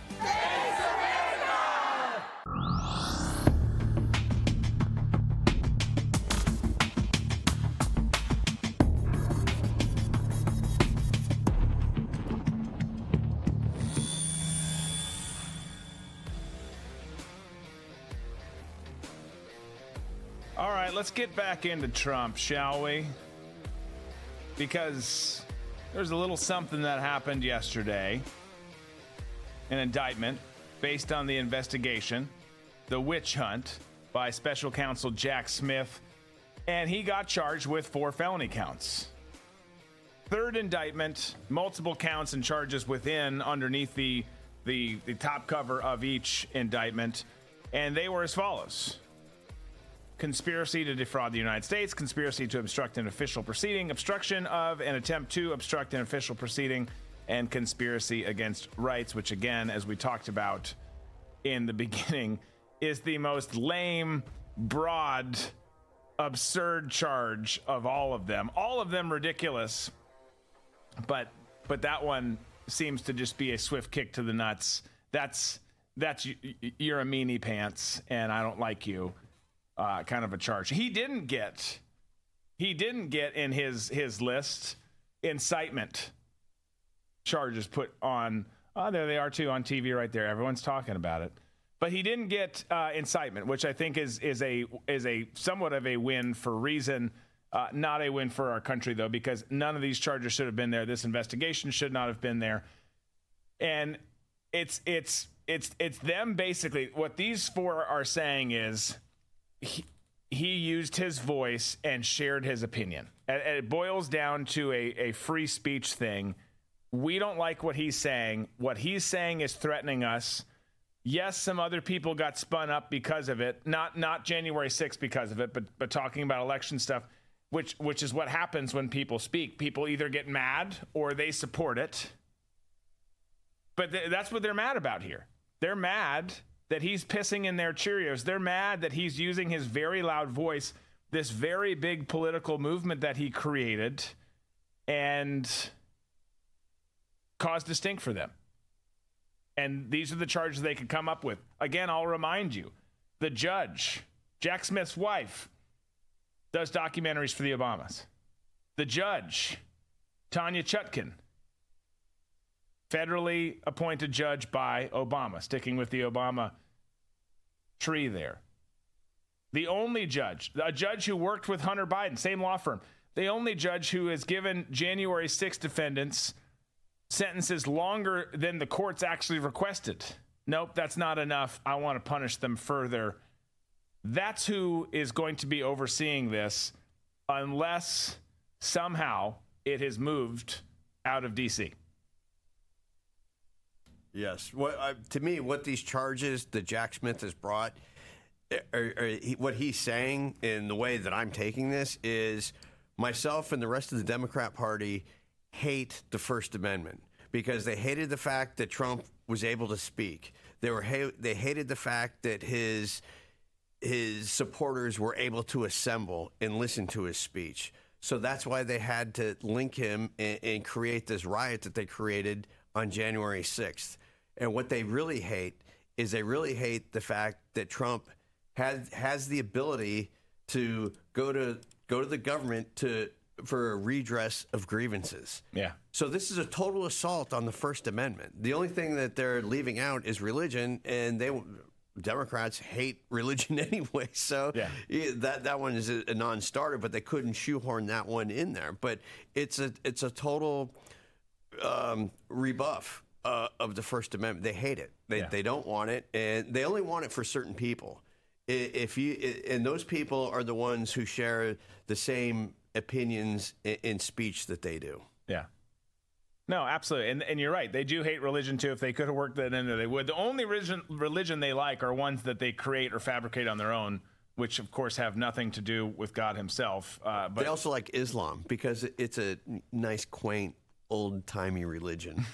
All right, let's get back into Trump, shall we? Because there's a little something that happened yesterday an indictment based on the investigation, the witch hunt by special counsel Jack Smith, and he got charged with four felony counts. Third indictment, multiple counts and charges within underneath the the, the top cover of each indictment, and they were as follows conspiracy to defraud the United States, conspiracy to obstruct an official proceeding, obstruction of an attempt to obstruct an official proceeding, and conspiracy against rights, which, again, as we talked about in the beginning, is the most lame, broad, absurd charge of all of them. All of them ridiculous, but but that one seems to just be a swift kick to the nuts. That's that's you're a meanie pants, and I don't like you uh, kind of a charge. He didn't get he didn't get in his his list incitement charges put on. Oh, there they are too on TV right there. Everyone's talking about it. But he didn't get uh, incitement, which I think is is a is a somewhat of a win for reason. Uh, not a win for our country though, because none of these charges should have been there. This investigation should not have been there, and it's it's it's it's them basically. What these four are saying is he, he used his voice and shared his opinion. And, it boils down to a, a free speech thing. We don't like what he's saying. What he's saying is threatening us. Yes, some other people got spun up because of it. Not not January 6th because of it, but but talking about election stuff, which which is what happens when people speak. People either get mad or they support it. But th- that's what they're mad about here. They're mad that he's pissing in their Cheerios. They're mad that he's using his very loud voice, this very big political movement that he created, and caused a stink for them. And these are the charges they could come up with. Again, I'll remind you the judge, Jack Smith's wife, does documentaries for the Obamas. The judge, Tanya Chutkan, federally appointed judge by Obama, sticking with the Obama tree there. The only judge, a judge who worked with Hunter Biden, same law firm, the only judge who has given January 6 defendants sentences longer than the courts actually requested. Nope, that's not enough. I want to punish them further. That's who is going to be overseeing this unless somehow it has moved out of D.C. Yes. What uh, to me, what these charges that Jack Smith has brought, or, or he, what he's saying in the way that I'm taking this is, myself and the rest of the Democrat Party hate the First Amendment because they hated the fact that Trump was able to speak. They were ha- they hated the fact that his his supporters were able to assemble and listen to his speech. So that's why they had to link him and, and create this riot that they created on January 6th. And what they really hate is they really hate the fact that Trump has has the ability to go to go to the government to for a redress of grievances. Yeah. So this is a total assault on the First Amendment. The only thing that they're leaving out is religion, and they Democrats hate religion anyway, so yeah. that that one is a, non-starter. But they couldn't shoehorn that one in there. But it's a it's a total um, rebuff uh, of the First Amendment. They hate it. They yeah. they don't want it, and they only want it for certain people. If you and those people are the ones who share the same opinions in speech that they do. Yeah. No, absolutely, and and you're right. They do hate religion too. If they could have worked that in there, they would. The only religion religion they like are ones that they create or fabricate on their own, which of course have nothing to do with God Himself. Uh, but they also like Islam because it's a nice, quaint, old timey religion.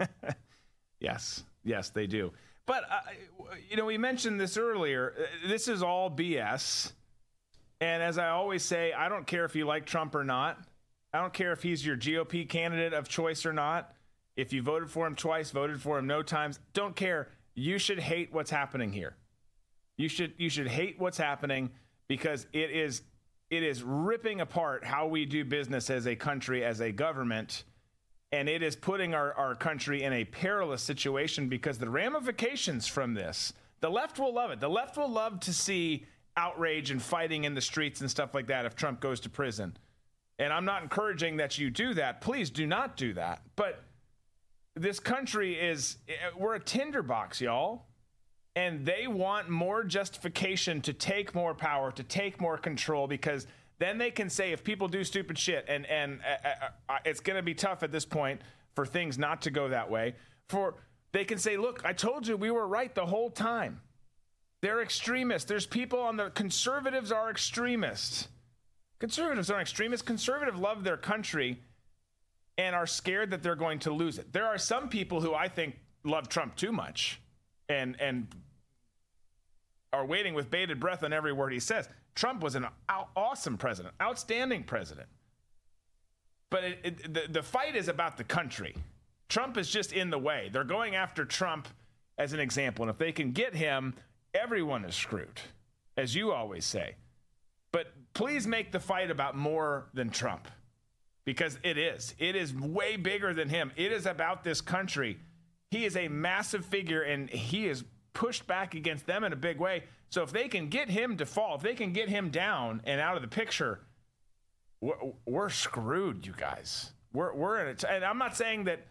yes, yes, they do. But uh, you know, we mentioned this earlier. Uh, this is all BS. And as I always say, I don't care if you like Trump or not. I don't care if he's your GOP candidate of choice or not. If you voted for him twice, voted for him no times, don't care. You should hate what's happening here. You should you should hate what's happening because it is it is ripping apart how we do business as a country, as a government, and it is putting our, our country in a perilous situation because the ramifications from this, the left will love it. The left will love to see outrage and fighting in the streets and stuff like that if Trump goes to prison. And I'm not encouraging that you do that. Please do not do that. But this country is, we're a tinderbox, y'all. And they want more justification to take more power, to take more control, because then they can say if people do stupid shit, and, and uh, uh, uh it's going to be tough at this point for things not to go that way. For they can say, look, I told you we were right the whole time. They're extremists. There's people on the conservatives are extremists. Conservatives aren't extremists. Conservatives love their country and are scared that they're going to lose it. There are some people who I think love Trump too much and and are waiting with bated breath on every word he says. Trump was an awesome president, outstanding president. But it, it, the, the fight is about the country. Trump is just in the way. They're going after Trump as an example. And if they can get him, everyone is screwed, as you always say. But please make the fight about more than Trump because it is. It is way bigger than him. It is about this country. He is a massive figure and he is pushed back against them in a big way. So if they can get him to fall, if they can get him down and out of the picture, we're, screwed, you guys. We're, we're in it. And I'm not saying that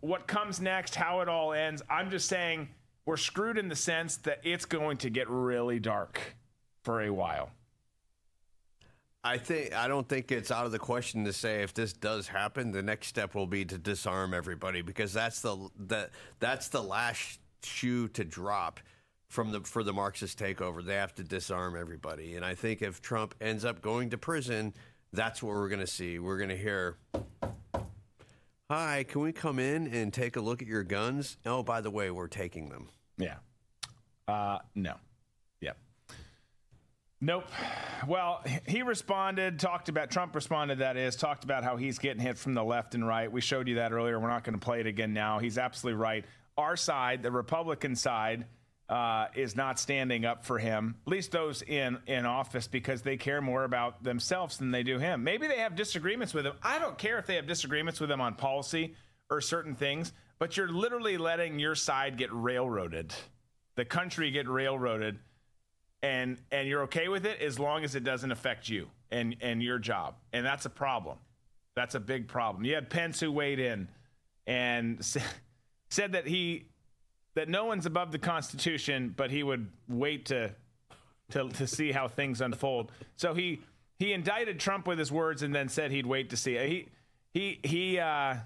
what comes next, how it all ends. I'm just saying we're screwed in the sense that it's going to get really dark for a while. I think I don't think it's out of the question to say if this does happen, the next step will be to disarm everybody because that's the, the that's the last shoe to drop from the for the Marxist takeover. They have to disarm everybody, and I think if Trump ends up going to prison, that's what we're going to see. We're going to hear. Hi, can we come in and take a look at your guns? Oh, by the way, we're taking them. Yeah. Uh, no. Yeah. Nope. Well, he responded, talked about, Trump responded, that is, talked about how he's getting hit from the left and right. We showed you that earlier. We're not going to play it again now. He's absolutely right. Our side, the Republican side, uh, is not standing up for him, at least those in, in office, because they care more about themselves than they do him. Maybe they have disagreements with him. I don't care if they have disagreements with him on policy or certain things, but you're literally letting your side get railroaded, the country get railroaded and and you're okay with it as long as it doesn't affect you and and your job. And that's a problem. That's a big problem. You had pence who weighed in and said that he that no one's above the constitution but he would wait to to to see how things unfold. So he he indicted trump with his words and then said he'd wait to see. He he he uh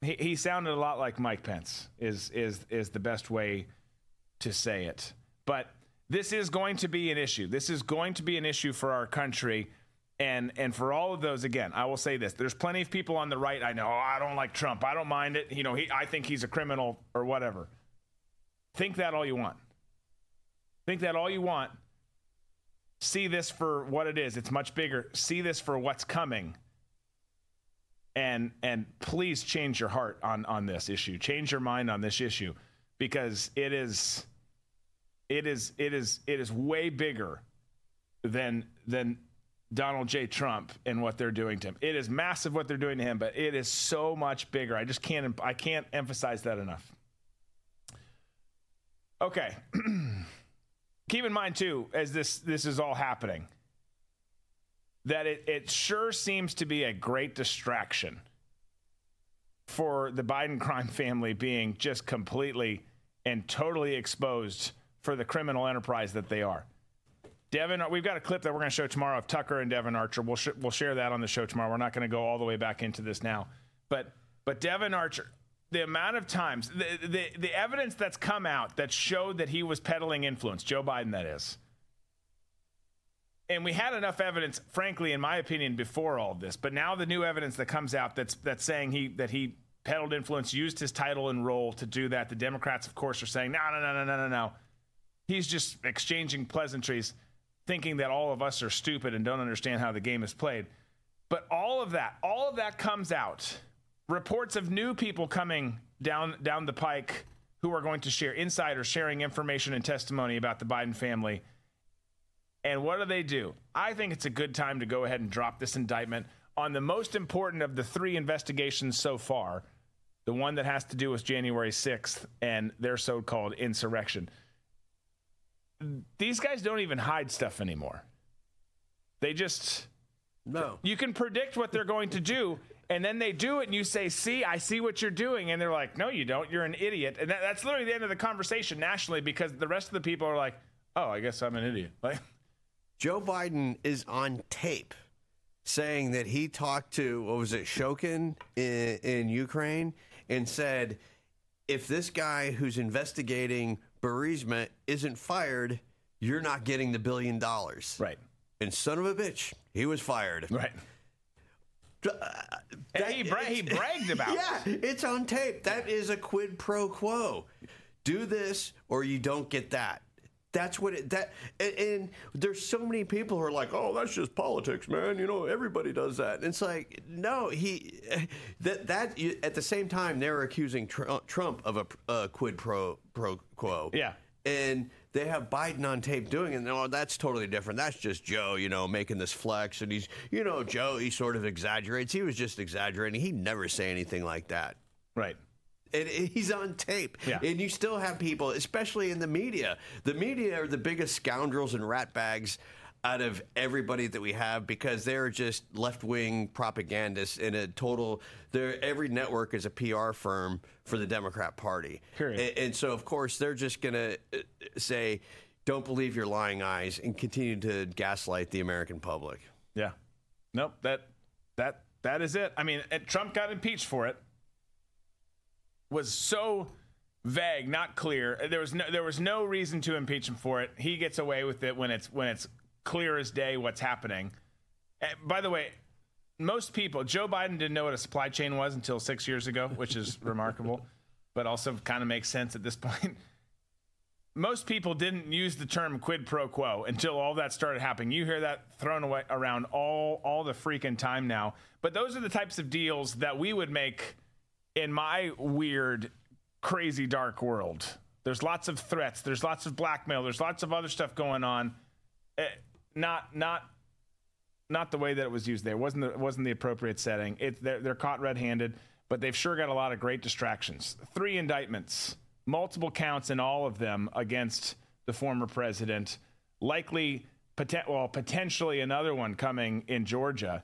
he, he sounded a lot like mike pence is is is the best way to say it but this is going to be an issue. This is going to be an issue for our country. And and for all of those, again, I will say this: there's plenty of people on the right. I know oh, I don't like Trump. I don't mind it. You know, he, I think he's a criminal or whatever. Think that all you want. Think that all you want. See this for what it is. It's much bigger. See this for what's coming. And and please change your heart on on this issue. Change your mind on this issue because it is it is it is it is way bigger than than Donald J. Trump and what they're doing to him. It is massive what they're doing to him, but it is so much bigger. I just can't I can't emphasize that enough. Okay. Keep in mind too, as this this is all happening, that it, it sure seems to be a great distraction for the Biden crime family being just completely and totally exposed for the criminal enterprise that they are. Devon, we've got a clip that we're going to show tomorrow of Tucker and Devon Archer. We'll sh- we'll share that on the show tomorrow. We're not going to go all the way back into this now, but but Devon Archer, the amount of times the, the the evidence that's come out that showed that he was peddling influence, Joe Biden, that is. And we had enough evidence, frankly, in my opinion, before all this. But now the new evidence that comes out that's that's saying he that he peddled influence, used his title and role to do that. The Democrats, of course, are saying no, no, no, no, no, no, no. He's just exchanging pleasantries thinking that all of us are stupid and don't understand how the game is played. But all of that, all of that comes out. Reports of new people coming down down the pike who are going to share insiders sharing information and testimony about the Biden family. And what do they do? I think it's a good time to go ahead and drop this indictment on the most important of the three investigations so far, the one that has to do with January 6th and their so-called insurrection these guys don't even hide stuff anymore. They just no. You can predict what they're going to do, and then they do it, and you say, "See, I see what you're doing," and they're like, "No, you don't. You're an idiot." And that, that's literally the end of the conversation nationally because the rest of the people are like, "Oh, I guess I'm an idiot." Like, Joe Biden is on tape saying that he talked to what was it, Shokin in, in Ukraine, and said, "If this guy who's investigating Burisma isn't fired, you're not getting the billion dollars. Right. And son of a bitch, he was fired. Right. Uh, that, he, bra- he bragged about yeah, it. it's on tape. That is a quid pro quo. Do this or you don't get that. That's what it that and, and, there's so many people who are like, "Oh, that's just politics, man. You know, everybody does that." And it's like, "No, he that that at the same time they're accusing uh, Trump of a, a quid pro pro quo." Yeah. And they have Biden on tape doing it. No, oh, that's totally different. That's just Joe, you know, making this flex. And he's, you know, Joe, he sort of exaggerates. He was just exaggerating. He'd never say anything like that. Right. And he's on tape. Yeah. And you still have people, especially in the media. The media are the biggest scoundrels and ratbags out of everybody that we have because they're just left wing propagandists in a total. Every network is a PR firm for the Democrat Party. And, and so, of course, they're just going to uh, say, don't believe your lying eyes and continue to gaslight the American public. Yeah. Nope. That, that, that is it. I mean, Trump got impeached for it was so vague, not clear. There was no there was no reason to impeach him for it. He gets away with it when it's when it's clear as day what's happening. And by the way, most people, Joe Biden didn't know what a supply chain was until six years ago, which is remarkable, but also kind of makes sense at this point. Most people didn't use the term quid pro quo until all that started happening. You hear that thrown away around all all the freaking time now. But those are the types of deals that we would make in my weird, crazy, dark world. There's lots of threats. There's lots of blackmail. There's lots of other stuff going on. It, eh, not not not the way that it was used there. It wasn't the, wasn't the appropriate setting. It, they're, they're caught red-handed, but they've sure got a lot of great distractions. Three indictments, multiple counts in all of them against the former president. Likely, poten- well, potentially another one coming in Georgia.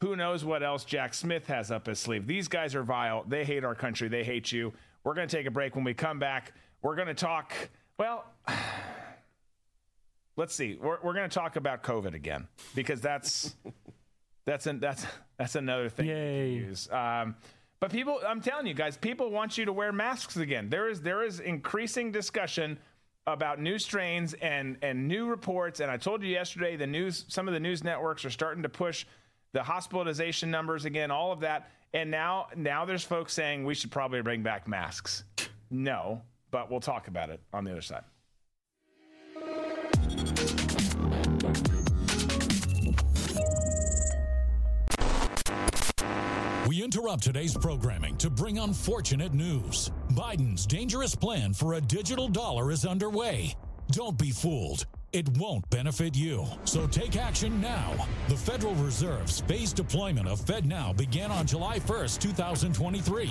Who knows what else Jack Smith has up his sleeve? These guys are vile. They hate our country. They hate you. We're going to take a break. When we come back, we're going to talk. Well, let's see. We're, we're going to talk about COVID again because that's that's an, that's that's another thing. Yay! Um, but people, I'm telling you guys, people want you to wear masks again. There is there is increasing discussion about new strains and and new reports. And I told you yesterday, the news, some of the news networks are starting to push the hospitalization numbers again, all of that. And now, now there's folks saying we should probably bring back masks. No, but we'll talk about it on the other side. We interrupt today's programming to bring unfortunate news. Biden's dangerous plan for a digital dollar is underway. Don't be fooled. It won't benefit you. So take action now. The Federal Reserve's phased deployment of FedNow began on July 1st, 2023.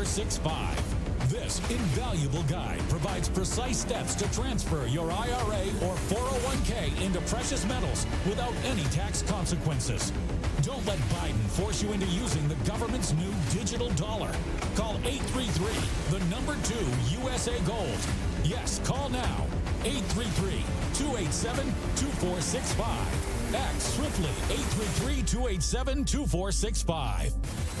2465. This invaluable guide provides precise steps to transfer your IRA or 401k into precious metals without any tax consequences. Don't let Biden force you into using the government's new digital dollar. Call 833, the number 2 USA Gold. Yes, call now. 833 287 2465. Act swiftly. 833 287 2465.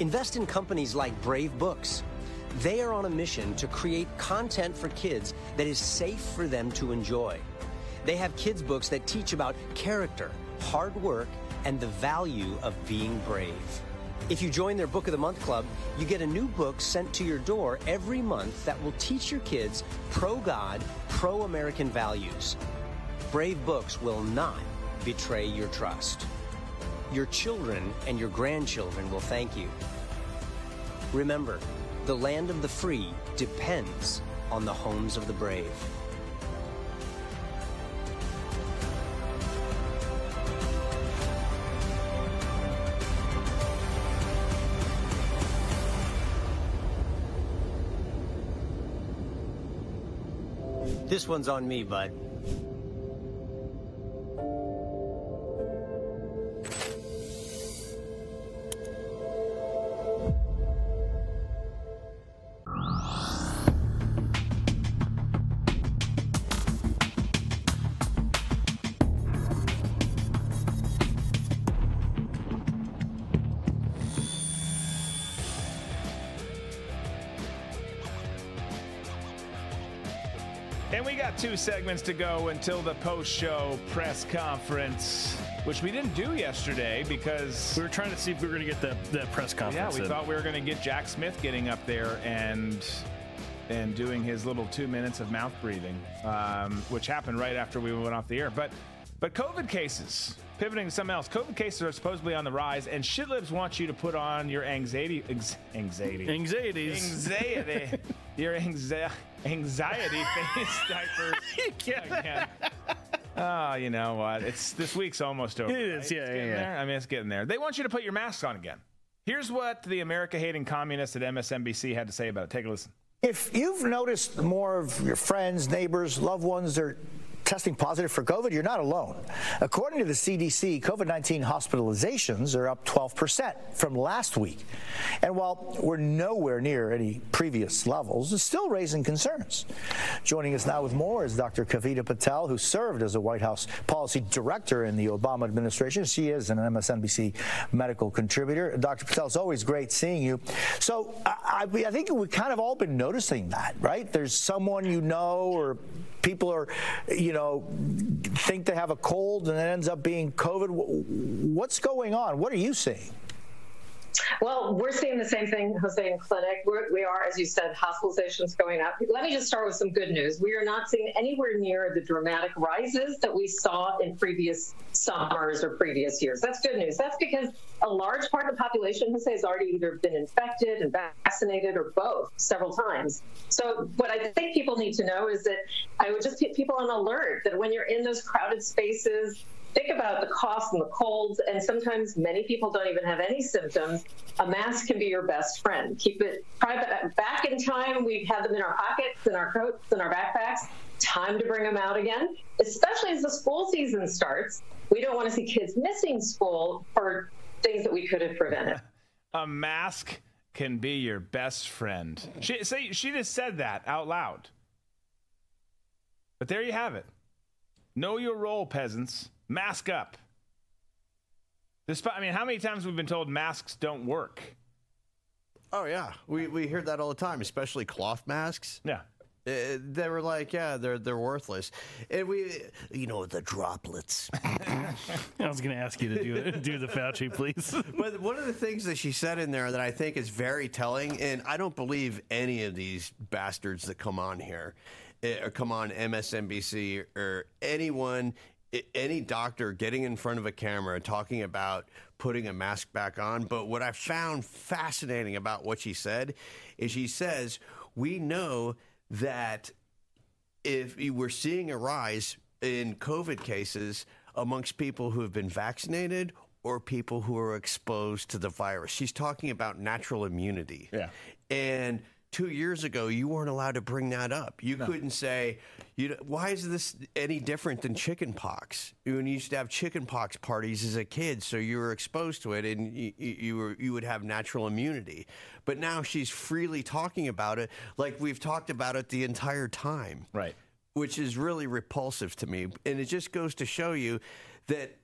Invest in companies like Brave Books. They are on a mission to create content for kids that is safe for them to enjoy. They have kids' books that teach about character, hard work, and the value of being brave. If you join their Book of the Month Club, you get a new book sent to your door every month that will teach your kids pro God, pro American values. Brave Books will not betray your trust. Your children and your grandchildren will thank you. Remember, the land of the free depends on the homes of the brave. This one's on me, bud. Segments to go until the post show press conference, which we didn't do yesterday because. We were trying to see if we were going to get the, the press conference. Yeah, we in. thought we were going to get Jack Smith getting up there and and doing his little two minutes of mouth breathing, um, which happened right after we went off the air. But but COVID cases, pivoting to something else, COVID cases are supposedly on the rise, and shitlibs want you to put on your anxiety ex- anxiety Anxieties. anxiety your anxiety anxiety face diapers. You can't- again. Oh, oh, you know what? It's this week's almost over. It is, right? yeah, It's yeah, getting yeah. there. I mean, it's getting there. They want you to put your mask on again. Here's what the America-hating communists at MSNBC had to say about it. Take a listen. If you've noticed more of your friends, neighbors, loved ones are testing positive for COVID, you're not alone. According to the CDC, COVID 19 hospitalizations are up 12% from last week. And while we're nowhere near any previous levels, it's still raising concerns. Joining us now with more is Dr. Kavita Patel, who served as a White House policy director in the Obama administration. She is an MSNBC medical contributor. Dr. Patel, it's always great seeing you. So I, I, think we've kind of all been noticing that, right? There's someone you know or people are, you know, think they have a cold and it ends up being COVID. What's going on? What are you seeing? Well, we're seeing the same thing, Jose, in clinic. We're, we are, as you said, hospitalizations going up. Let me just start with some good news. We are not seeing anywhere near the dramatic rises that we saw in previous summers or previous years. That's good news. That's because a large part of the population, Jose, has already either been infected and vaccinated or both several times. So, what I think people need to know is that I would just keep people on alert that when you're in those crowded spaces, think about the cough and the colds, and sometimes many people don't even have any symptoms. A mask can be your best friend. Keep it private. Back in time, we had them in our pockets, in our coats, in our backpacks. Time to bring them out again, especially as the school season starts. We don't want to see kids missing school for things that we could have prevented. A mask can be your best friend. She say she just said that out loud. But there you have it. Know your role, peasants. Mask up. Despite, I mean, how many times have we've been told masks don't work? Oh yeah, we we hear that all the time, especially cloth masks. Yeah. Uh, they were like, yeah, they're they're worthless, and we, you know, the droplets. I was going to ask you to do do the Fauci, please. but one of the things that she said in there that I think is very telling, and I don't believe any of these bastards that come on here, eh, or come on MSNBC or anyone, any doctor getting in front of a camera talking about putting a mask back on. But what I found fascinating about what she said is she says we know that if we're seeing a rise in COVID cases amongst people who have been vaccinated or people who are exposed to the virus. She's talking about natural immunity. Yeah. And two years ago, you weren't allowed to bring that up. You couldn't say, you know, why is this any different than chicken pox? When you used to have chicken pox parties as a kid, so you were exposed to it and you, you, were, you would have natural immunity. But now she's freely talking about it like we've talked about it the entire time. Right. Which is really repulsive to me. And it just goes to show you that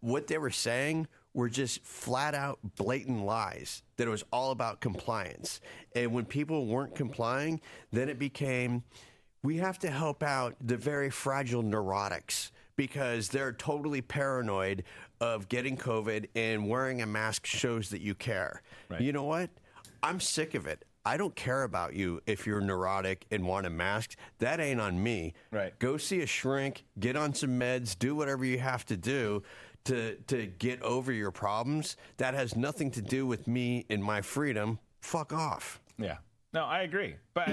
what they were saying were just flat out blatant lies that it was all about compliance. And when people weren't complying, then it became we have to help out the very fragile neurotics because they're totally paranoid of getting COVID and wearing a mask shows that you care. Right. You know what? I'm sick of it. I don't care about you if you're neurotic and want a mask. That ain't on me. Right. Go see a shrink, get on some meds, do whatever you have to do to to get over your problems. That has nothing to do with me and my freedom. Fuck off. Yeah. No, I agree. But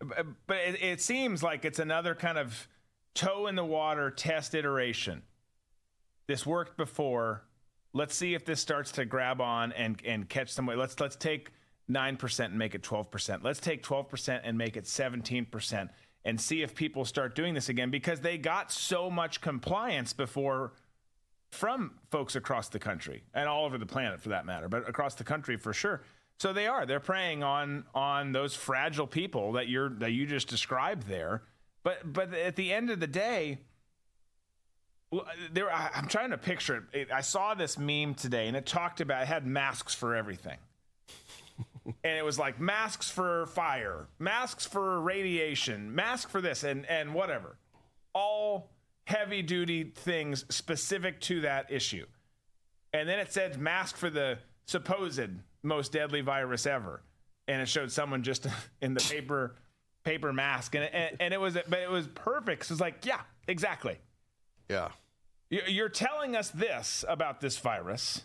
but it, it seems like it's another kind of toe in the water test iteration. This worked before. Let's see if this starts to grab on and and catch some way. Let's let's take nine percent and make it twelve percent. Let's take twelve percent and make it seventeen percent, and see if people start doing this again because they got so much compliance before from folks across the country and all over the planet for that matter, but across the country for sure. So they are. They're preying on on those fragile people that you're that you just described there. But but at the end of the day, there I- I'm trying to picture it. it. I saw this meme today, and it talked about it had masks for everything, and it was like masks for fire, masks for radiation, mask for this, and and whatever, all heavy duty things specific to that issue. And then it said mask for the supposed most deadly virus ever, and it showed someone just in the paper paper mask, and and, and it was but it was perfect. So it's like yeah, exactly. Yeah. You- You're telling us this about this virus,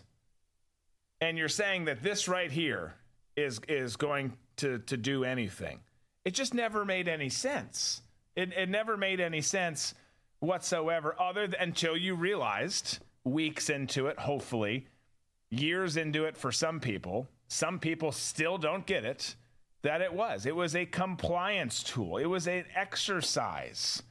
and you're saying that this right here is is going to to do anything. It just never made any sense. It it never made any sense whatsoever, other than until you realized weeks into it, hopefully, years into it for some people. Some people still don't get it. That it was. It was a compliance tool. It was an exercise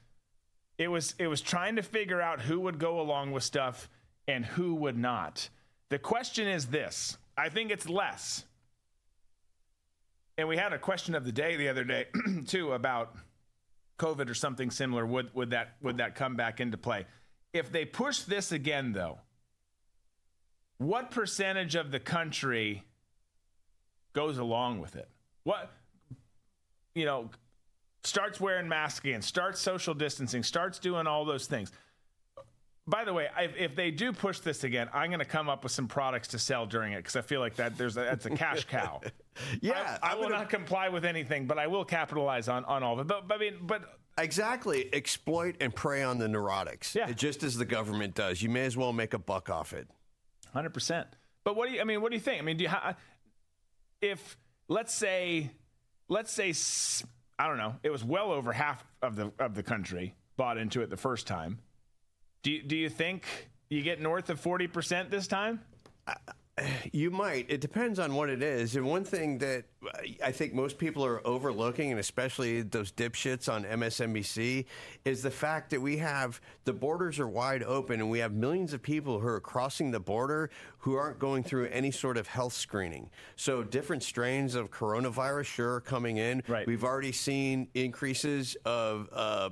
it was it was trying to figure out who would go along with stuff and who would not. The question is this. I think it's less. And we had a question of the day the other day too about COVID or something similar. Would would that would that come back into play? If they push this again though, what percentage of the country goes along with it? What you know, starts wearing masks again, starts social distancing, starts doing all those things. By the way, if, if they do push this again, I'm going to come up with some products to sell during it because I feel like that there's a, that's a cash cow. Yeah, I, I will not comply with anything, but I will capitalize on, on all of it. But, but I mean, but Exactly. Exploit and prey on the neurotics. Yeah. Just as the government does. You may as well make a buck off it. Hundred percent. But what do you? I mean, what do you think? I mean, do you, if let's say, let's say, I don't know, it was well over half of the of the country bought into it the first time. Do you, do you think you get north of forty percent this time? You might. It depends on what it is. And one thing that I think most people are overlooking, and especially those dipshits on MSNBC, is the fact that we have the borders are wide open and we have millions of people who are crossing the border who aren't going through any sort of health screening. So different strains of coronavirus sure are coming in. Right. We've already seen increases of. Uh,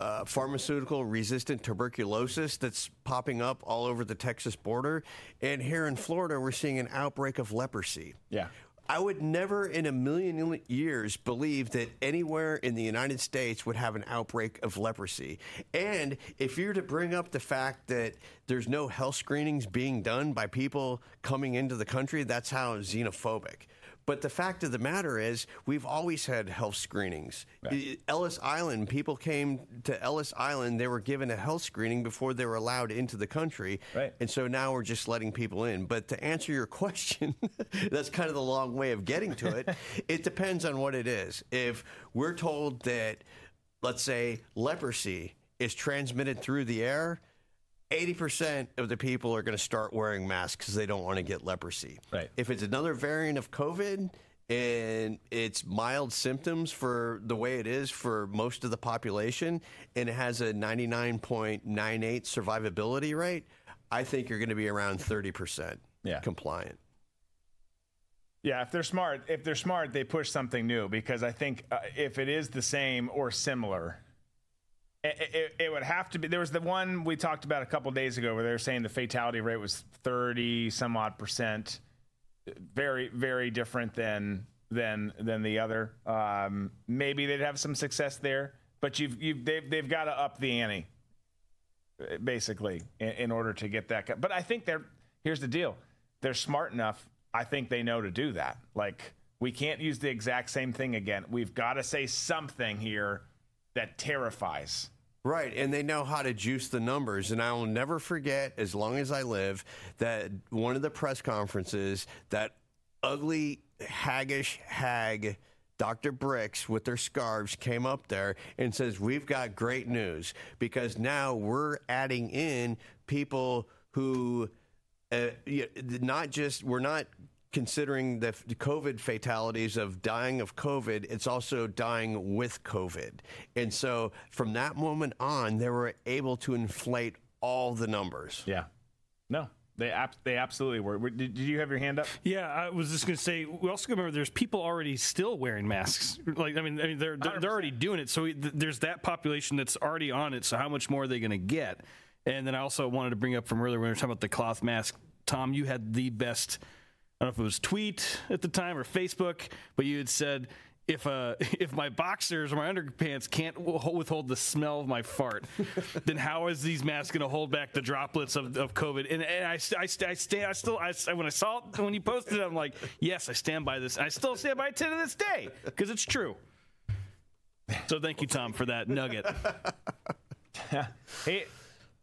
uh, pharmaceutical resistant tuberculosis that's popping up all over the Texas border. And here in Florida, we're seeing an outbreak of leprosy. Yeah. I would never in a million years believe that anywhere in the United States would have an outbreak of leprosy. And if you're to bring up the fact that there's no health screenings being done by people coming into the country, that's how xenophobic. But the fact of the matter is, we've always had health screenings. Right. Ellis Island, people came to Ellis Island, they were given a health screening before they were allowed into the country. Right. And so now we're just letting people in. But to answer your question, that's kind of the long way of getting to it. it depends on what it is. If we're told that, let's say, leprosy is transmitted through the air, 80% of the people are going to start wearing masks because they don't want to get leprosy. Right. If it's another variant of COVID and it's mild symptoms for the way it is for most of the population and it has a 99.98 survivability rate, I think you're going to be around 30% yeah. compliant. Yeah, if they're smart, if they're smart, they push something new because I think uh, if it is the same or similar, it, it, it, would have to be. There was the one we talked about a couple days ago where they were saying the fatality rate was thirty some odd percent, very very different than than than the other. Um, maybe they'd have some success there, but you've you've they've they've got to up the ante basically in, in order to get that. But I think they're here's the deal: they're smart enough. I think they know to do that. Like we can't use the exact same thing again. We've got to say something here that terrifies. Right, and they know how to juice the numbers. And I will never forget, as long as I live, that one of the press conferences, that ugly, haggish hag, Dr. Birx with their scarves, came up there and says, We've got great news because now we're adding in people who. Uh, not just we're not considering the COVID fatalities of dying of COVID, it's also dying with COVID. And so from that moment on, they were able to inflate all the numbers. Yeah. No, they ab- they absolutely were. Did, did, you have your hand up? Yeah, I was just going to say. We also remember there's people already still wearing masks. Like I mean, I mean they're they're, they're already doing it. So we, th- there's that population that's already on it. So how much more are they going to get? And then I also wanted to bring up from earlier when we were talking about the cloth mask. Tom, you had the best I don't know if it was tweet at the time or Facebook, but you had said if uh, if my boxers or my underpants can't withhold the smell of my fart, then how is these masks going to hold back the droplets of, of COVID? And, and I, I, I stand, I still, I, when I saw it, when you posted it, I'm like, yes, I stand by this. I still stand by it to this day because it's true. So thank you, Tom, for that nugget. hey,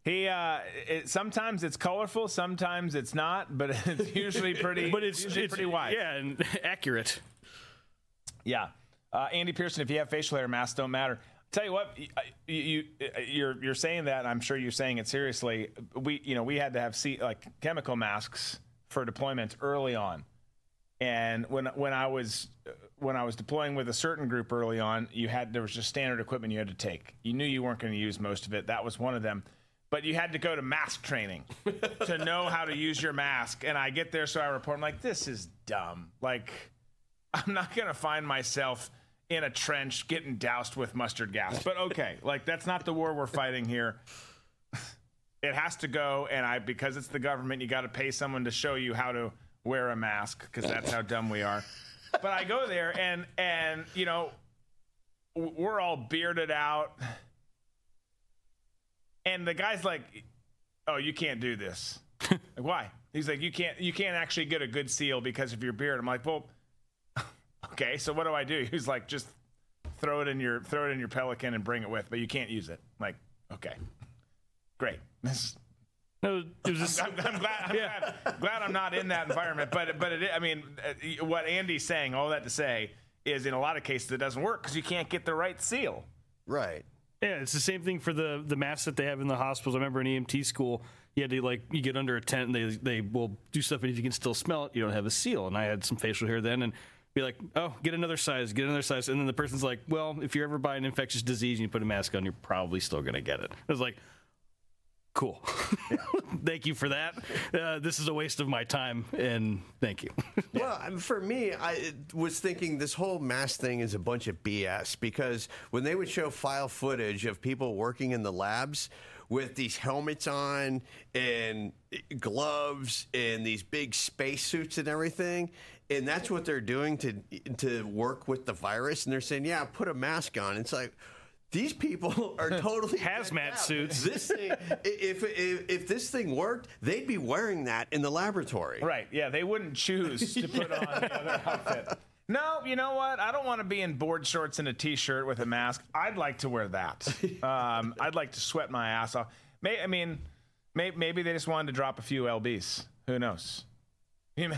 he uh, it, sometimes it's colorful, sometimes it's not, but it's usually pretty. but it's, usually it's pretty wide. Yeah, and accurate. Yeah, uh, Andy Pearson. If you have facial hair, masks don't matter. Tell you what, you, you you're you're saying that. I'm sure you're saying it seriously. We you know we had to have see, like chemical masks for deployments early on, and when when I was when I was deploying with a certain group early on, you had there was just standard equipment you had to take. You knew you weren't going to use most of it. That was one of them but you had to go to mask training to know how to use your mask. And I get there, so I report, I'm like, this is dumb. Like, I'm not to find myself in a trench getting doused with mustard gas. But okay, like, that's not the war we're fighting here. It has to go, and I because it's the government, you got to pay someone to show you how to wear a mask because that's how dumb we are. But I go there, and and you know, we're all bearded out and the guy's like, "Oh, you can't do this." like, why? He's like, "You can't. You can't actually get a good seal because of your beard." I'm like, "Well, okay. So what do I do?" He's like, "Just throw it in your throw it in your Pelican and bring it with, but you can't use it." I'm like, okay, great. This no, it was just, I'm, I'm, glad, I'm yeah. glad, glad, I'm not in that environment. But but it, I mean, uh, what Andy's saying, all that to say, is in a lot of cases it doesn't work because you can't get the right seal. Right. Yeah, it's the same thing for the the masks that they have in the hospitals. I remember in EMT school, you had to like you get under a tent and they they will do stuff and if you can still smell it, you don't have a seal. And I had some facial hair then and be like, oh, get another size, get another size, and then the person's like, well, if you're ever by an infectious disease and you put a mask on, you're probably still gonna get it. I was like, cool, thank you for that. Uh, this is a waste of my time, and thank you. well, for me, I was thinking this whole mask thing is a bunch of BS because when they would show file footage of people working in the labs with these helmets on and gloves and these big space suits and everything, and that's what they're doing to to work with the virus, and they're saying, "Yeah, put a mask on." It's like these people are totally hazmat suits. This thing, if, if if this thing worked, they'd be wearing that in the laboratory. Right? Yeah, they wouldn't choose to put on the other outfit. No, you know what? I don't want to be in board shorts and a t-shirt with a mask. I'd like to wear that. Um, I'd like to sweat my ass off. May, I mean, may, maybe they just wanted to drop a few lbs. Who knows? You, you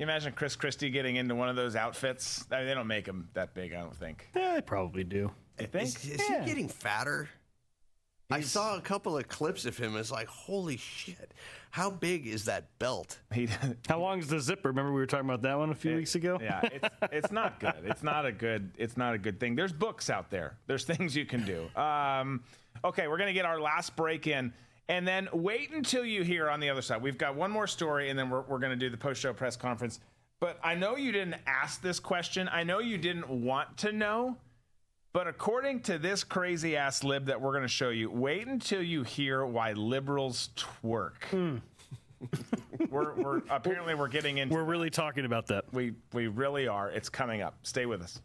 imagine Chris Christie getting into one of those outfits? I mean, they don't make them that big. I don't think. Yeah, they probably do. You think? Is, is Yeah. he getting fatter? I saw a couple of clips of him. It's like, holy shit! How big is that belt? He, How long is the zipper? Remember we were talking about that one a few weeks ago. yeah, it's it's not good. It's not a good. It's not a good thing. There's books out there. There's things you can do. Um, okay, we're gonna get our last break in, and then wait until you hear on the other side. We've got one more story, and then we're we're gonna do the post show press conference. But I know you didn't ask this question. I know you didn't want to know. But according to this crazy ass lib that we're going to show you, wait until you hear why liberals twerk. Hmm. we're, we're apparently we're getting into. We're really talking about that. We we really are. It's coming up. Stay with us.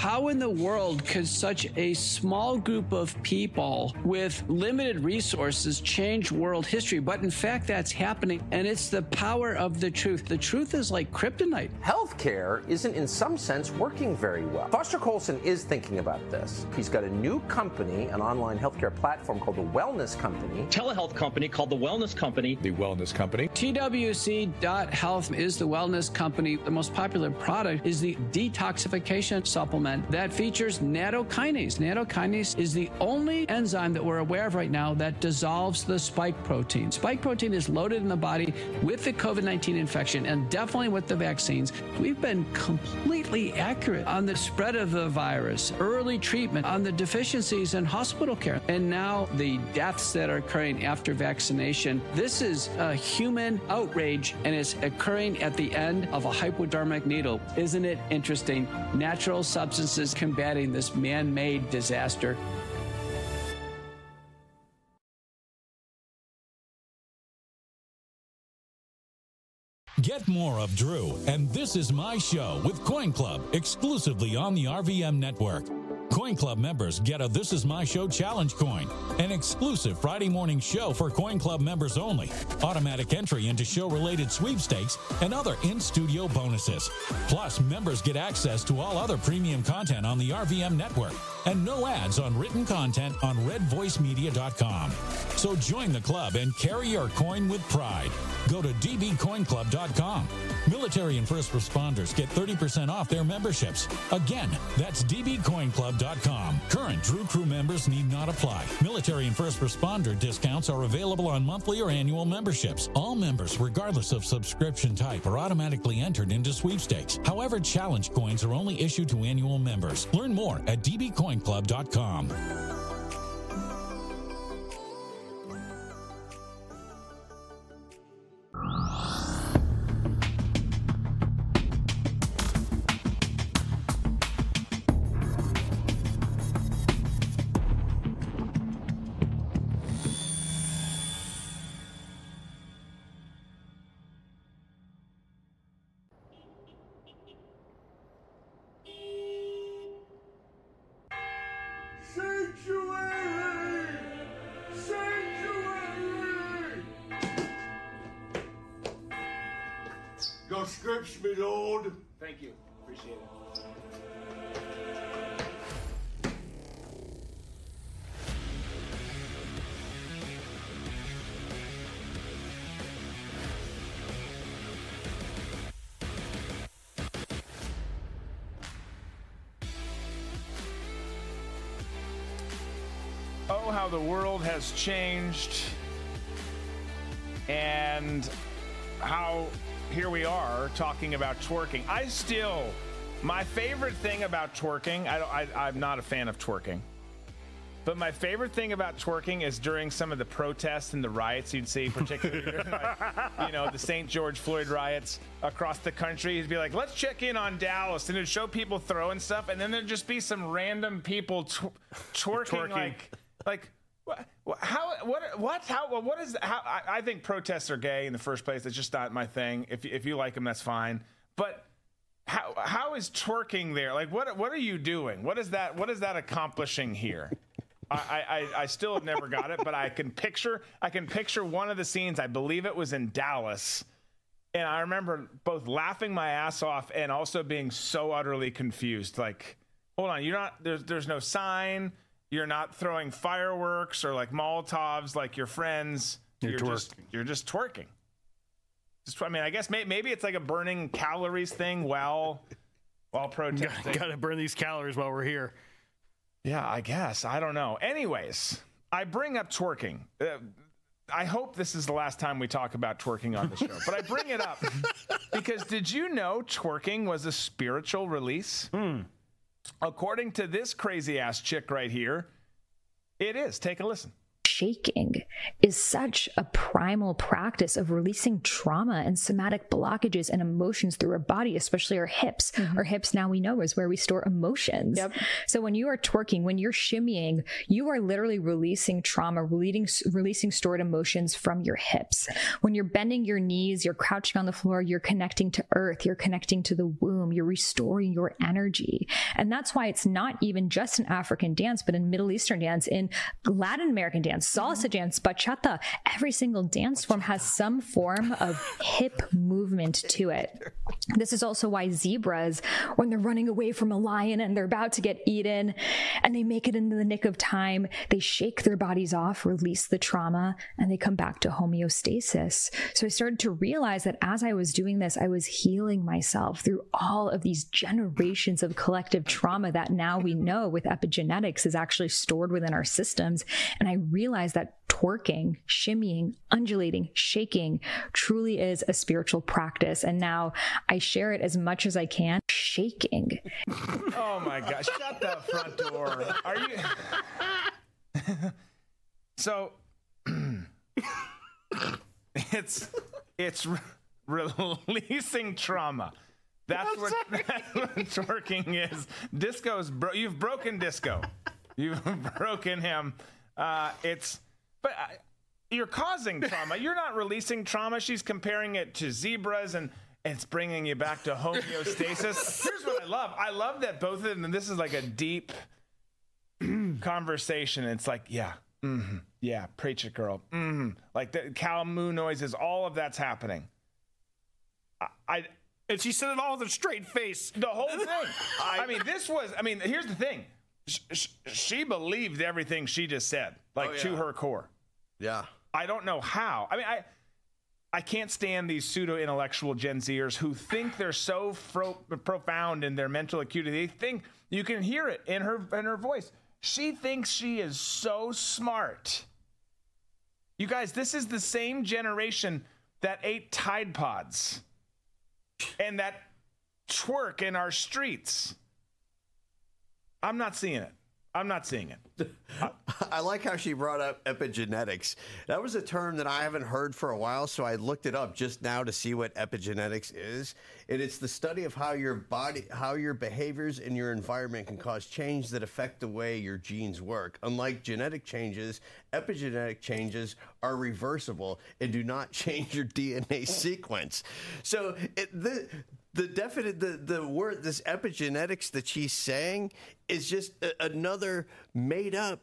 How in the world could such a small group of people with limited resources change world history? But in fact, that's happening, and it's the power of the truth. The truth is like kryptonite. Healthcare isn't, in some sense, working very well. Foster Coulson is thinking about this. He's got a new company, an online healthcare platform called the Wellness Company. Telehealth company called the Wellness Company. The Wellness Company. TWC.health is the wellness company. The most popular product is the detoxification supplement that features nattokinase. Nattokinase is the only enzyme that we're aware of right now that dissolves the spike protein. Spike protein is loaded in the body with the COVID 19 infection and definitely with the vaccines. We've been completely accurate on the spread of the virus, early treatment, on the deficiencies in hospital care, and now the deaths that are occurring after vaccination. This is a human outrage and it's occurring at the end of a hypodermic needle. Isn't it interesting? Natural substances combating this man made disaster. Get more of Drew and This Is My Show with Coin Club exclusively on the RVM network. Coin Club members get a This Is My Show challenge coin, an exclusive Friday morning show for Coin Club members only, automatic entry into show related sweepstakes, and other in studio bonuses. Plus, members get access to all other premium content on the RVM network and no ads on written content on redvoicemedia.com. So join the club and carry your coin with pride. Go to dbcoinclub.com. Military and first responders get 30% off their memberships. Again, that's dbcoinclub.com. Current Drew Crew members need not apply. Military and first responder discounts are available on monthly or annual memberships. All members, regardless of subscription type, are automatically entered into sweepstakes. However, challenge coins are only issued to annual members. Learn more at dbcoinclub.com. Your scripts, me lord. Thank you. Appreciate it. know how the world has changed and how here we are talking about twerking. I still, my favorite thing about twerking, I, I, I'm not a fan of twerking. But my favorite thing about twerking is during some of the protests and the riots you'd see, particularly, like, you know, the St. George Floyd riots across the country. He'd be like, let's check in on Dallas. And it'd show people throwing stuff. And then there'd just be some random people tw- twerking, Twerking. like, like, how, what, what, how, what is, how, I, I think protests are gay in the first place. It's just not my thing. If, if you like them, that's fine. But how, how is twerking there? Like, what, what are you doing? What is that, what is that accomplishing here? I, I, I still have never got it, but I can picture I can picture one of the scenes. I believe it was in Dallas, and I remember both laughing my ass off and also being so utterly confused. Like, hold on, you're not there's there's no sign. You're not throwing fireworks or like Molotovs like your friends. You're just you're just twerking. Just, I mean, I guess may, maybe it's like a burning calories thing while while protesting. Got to burn these calories while we're here. Yeah, I guess. I don't know. Anyways, I bring up twerking. Uh, I hope this is the last time we talk about twerking on the show, but I bring it up because did you know twerking was a spiritual release? According to this crazy ass chick right here, it is. Take a listen. Shaking is such a primal practice of releasing trauma and somatic blockages and emotions through our body, especially our hips. Mm-hmm. Our hips now we know is where we store emotions. So when you are twerking, when you're shimmying, you are literally releasing trauma, releasing, releasing stored emotions from your hips. When you're bending your knees, you're crouching on the floor, you're connecting to earth, you're connecting to the womb, you're restoring your energy. And that's why it's not even just an African dance, but in Middle Eastern dance, in Latin American dance, salsa dance, bachata, every single dance form has some form of hip movement to it. This is also why zebras, when they're running away from a lion and they're about to get eaten and they make it into the nick of time, they shake their bodies off, release the trauma, and they come back to homeostasis. So I started to realize that as I was doing this, I was healing myself through all of these generations of collective trauma that now we know with epigenetics is actually stored within our systems. And I realized that twerking, shimmying, undulating, shaking truly is a spiritual practice. And now I share it as much as I can, shaking. Oh my gosh! Shut the front door. Are you? so it's it's re- releasing trauma. That's what, that's what twerking is. Disco's bro. You've broken disco. You've broken him. Uh, it's but. I, you're causing trauma. You're not releasing trauma. She's comparing it to zebras and it's bringing you back to homeostasis. Here's what I love. I love that both of them, and this is like a deep conversation. It's like, yeah, hmm yeah, preach it, girl. hmm Like the cow moo noises, all of that's happening. I, I and she said it all with a straight face. The whole thing. I, mean, this was. I mean, here's the thing. Sh- sh- she believed everything she just said, like Oh, to her core. Yeah. I don't know how. I mean, I I can't stand these pseudo intellectual Gen Zers who think they're so fro- profound in their mental acuity. They think you can hear it in her in her voice. She thinks she is so smart. You guys, this is the same generation that ate Tide Pods and that twerk in our streets. I'm not seeing it. I'm not seeing it. I like how she brought up epigenetics. That was a term that I haven't heard for a while, so I looked it up just now to see what epigenetics is. And it's the study of how your body, how your behaviors and your environment can cause change that affect the way your genes work. Unlike genetic changes, epigenetic changes are reversible and do not change your DNA sequence. So it, the the definite the the word this epigenetics that she's saying is just a, another made up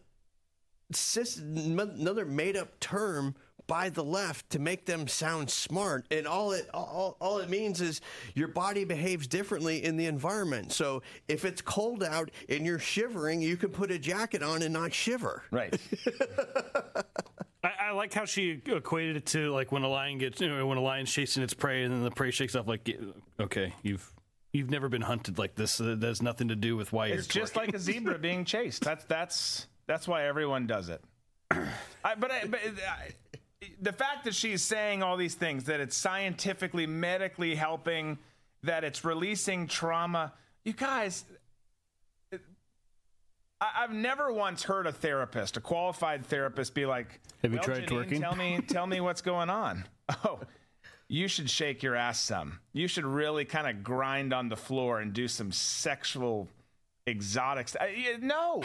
another made up term by the left to make them sound smart. And all it all, all it means is your body behaves differently in the environment. So if it's cold out and you're shivering you can put a jacket on and not shiver. Right like how she equated it to like when a lion gets, you know, when a lion's chasing its prey and then the prey shakes off. Like, okay, you've you've never been hunted like this. Uh, that has nothing to do with why It's just like a zebra being chased. That's that's that's why everyone does it. I, but I, but I, the fact that she's saying all these things, that it's scientifically, medically helping, that it's releasing trauma, you guys. I, I've never once heard a therapist, a qualified therapist, be like, Have you "Well, tried Janine, twerking?" Tell me, tell me what's going on." Oh, you should shake your ass some. You should really kind of grind on the floor and do some sexual exotics. No,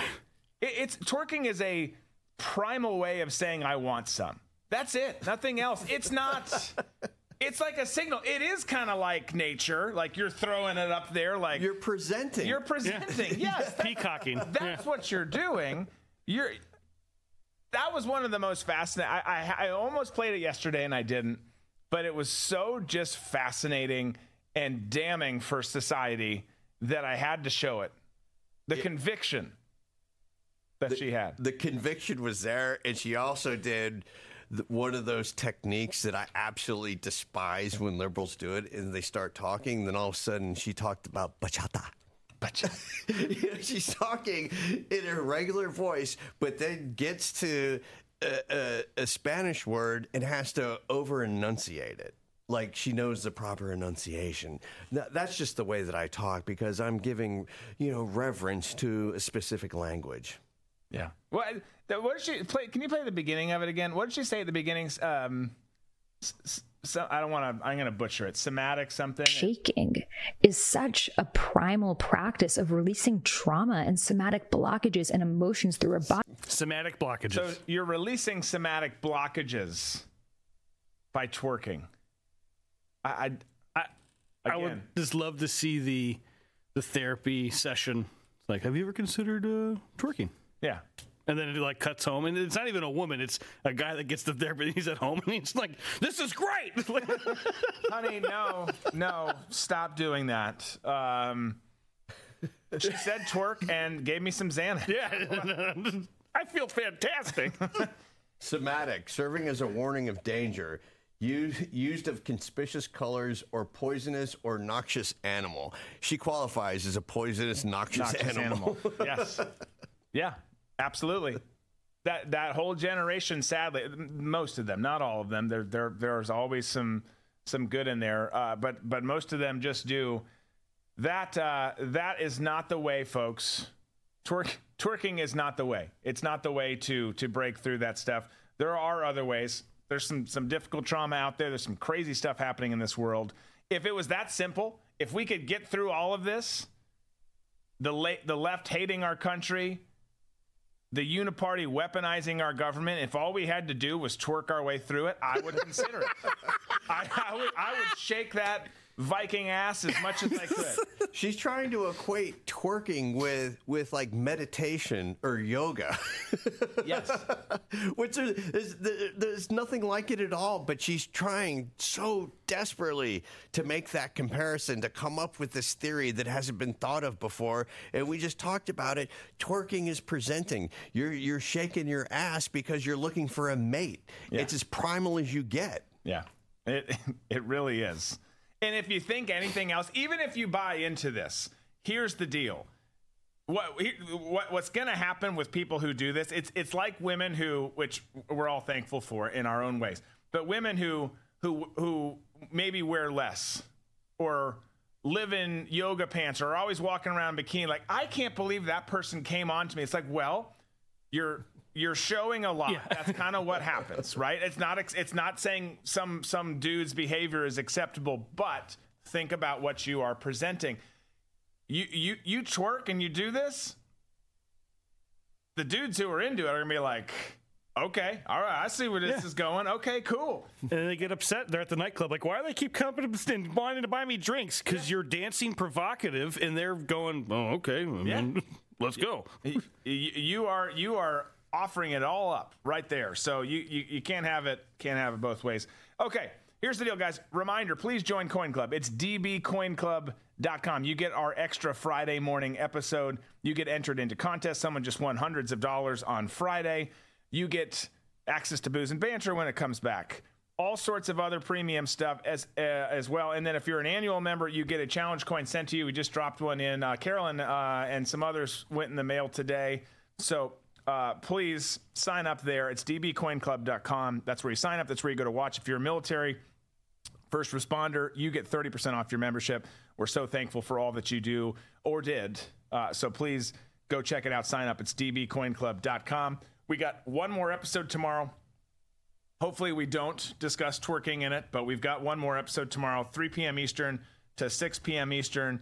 it, it's twerking is a primal way of saying I want some. That's it. Nothing else. It's not. It's like a signal. It is kind of like nature. Like you're throwing it up there. Like you're presenting. You're presenting. Yes, that- Peacocking. That's what you're doing. You're. That was one of the most fascinating. I, I I almost played it yesterday and I didn't, but it was so just fascinating and damning for society that I had to show it. The conviction that she had. The conviction was there, and she also did th- one of those techniques that I absolutely despise when liberals do it, and they start talking. Then all of a sudden, she talked about bachata. Bachata. you know, she's talking in her regular voice, but then gets to a, a, a Spanish word and has to over enunciate it. Like she knows the proper enunciation. That's just the way that I talk because I'm giving, you know, reverence to a specific language. Yeah. What? Th- What did she play? Can you play the beginning of it again? What did she say at the beginning? Um, s- s- so, I don't want to. I'm going to butcher it. Somatic something. Shaking is such a primal practice of releasing trauma and somatic blockages and emotions through our body. Somatic blockages. So you're releasing somatic blockages by twerking. I, I, I, I would just love to see the the therapy session. It's like, have you ever considered uh, twerking? yeah. And then it like cuts home, and it's not even a woman; it's a guy that gets the therapy. And he's at home, and he's like, "This is great." Honey, no, no, stop doing that. Um, she said twerk and gave me some Xanax. yeah, I feel fantastic. Somatic, serving as a warning of danger, used, used of conspicuous colors or poisonous or noxious animal. She qualifies as a poisonous, noxious, Noxious animal. animal. yes. Yeah, absolutely. That that whole generation, sadly, most of them, not all of them. There there there's always some some good in there, uh, but but most of them just do. That uh, that is not the way, folks. Twerk, twerking is not the way. It's not the way to to break through that stuff. There are other ways. There's some some difficult trauma out there. There's some crazy stuff happening in this world. If it was that simple, if we could get through all of this, the la- the left hating our country, the uniparty weaponizing our government. If all we had to do was twerk our way through it, I would consider it. I, I would I would shake that Viking ass as much as I could. She's trying to equate twerking with with like meditation or yoga. Yes. Which is, is there's nothing like it at all, but she's trying so desperately to make that comparison to come up with this theory that hasn't been thought of before. And we just talked about it. Twerking is presenting. You're you're shaking your ass because you're looking for a mate. It's as primal as you get. Yeah, it it really is. And if you think anything else, even if you buy into this, here's the deal. What, what what's going to happen with people who do this? It's it's like women who, which we're all thankful for in our own ways, but women who who who maybe wear less or live in yoga pants or are always walking around in bikini. Like I can't believe that person came on to me. It's like, well, you're you're showing a lot. That's kind of what happens, right? It's not it's not saying some some dude's behavior is acceptable, but think about what you are presenting. You you you twerk and you do this. The dudes who are into it are gonna be like, okay, all right, I see where this Yeah. is going. Okay, cool. and they get upset. They're at the nightclub, like, "Why do they keep coming and wanting to buy me drinks? Because you're dancing provocative." And they're going, "Oh, okay, mean, let's go." You are you are offering it all up right there. So you, you you can't have it can't have it both ways. Okay, here's the deal, guys. Reminder: please join Coin Club. It's dbcoinclub.com. You get our extra Friday morning episode. You get entered into contests. Someone just won hundreds of dollars on Friday. You get access to booze and banter when it comes back. All sorts of other premium stuff as uh, as well. And then if you're an annual member, you get a challenge coin sent to you. We just dropped one in. Uh, Carolyn uh, and some others went in the mail today. So uh, please sign up there. It's dbcoinclub.com. That's where you sign up. That's where you go to watch. If you're a military first responder, you get 30% off your membership. We're so thankful for all that you do or did. Uh, so please go check it out. Sign up. It's dbcoinclub.com. We got one more episode tomorrow. Hopefully, we don't discuss twerking in it, but we've got one more episode tomorrow, 3 p.m. Eastern to 6 p.m. Eastern.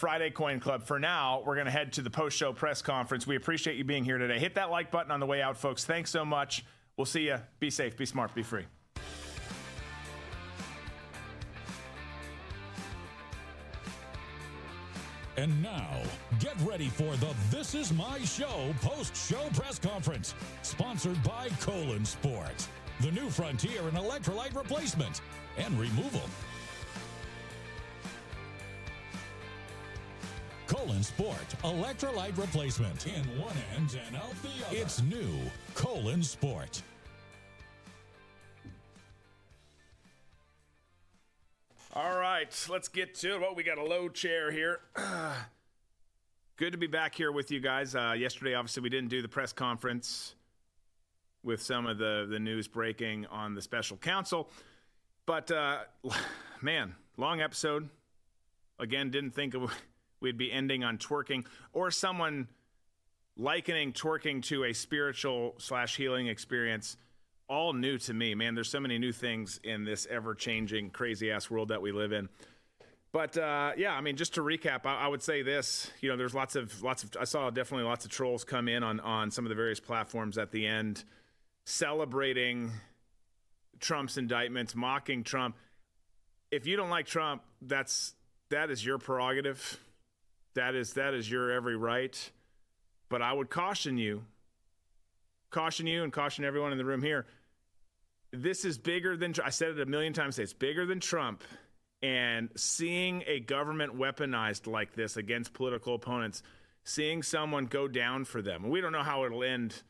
Friday Coin Club. For now, we're going to head to the post show press conference. We appreciate you being here today. Hit that like button on the way out, folks. Thanks so much. We'll see you. Be safe, be smart, be free. And now, get ready for the This Is My Show post show press conference, sponsored by Colon Sport, the new frontier in electrolyte replacement and removal. Colon Sport electrolyte replacement in one end and out the other. It's new Colon Sport. All right, let's get to it. Well, we got a low chair here. Good to be back here with you guys. Uh, yesterday, obviously, we didn't do the press conference with some of the, the news breaking on the special counsel. But, uh, man, long episode. Again, didn't think it we'd be ending on twerking or someone likening twerking to a spiritual slash healing experience. All new to me man. There's so many new things in this ever changing crazy ass world that we live in. But uh, yeah i mean just to recap I, I, would say this. You know there's lots of lots of i saw definitely lots of trolls come in on on some of the various platforms at the end celebrating trump's indictments mocking trump. If you don't like trump that's that is your prerogative that is that is your every right. But I would caution you, caution you, and caution everyone in the room here. This is bigger than I said it a million times. It's bigger than Trump. And seeing a government weaponized like this against political opponents, seeing someone go down for them, we don't know how it'll end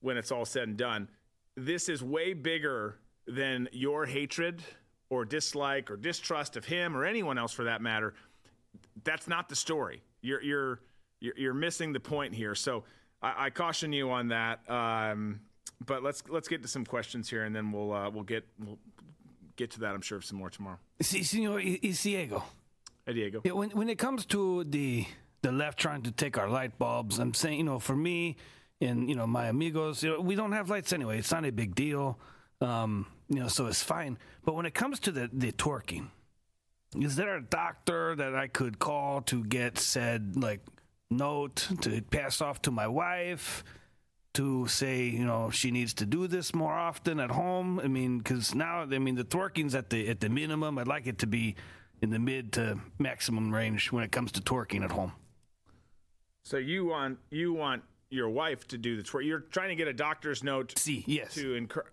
when it's all said and done. This is way bigger than your hatred or dislike or distrust of him or anyone else for that matter that's not the story. You're you're you're missing the point here. So I, I caution you on that. Um, but let's let's get to some questions here, and then we'll uh, we'll get we'll get to that. I'm sure some more tomorrow. Sí, señor Diego. Hey, Diego. Yeah, when when it comes to the the left trying to take our light bulbs, I'm saying you know for me and you know my amigos, you know, we don't have lights anyway. It's not a big deal. Um, you know, so it's fine. But when it comes to the the twerking, is there a doctor that I could call to get said like note to pass off to my wife to say you know she needs to do this more often at home? I mean, because now I mean the twerking's at the at the minimum. I'd like it to be in the mid to maximum range when it comes to twerking at home. So you want you want your wife to do the twerk? You're trying to get a doctor's note. See, yes. To encourage.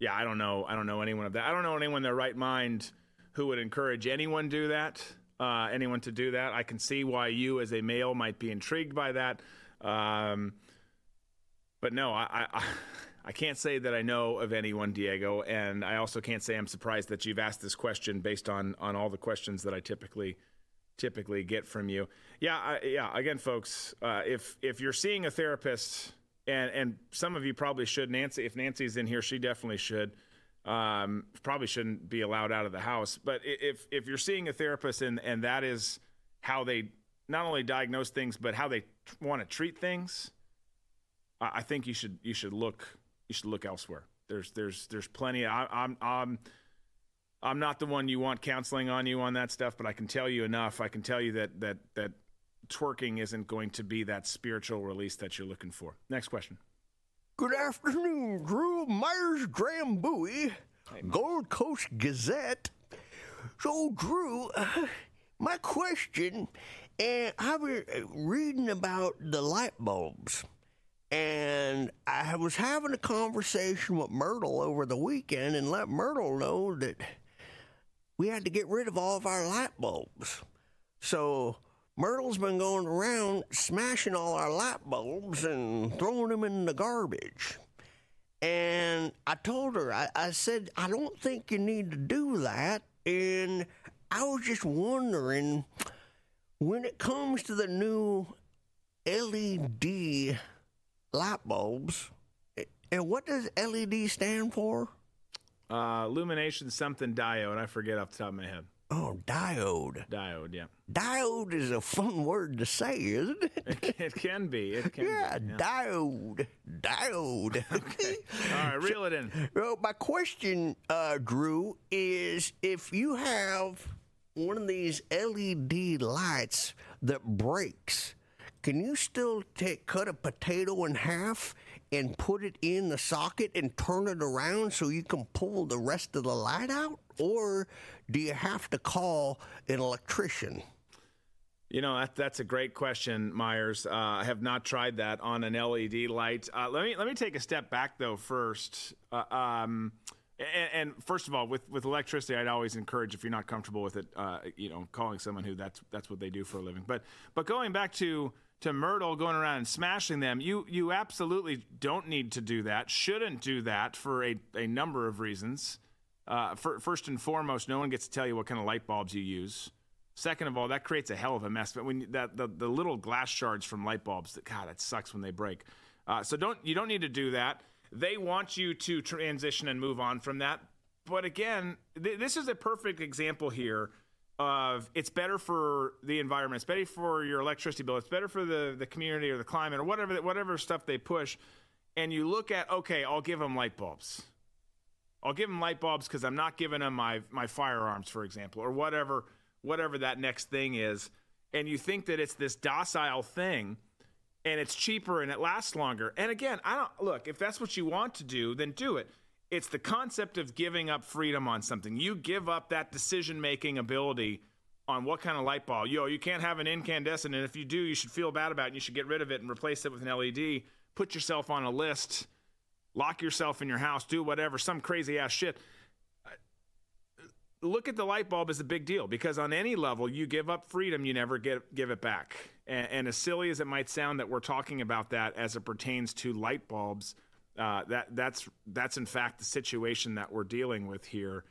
Yeah, I don't know. I don't know anyone of that. I don't know anyone in their right mind who would encourage anyone do that, uh, anyone to do that. I can see why you, as a male, might be intrigued by that. Um, but no, I, I, I can't say that I know of anyone, Diego, and I also can't say I'm surprised that you've asked this question based on on all the questions that I typically typically get from you. Yeah, I, yeah. Again, folks, uh, if if you're seeing a therapist, and and some of you probably should, Nancy. If Nancy's in here, she definitely should um, probably shouldn't be allowed out of the house. But if if you're seeing a therapist and and that is how they not only diagnose things but how they want to treat things, I, think you should you should look you should look elsewhere. There's there's there's plenty. I, I'm I'm I'm not the one you want counseling on you on that stuff, but I can tell you enough. I can tell you that that that twerking isn't going to be that spiritual release that you're looking for. Next question. Good afternoon, Drew Myers Graham Bowie, Gold Coast Gazette. So, Drew, uh, my question, and I've been reading about the light bulbs, and I was having a conversation with Myrtle over the weekend and let Myrtle know that we had to get rid of all of our light bulbs. So, Myrtle's been going around smashing all our light bulbs and throwing them in the garbage. And I told her, I, I, said, I don't think you need to do that. And I was just wondering when it comes to the new LED light bulbs. And what does LED stand for? Uh, illumination something diode. I forget off the top of my head. Oh, diode. Diode, yeah. Diode is a fun word to say, isn't it? It, it can be. It can yeah, be. diode. Diode. okay. All right, reel it in. Well, my question, uh, Drew, is if you have one of these LED lights that breaks, can you still take cut a potato in half and put it in the socket and turn it around so you can pull the rest of the light out? Or do you have to call an electrician? You know that, that's a great question, Myers. Uh, I have not tried that on an LED light. Uh, let me let me take a step back though first. Uh, um, and, and, first of all, with, with electricity, I'd always encourage if you're not comfortable with it, uh, you know, calling someone who that's that's what they do for a living. But but going back to to Myrtle going around and smashing them, you you absolutely don't need to do that. Shouldn't do that for a, a number of reasons. Uh, for, first and foremost, no one gets to tell you what kind of light bulbs you use. Second of all, that creates a hell of a mess. But when that the, the little glass shards from light bulbs, that God, that sucks when they break. Uh, so don't you don't need to do that. They want you to transition and move on from that. But again, th- this is a perfect example here of it's better for the environment, it's better for your electricity bill, it's better for the, the community or the climate or whatever whatever stuff they push. And you look at okay, I'll give them light bulbs. I'll give them light bulbs because I'm not giving them my my firearms, for example, or whatever whatever that next thing is, and you think that it's this docile thing and it's cheaper and it lasts longer. And again, I don't look, if that's what you want to do, then do it. It's the concept of giving up freedom on something. You give up that decision making ability on what kind of light bulb. Yo, you can't have an incandescent, and if you do, you should feel bad about it. And you should get rid of it and replace it with an LED. Put yourself on a list, lock yourself in your house, do whatever, some crazy ass shit. Look at the light bulb as a big deal because on any level you give up freedom you never get give it back. And, and, as silly as it might sound that we're talking about that as it pertains to light bulbs uh, that that's that's in fact the situation that we're dealing with here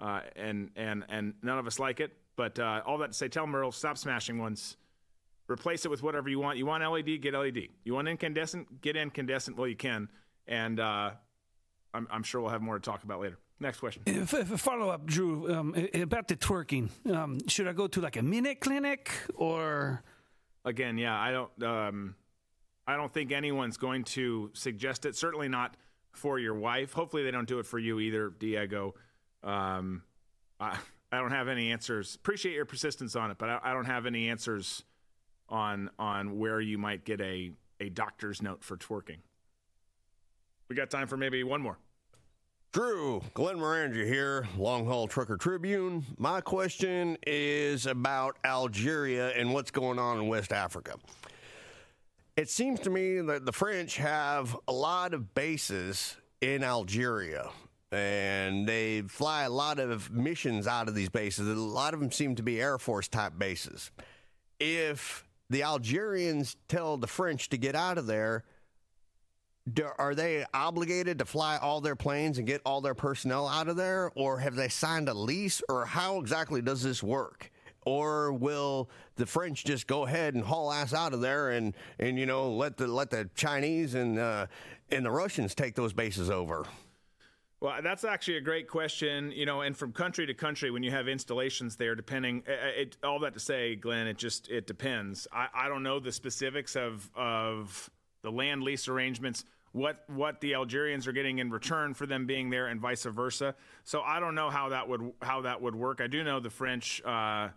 uh, and and and none of us like it. But uh, all that to say tell Merle stop smashing ones. Replace it with whatever you want. You want LED get LED you want incandescent get incandescent. Well you can and uh, I'm, I'm sure we'll have more to talk about later Next question. If, if a follow up, Drew, um, about the twerking. Um, should I go to like a minute clinic or? Again, yeah, I don't. Um, I don't think anyone's going to suggest it. Certainly not for your wife. Hopefully, they don't do it for you either, Diego. Um, I, I don't have any answers. Appreciate your persistence on it, but I, I don't have any answers on on where you might get a a doctor's note for twerking. We got time for maybe one more. Drew, Glenn Morangi here, Long Haul Trucker Tribune. My question is about Algeria and what's going on in West Africa. It seems to me that the French have a lot of bases in Algeria and they fly a lot of missions out of these bases. A lot of them seem to be Air Force type bases. If the Algerians tell the French to get out of there, do, are they obligated to fly all their planes and get all their personnel out of there, or have they signed a lease, or how exactly does this work? Or will the French just go ahead and haul ass out of there and, and you know let the let the Chinese and uh, and the Russians take those bases over? Well, that's actually a great question. You know, and from country to country, when you have installations there, depending, it, all that to say, Glenn, it just it depends. I, I don't know the specifics of of the land lease arrangements what what the Algerians are getting in return for them being there, and vice versa. So I don't know how that would how that would work. I do know the French uh,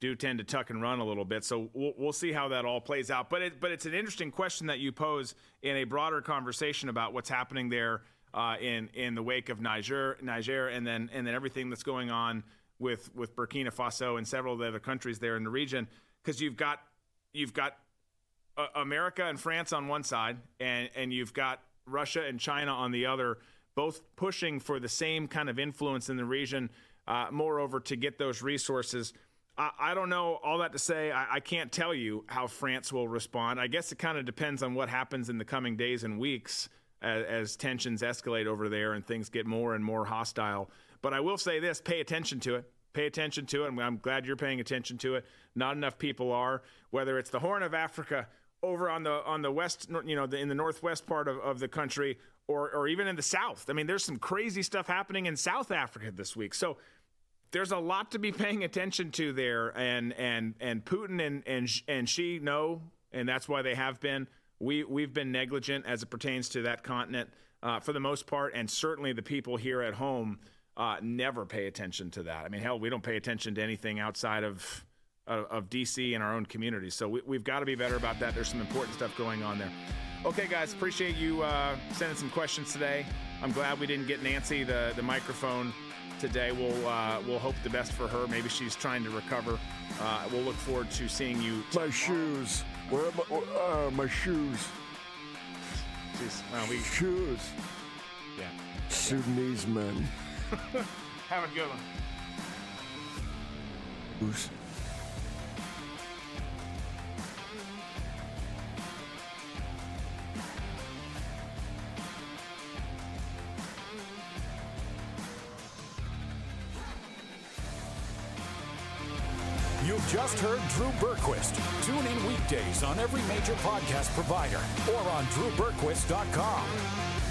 do tend to tuck and run a little bit, so we'll, we'll see how that all plays out. But it, but it's an interesting question that you pose in a broader conversation about what's happening there uh, in in the wake of Niger, Niger, and then and then everything that's going on with with Burkina Faso and several of the other countries there in the region, because you've got you've got America and France on one side, and and you've got Russia and China on the other, both pushing for the same kind of influence in the region. Uh, moreover, to get those resources. I, I don't know all that to say. I, I, can't tell you how France will respond. I guess it kind of depends on what happens in the coming days and weeks as, as tensions escalate over there and things get more and more hostile. But I will say this: pay attention to it pay attention to it. I'm glad you're paying attention to it. Not enough people are, whether it's the Horn of Africa over on the on the west, you know, the, in the northwest part of, of the country, or or even in the south. I mean, there's some crazy stuff happening in South Africa this week. So there's a lot to be paying attention to there, and and and Putin and and and Xi know, and that's why they have been. We we've been negligent as it pertains to that continent uh, for the most part, and certainly the people here at home uh, never pay attention to that. I mean, hell, we don't pay attention to anything outside of of, of DC and our own community. So we, have got to be better about that. There's some important stuff going on there. Okay, guys, appreciate you uh, sending some questions today. I'm glad we didn't get Nancy the the microphone today. We'll uh, we'll hope the best for her. Maybe she's trying to recover. Uh, we'll look forward to seeing you. My shoes. Where are my, uh, my shoes? Jeez, well, we, shoes. Yeah. Sudanese men. Have a good one. Shoes. Just heard Drew Berquist. Tune in weekdays on every major podcast provider or on drewberquist.com.